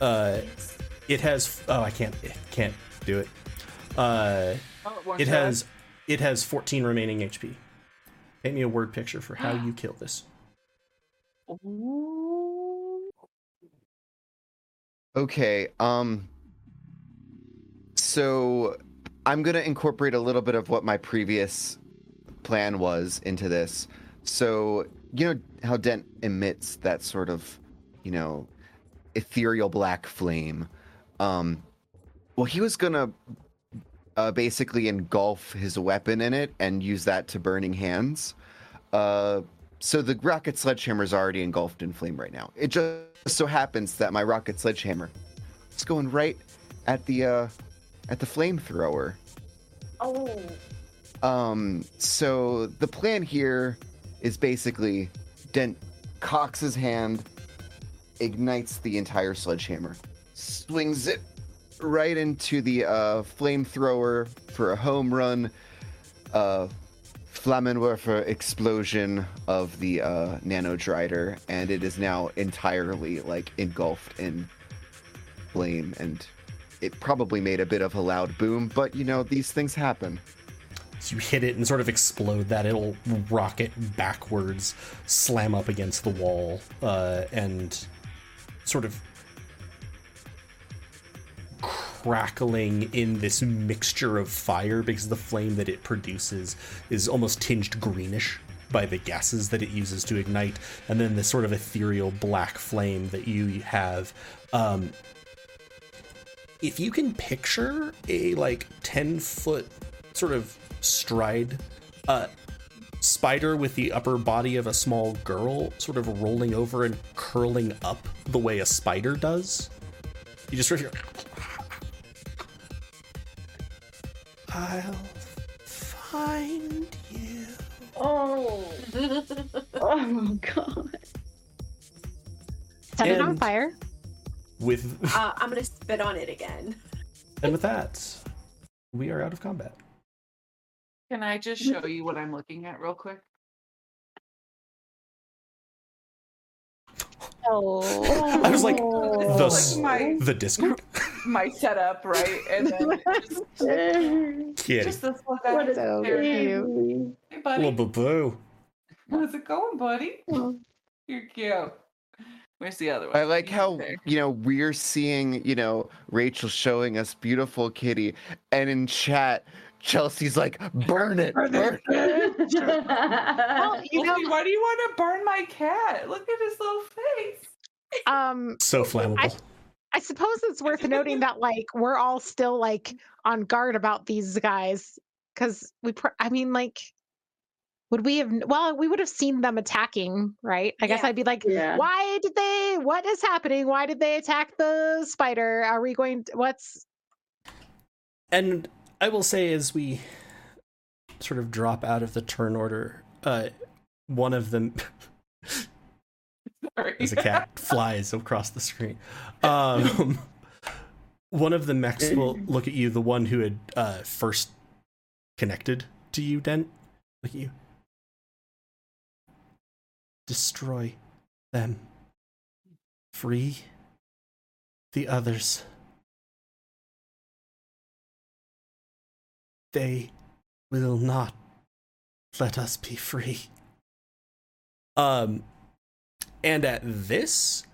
Uh, it has. Oh, I can't. It can't do it. Uh, Oh, one it shot. has. It has 14 remaining HP. Paint me a word picture for how you kill this. Okay. Um. So I'm gonna incorporate a little bit of what my previous plan was into this. So you know how Dent emits that sort of, you know, ethereal black flame. Um. Well, he was gonna uh, basically engulf his weapon in it and use that to burning hands. Uh. So the rocket sledgehammer is already engulfed in flame right now. It just so happens that my rocket sledgehammer is going right at the uh, at the flamethrower. oh Um, so the plan here is basically Dent cocks his hand, ignites the entire sledgehammer, swings it right into the uh, flamethrower for a home run. Uh, Flammenwerfer explosion of the uh, nano drider, and it is now entirely like engulfed in flame, and it probably made a bit of a loud boom. But you know, these things happen. So you hit it and sort of explode that. It'll rocket backwards, slam up against the wall, uh, and sort of crackling in this mixture of fire because the flame that it produces is almost tinged greenish. by the gases that it uses to ignite, and then this sort of ethereal black flame that you have. Um, if you can picture a like 10 foot sort of stride uh, spider with the upper body of a small girl sort of rolling over and curling up the way a spider does, you just sort of I'll find you. Oh. oh god. Set it on And- fire. With uh, I'm gonna spit on it again. and with that, we are out of combat. Can I just show you what I'm looking at real quick? Oh. I was like, the This like my the Discord. My setup, right? And then just, Kitty, just this little guy. What is So cute. Hey, little buddy. boo boo. How's it going, buddy? You're cute. Where's the other one? I like how there. you know we're seeing you know Rachel showing us beautiful kitty, and in chat Chelsea's like, "Burn it, burn it." Well, you know, why do you want to burn my cat? Look at his little face. um, So flammable. I suppose it's worth noting that like we're all still like on guard about these guys because we. Pr- I mean, like, would we have? Well, we would have seen them attacking, right? I guess I'd be like, yeah. why did they? What is happening? Why did they attack the spider? Are we going? To, what's? And I will say, as we sort of drop out of the turn order, uh, one of them, Sorry. as a cat flies across the screen, um, one of the mechs will look at you, the one who had uh, first connected to you, Dent. Look at you. Destroy them. Free the others. They will not let us be free. Um, and at this,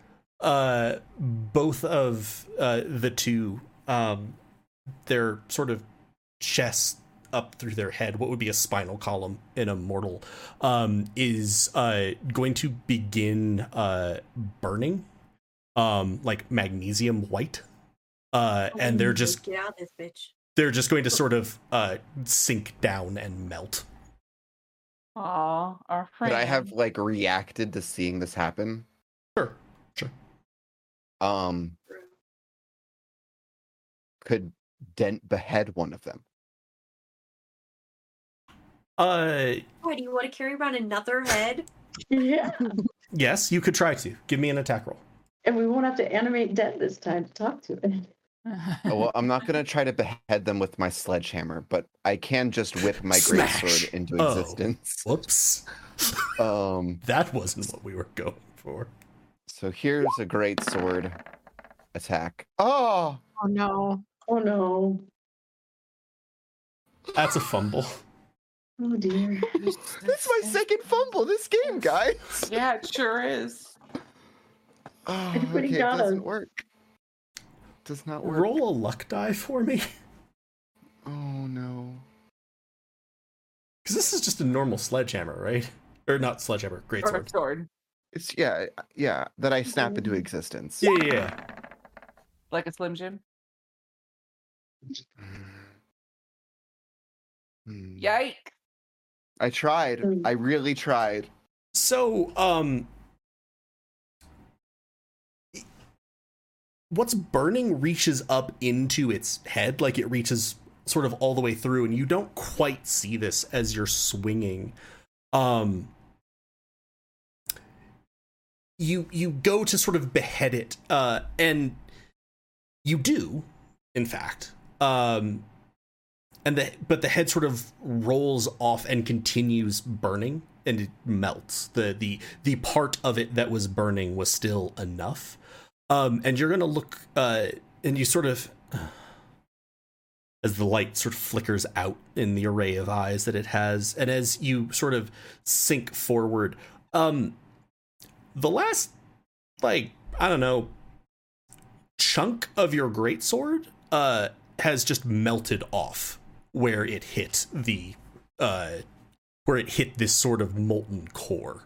uh, both of uh, the two, um, their sort of chest up through their head, what would be a spinal column in a mortal, um, is uh, going to begin uh, burning, um, like magnesium white. Uh, and they're just get out of this bitch. they're just going to sort of uh, sink down and melt. Aw, our friend. Could I have like reacted to seeing this happen? Sure, sure. Um, could Dent behead one of them? Uh, Why do you want to carry around another head? Yeah. yes, you could try to give me an attack roll. And we won't have to animate Dent this time to talk to it. Oh, well, I'm not gonna try to behead them with my sledgehammer, but I can just whip my Smash. greatsword into Oh. existence. Whoops, Um, that wasn't what we were going for. so here's a greatsword attack. Oh, Oh no! Oh no. That's a fumble. Oh dear. this is my second fumble this game, guys. Yeah, it sure is. Oh, Everybody okay, it got doesn't him. work. Does not work. Roll a luck die for me, Oh no. because this is just a normal sledgehammer, right? Or not sledgehammer, great Or a sword. sword. It's yeah, yeah, that I snap into existence. Yeah, yeah, yeah. Like a Slim Jim. Hmm. Yike. I tried. Mm. I really tried. So, um, what's burning reaches up into its head, like it reaches sort of all the way through, and you don't quite see this as you're swinging. Um, you you go to sort of behead it, uh, and you do, in fact. Um, and the but the head sort of rolls off and continues burning and it melts the the the part of it that was burning was still enough um and you're gonna look uh and you sort of as the light sort of flickers out in the array of eyes that it has and as you sort of sink forward um the last like i don't know chunk of your greatsword uh has just melted off where it hit the uh where it hit this sort of molten core.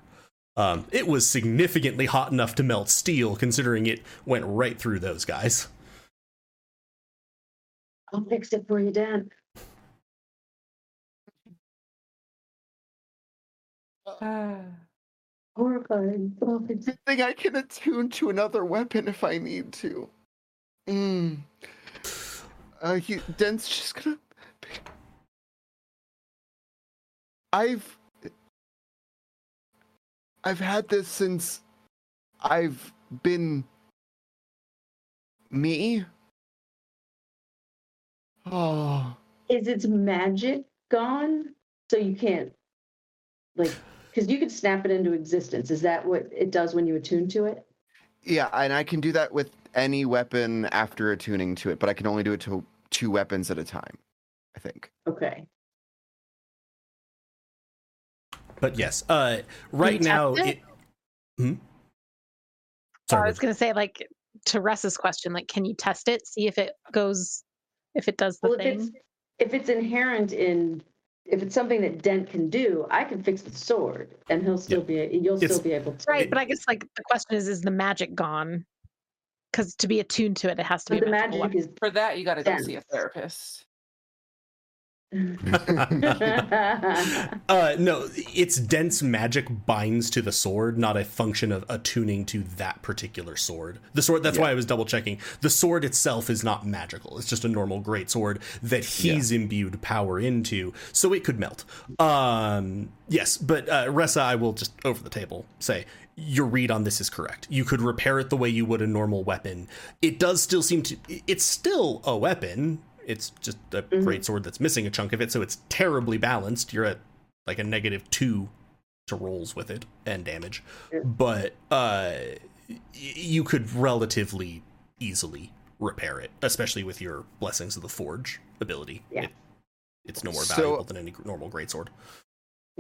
Um, it was significantly hot enough to melt steel, considering it went right through those guys. I'll fix it for you, Dan. Ah. Horrifying. I'll fix it. Good thing I can attune to another weapon if I need to. Mm. Uh, he, Dent's just gonna. I've. I've had this since I've been me. Oh, Is its magic gone? So you can't, like, because you could snap it into existence. Is that what it does when you attune to it? yeah, and I can do that with any weapon after attuning to it, but I can only do it to two weapons at a time. I think. Okay. But yes, uh, right now it? it. Hmm? So I was gonna say, like, to Russ's question, like, can you test it, see if it goes, if it does the Well, if thing? it's if it's inherent in if it's something that Dent can do, I can fix the sword, and he'll still be you'll It's- still be able to. Right, but I guess like the question is, is the magic gone? Because to be attuned to it, it has to But be the magic weapon. is. For that, you got to go see a therapist. uh, no, its Dent's magic binds to the sword, not a function of attuning to that particular sword. The sword. That's why I was double checking. The sword itself is not magical. It's just a normal great sword that he's imbued power into, so it could melt. Um, yes, but uh, Ressa, I will just over the table say your read on this is correct. You could repair it the way you would a normal weapon. It does still seem to. It's still a weapon. It's just a great sword that's missing a chunk of it, so it's terribly balanced. You're at like a negative two to rolls with it and damage, Yeah. but uh, y- you could relatively easily repair it, especially with your blessings of the forge ability. Yeah. It- it's no more So- valuable than any normal greatsword.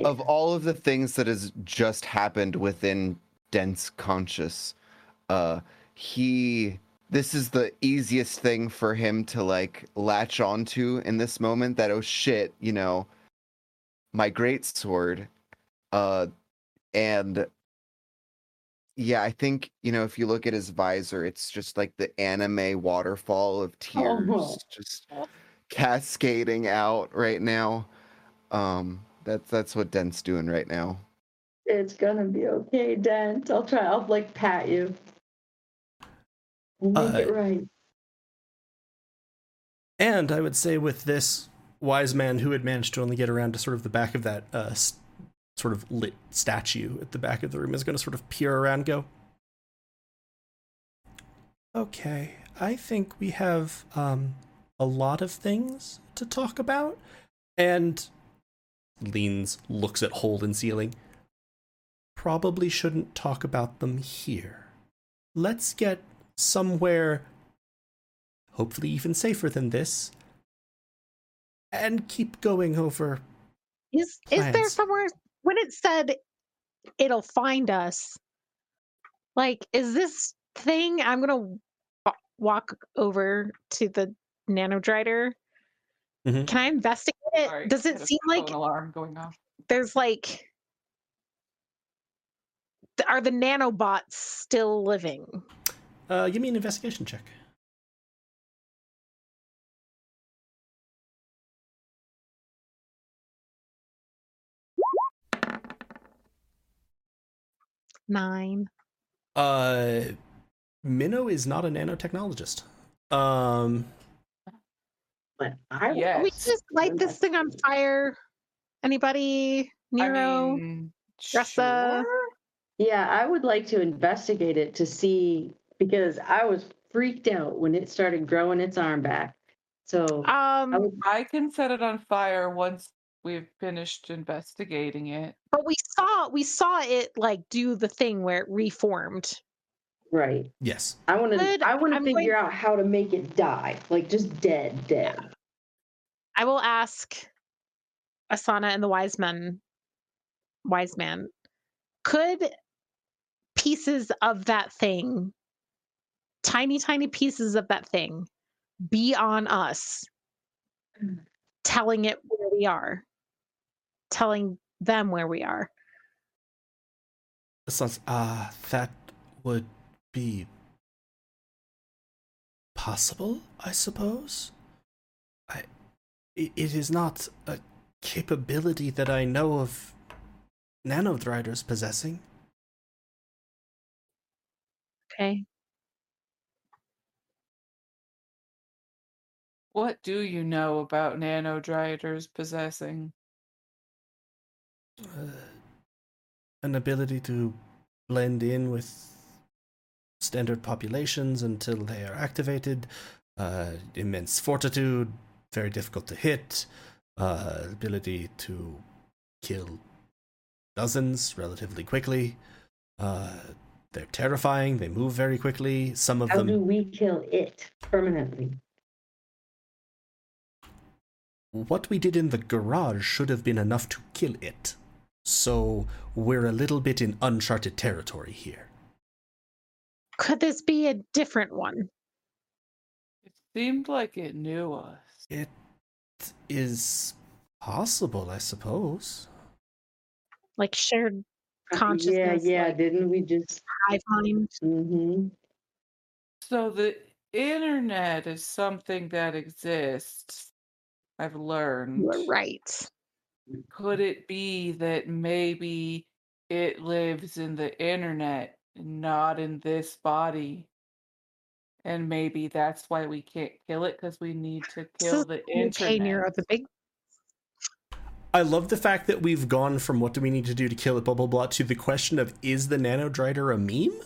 of all of the things that has just happened within Dent's conscious uh he this is the easiest thing for him to like latch onto in this moment that oh shit you know my great sword uh and yeah i think you know if you look at his visor it's just like the anime waterfall of tears Oh. just cascading out right now um that's that's what dent's doing right now It's gonna be okay, Dent. I'll try. I'll like pat you. We'll make Uh, it right. And I would say with this wise man who had managed to only get around to sort of the back of that uh, s- sort of lit statue at the back of the room is going to sort of peer around and go, Okay, I think we have um, a lot of things to talk about. And leans, looks at hole in ceiling. Probably shouldn't talk about them here. Let's get somewhere hopefully even safer than this, and keep going over. Is is there somewhere when it said it'll find us? Like, is this thing? I'm gonna wa- walk over to the nanodrider. Mhm. Can I investigate it? Sorry, Does it seem like alarm going off? there's like are the nanobots still living? Uh, give me an investigation check. Nine. Uh, Minnow is not a nanotechnologist. Um, But I Yeah. We just light this thing on fire? Anybody? Nero? I mean, Dressa? sure. Yeah, I would like to investigate it to see because I was freaked out when it started growing its arm back. So um, I would, I can set it on fire once we've finished investigating it. but we saw we saw it like do the thing where it reformed. right. yes. I want to. I want to figure going- out how to make it die, like just dead, dead. I will ask Asana and the wise men, wise man, could pieces of that thing, tiny, tiny pieces of that thing, be on us, telling it where we are, telling them where we are. Sounds ah, that would be possible, I suppose. I i- it is not a capability that I know of nanodriders possessing. Okay. What do you know about nanodriders possessing? Uh, an ability to blend in with standard populations until they are activated, uh, immense fortitude, very difficult to hit, uh, ability to kill dozens relatively quickly. Uh, they're terrifying. They move very quickly. Some of How them. How do we kill it permanently? What we did in the garage should have been enough to kill it. So we're a little bit in uncharted territory here. Could this be a different one? It seemed like it knew us. It is possible, I suppose. Like shared Uh, Yeah, yeah. like- Didn't we just? hive mind? hmm So the internet is something that exists. I've learned. You are right. Could it be that maybe it lives in the internet, not in this body? And maybe that's why we can't kill it because we need to kill So, the Okay, internet. Nero, the big I love the fact that we've gone from what do we need to do to kill it, blah blah blah, to the question of is the nanodrider a meme?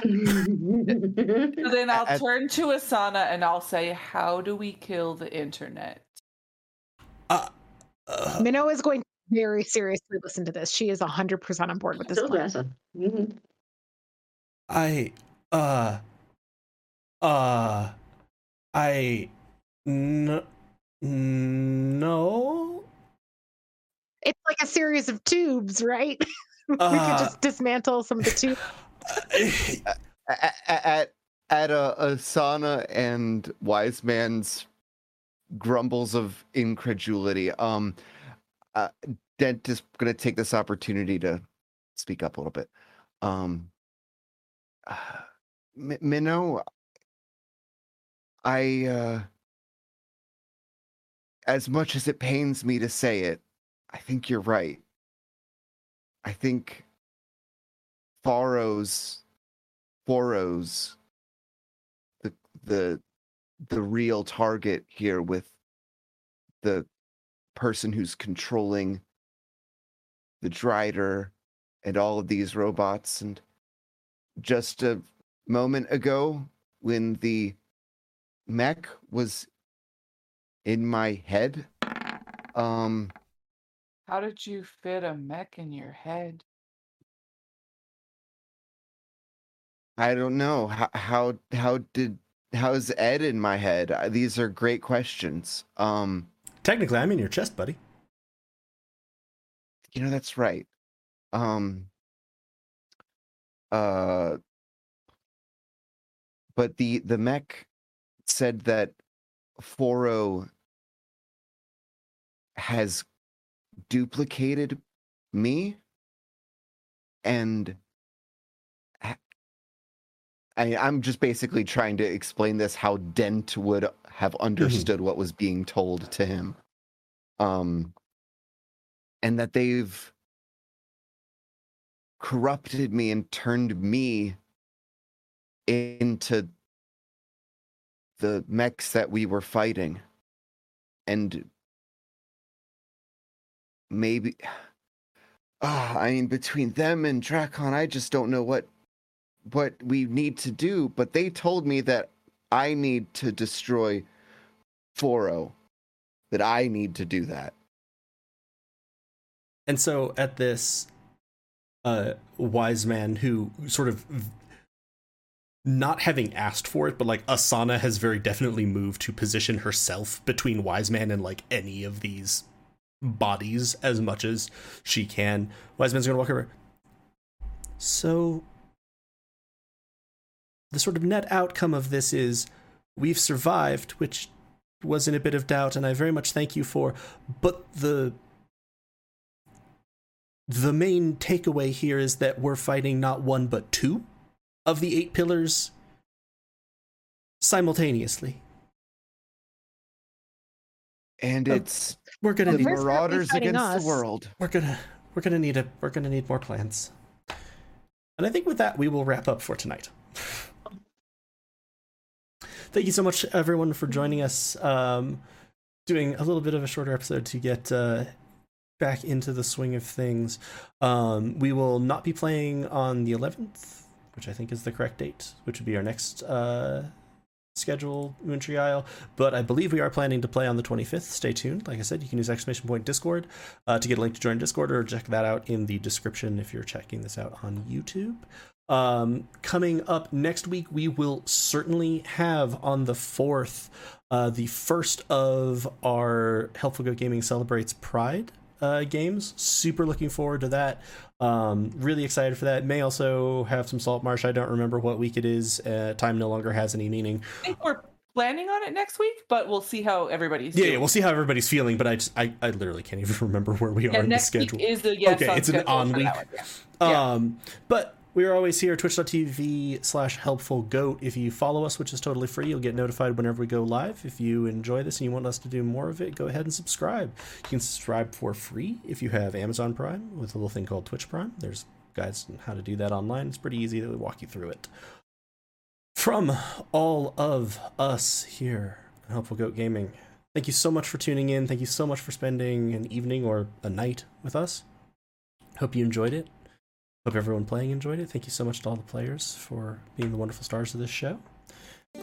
So then I'll At- turn to Asana and I'll say, How do we kill the internet? Uh, uh, Minnow is going to very seriously listen to this. She is 100% on board with this plan. Ressa. hmm I uh uh I n- no It's like a series of tubes, right? we could Uh, just dismantle some of the tubes. At at, at a Asana and Wise Man's grumbles of incredulity, um, uh, Dent is going to take this opportunity to speak up a little bit. Um, uh, Minnow, I, uh, as much as it pains me to say it, I think you're right. I think Faro's Foros the the the real target here with the person who's controlling the Drider and all of these robots and just a moment ago when the mech was in my head um How did you fit a mech in your head? I don't know how how how did how's Ed in my head? These are great questions. Um, technically I'm in your chest, buddy. you know that's right. Um, uh, but the the mech said that Foro has duplicated me and I, I'm just basically trying to explain this how Dent would have understood what was being told to him. Um, and that they've corrupted me and turned me into the mechs that we were fighting. And maybe Ah, I mean between them and Dracon, I just don't know what what we need to do, but they told me that I need to destroy Foro. That I need to do that. And so at this uh wise man who sort of not having asked for it, but like Asana has very definitely moved to position herself between wise man and like any of these bodies as much as she can. Wise man's gonna walk over. So the sort of net outcome of this is we've survived, which was in a bit of doubt, and I very much thank you for. But the the main takeaway here is that we're fighting not one but two of the eight pillars simultaneously. And Oh, it's We're gonna the need Marauders marauders against us? the world. we're gonna we're gonna need a we're gonna need more plans. And I think with that we will wrap up for tonight. Thank you so much everyone for joining us. Um, doing a little bit of a shorter episode to get uh, back into the swing of things. Um, we will not be playing on the 11th, which I think is the correct date, which would be our next uh, scheduled Moontree But I believe we are planning to play on the 25th. Stay tuned. Like I said, you can use exclamation point Discord uh, to get a link to join Discord or check that out in the description if you're checking this out on YouTube. Um, coming up next week, we will certainly have on the 4th uh, the first of our Helpful Goat Gaming Celebrates Pride uh, games. Super looking forward to that. Um, really excited for that. May also have some Salt Marsh. I don't remember what week it is. Uh, time no longer has any meaning. I think we're planning on it next week, but we'll see how everybody's Yeah, doing. yeah, we'll see how everybody's feeling, but I just I, I literally can't even remember where we are Yeah, in the schedule. week is the yes Okay, it's an on week. one. Yeah. Um, but we are always here, twitch.tv slash helpful goat. If you follow us, which is totally free, you'll get notified whenever we go live. If you enjoy this and you want us to do more of it, go ahead and subscribe. You can subscribe for free if you have Amazon Prime with a little thing called Twitch Prime. There's guides on how to do that online. It's pretty easy to walk you through it. From all of us here Helpful Goat Gaming, thank you so much for tuning in. Thank you so much for spending an evening or a night with us. Hope you enjoyed it. Hope everyone playing enjoyed it. Thank you so much to all the players for being the wonderful stars of this show.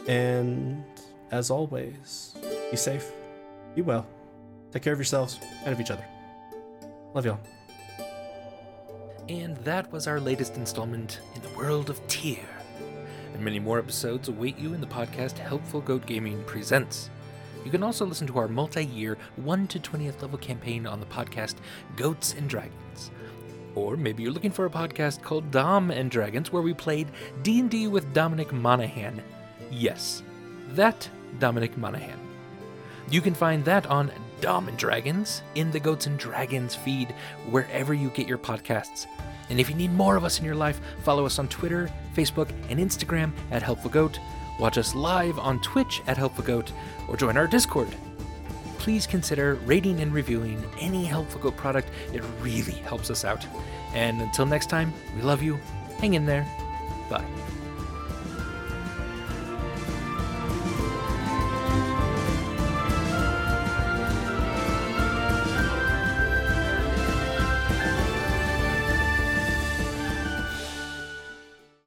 And as always, be safe, be well, take care of yourselves and of each other. Love y'all. And that was our latest installment in the world of Tyr. And many more episodes await you in the podcast Helpful Goat Gaming Presents. You can also listen to our multi year 1 to 20th level campaign on the podcast Goats and Dragons. Or maybe you're looking for a podcast called Dom and Dragons where we played D&D with Dominic Monaghan. Yes, that Dominic Monaghan. You can find that on Dom and Dragons in the Goats and Dragons feed wherever you get your podcasts. And if you need more of us in your life, follow us on Twitter, Facebook, and Instagram at Helpful Goat. Watch us live on Twitch at Helpful Goat, or join our Discord. Please consider rating and reviewing any Helpful Goat product. It really helps us out. And until next time, we love you. Hang in there. Bye.